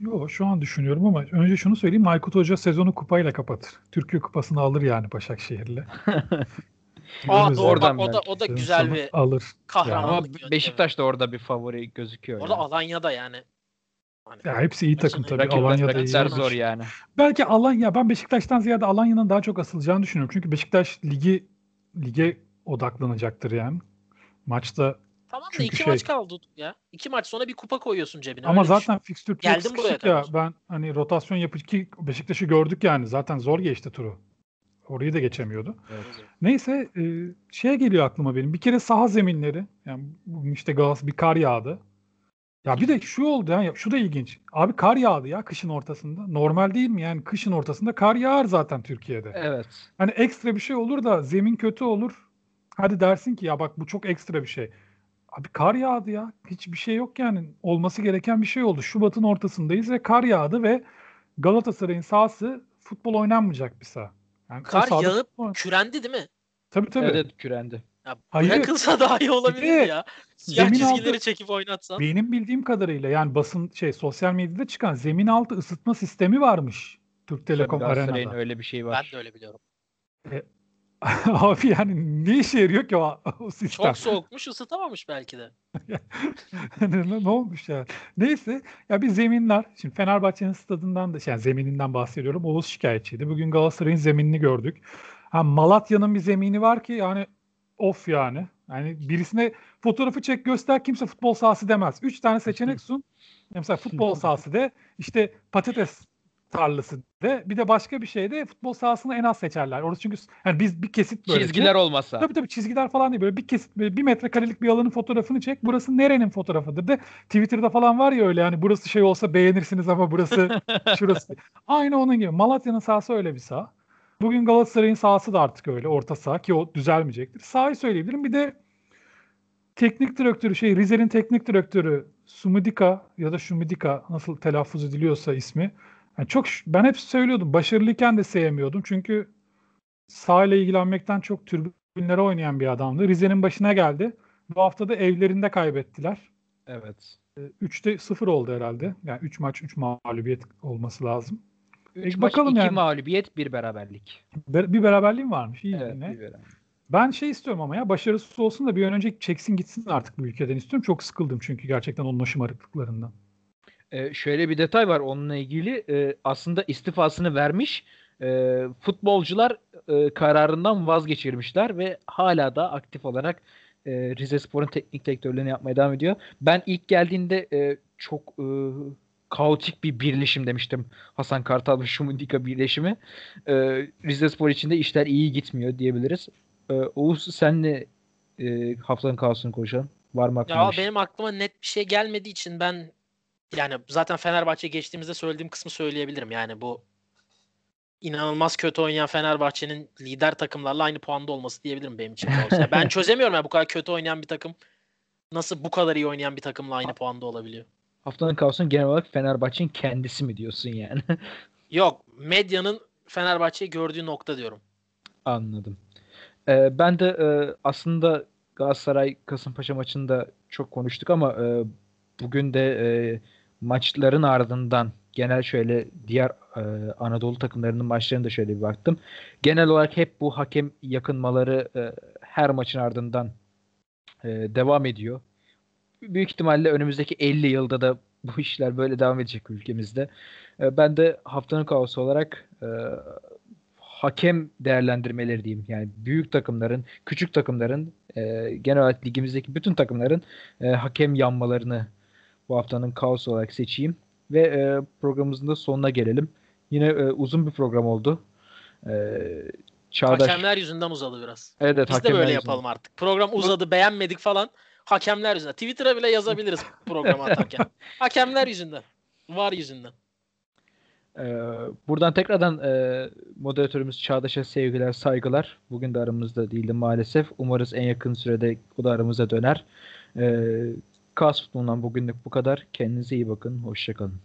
Yok şu an düşünüyorum ama önce şunu söyleyeyim. Aykut Hoca sezonu kupayla kapatır. Türkiye kupasını alır yani Başakşehir'le. Aa doğru bak, o da o da güzel bir alır. kahramanlık. Ama Beşiktaş da orada bir favori gözüküyor. Orada yani. Alanya'da yani. Hani, ya hepsi iyi takım tabii. Rakip, Alanya'da iyi. zor yani. Belki Alanya ben Beşiktaş'tan ziyade Alanya'nın daha çok asılacağını düşünüyorum. Çünkü Beşiktaş ligi lige odaklanacaktır yani. Maçta Tamam da iki şey, maç kaldı ya. İki maç sonra bir kupa koyuyorsun cebine. Ama zaten fikstür çok sıkışık ya. Ben hani rotasyon yapıp ki Beşiktaş'ı gördük yani. Zaten zor geçti turu. Orayı da geçemiyordu. Evet. Neyse e, şeye geliyor aklıma benim. Bir kere saha zeminleri. Yani işte Galas bir kar yağdı. Ya bir de şu oldu ya. Şu da ilginç. Abi kar yağdı ya kışın ortasında. Normal değil mi? Yani kışın ortasında kar yağar zaten Türkiye'de. Evet. Hani ekstra bir şey olur da zemin kötü olur. Hadi dersin ki ya bak bu çok ekstra bir şey. Abi kar yağdı ya. Hiçbir şey yok yani. Olması gereken bir şey oldu. Şubat'ın ortasındayız ve kar yağdı ve Galatasaray'ın sahası futbol oynanmayacak bir saha. Yani Kar yağıp kürendi değil mi? Tabii tabii. Evet kürendi. Ya Hayır. Bırakılsa daha iyi olabilir ya. Siyah çizgileri altı, çekip oynatsan. Benim bildiğim kadarıyla yani basın şey sosyal medyada çıkan zemin altı ısıtma sistemi varmış Türk Telekom Tabii Arena'da. öyle bir şey var. Ben de öyle biliyorum. E, abi yani ne işe yarıyor ki o, o sistem? Çok soğukmuş ısıtamamış belki de. ne, ne olmuş ya? Neyse ya bir zeminler. Şimdi Fenerbahçe'nin stadından da yani zemininden bahsediyorum. Oğuz şikayetçiydi. Bugün Galatasaray'ın zeminini gördük. Ha Malatya'nın bir zemini var ki yani of yani. Yani birisine fotoğrafı çek göster kimse futbol sahası demez. Üç tane seçenek sun. Mesela futbol sahası de işte patates tarlası de bir de başka bir şeyde futbol sahasını en az seçerler. Orası çünkü yani biz bir kesit böyle. Çizgiler olmasa. Tabii tabii çizgiler falan değil böyle bir kesit böyle bir metrekarelik bir alanın fotoğrafını çek. Burası nerenin fotoğrafıdır de Twitter'da falan var ya öyle yani burası şey olsa beğenirsiniz ama burası şurası. Aynı onun gibi. Malatya'nın sahası öyle bir saha. Bugün Galatasaray'ın sahası da artık öyle orta saha ki o düzelmeyecektir. Sahayı söyleyebilirim. Bir de teknik direktörü şey Rize'nin teknik direktörü Sumudika ya da Shumidika nasıl telaffuz ediliyorsa ismi. Yani çok ben hep söylüyordum. Başarılıyken de sevmiyordum. Çünkü sahayla ilgilenmekten çok türbinlere oynayan bir adamdı. Rize'nin başına geldi. Bu hafta da evlerinde kaybettiler. Evet. 3'te 0 oldu herhalde. Yani 3 maç 3 mağlubiyet olması lazım. 3 e, maç bakalım 2 yani. mağlubiyet 1 beraberlik. Bir beraberliğim varmış. İyi evet, bir beraberlik. Ben şey istiyorum ama ya başarısız olsun da bir an önce çeksin gitsin artık bu ülkeden istiyorum. Çok sıkıldım çünkü gerçekten onun şımarıklıklarından. Ee, şöyle bir detay var onunla ilgili. Ee, aslında istifasını vermiş. Ee, futbolcular e, kararından vazgeçirmişler ve hala da aktif olarak e, Rize Spor'un teknik direktörlüğünü yapmaya devam ediyor. Ben ilk geldiğinde e, çok e, kaotik bir birleşim demiştim. Hasan Kartal ve Şumundika birleşimi. E, Rize Spor için de işler iyi gitmiyor diyebiliriz. E, Oğuz senle e, haftanın kaosunu konuşalım. Var mı aklına? Ya şey? benim aklıma net bir şey gelmediği için ben yani zaten Fenerbahçe geçtiğimizde söylediğim kısmı söyleyebilirim. Yani bu inanılmaz kötü oynayan Fenerbahçe'nin lider takımlarla aynı puanda olması diyebilirim benim için. ben çözemiyorum yani bu kadar kötü oynayan bir takım nasıl bu kadar iyi oynayan bir takımla aynı puanda olabiliyor. Haftanın kaosun genel olarak Fenerbahçe'nin kendisi mi diyorsun yani? Yok, medyanın Fenerbahçe'yi gördüğü nokta diyorum. Anladım. Ee, ben de e, aslında Galatasaray Kasımpaşa maçında çok konuştuk ama e, bugün de e, maçların ardından genel şöyle diğer e, Anadolu takımlarının maçlarına da şöyle bir baktım. Genel olarak hep bu hakem yakınmaları e, her maçın ardından e, devam ediyor. Büyük ihtimalle önümüzdeki 50 yılda da bu işler böyle devam edecek ülkemizde. E, ben de haftanın kaosu olarak e, hakem değerlendirmeleri diyeyim. Yani büyük takımların, küçük takımların, e, genel olarak ligimizdeki bütün takımların e, hakem yanmalarını bu haftanın kaosu olarak seçeyim. Ve e, programımızın da sonuna gelelim. Yine e, uzun bir program oldu. E, Çağdaş... Hakemler yüzünden uzadı biraz. Evet, Biz de böyle yüzünden. yapalım artık. Program uzadı, beğenmedik falan. Hakemler yüzünden. Twitter'a bile yazabiliriz programı atarken. Hakemler yüzünden. Var yüzünden. Ee, buradan tekrardan e, moderatörümüz Çağdaş'a sevgiler, saygılar. Bugün de aramızda değildi maalesef. Umarız en yakın sürede o da aramıza döner. Ee, Kas futbolundan bugünlük bu kadar. Kendinize iyi bakın. Hoşçakalın.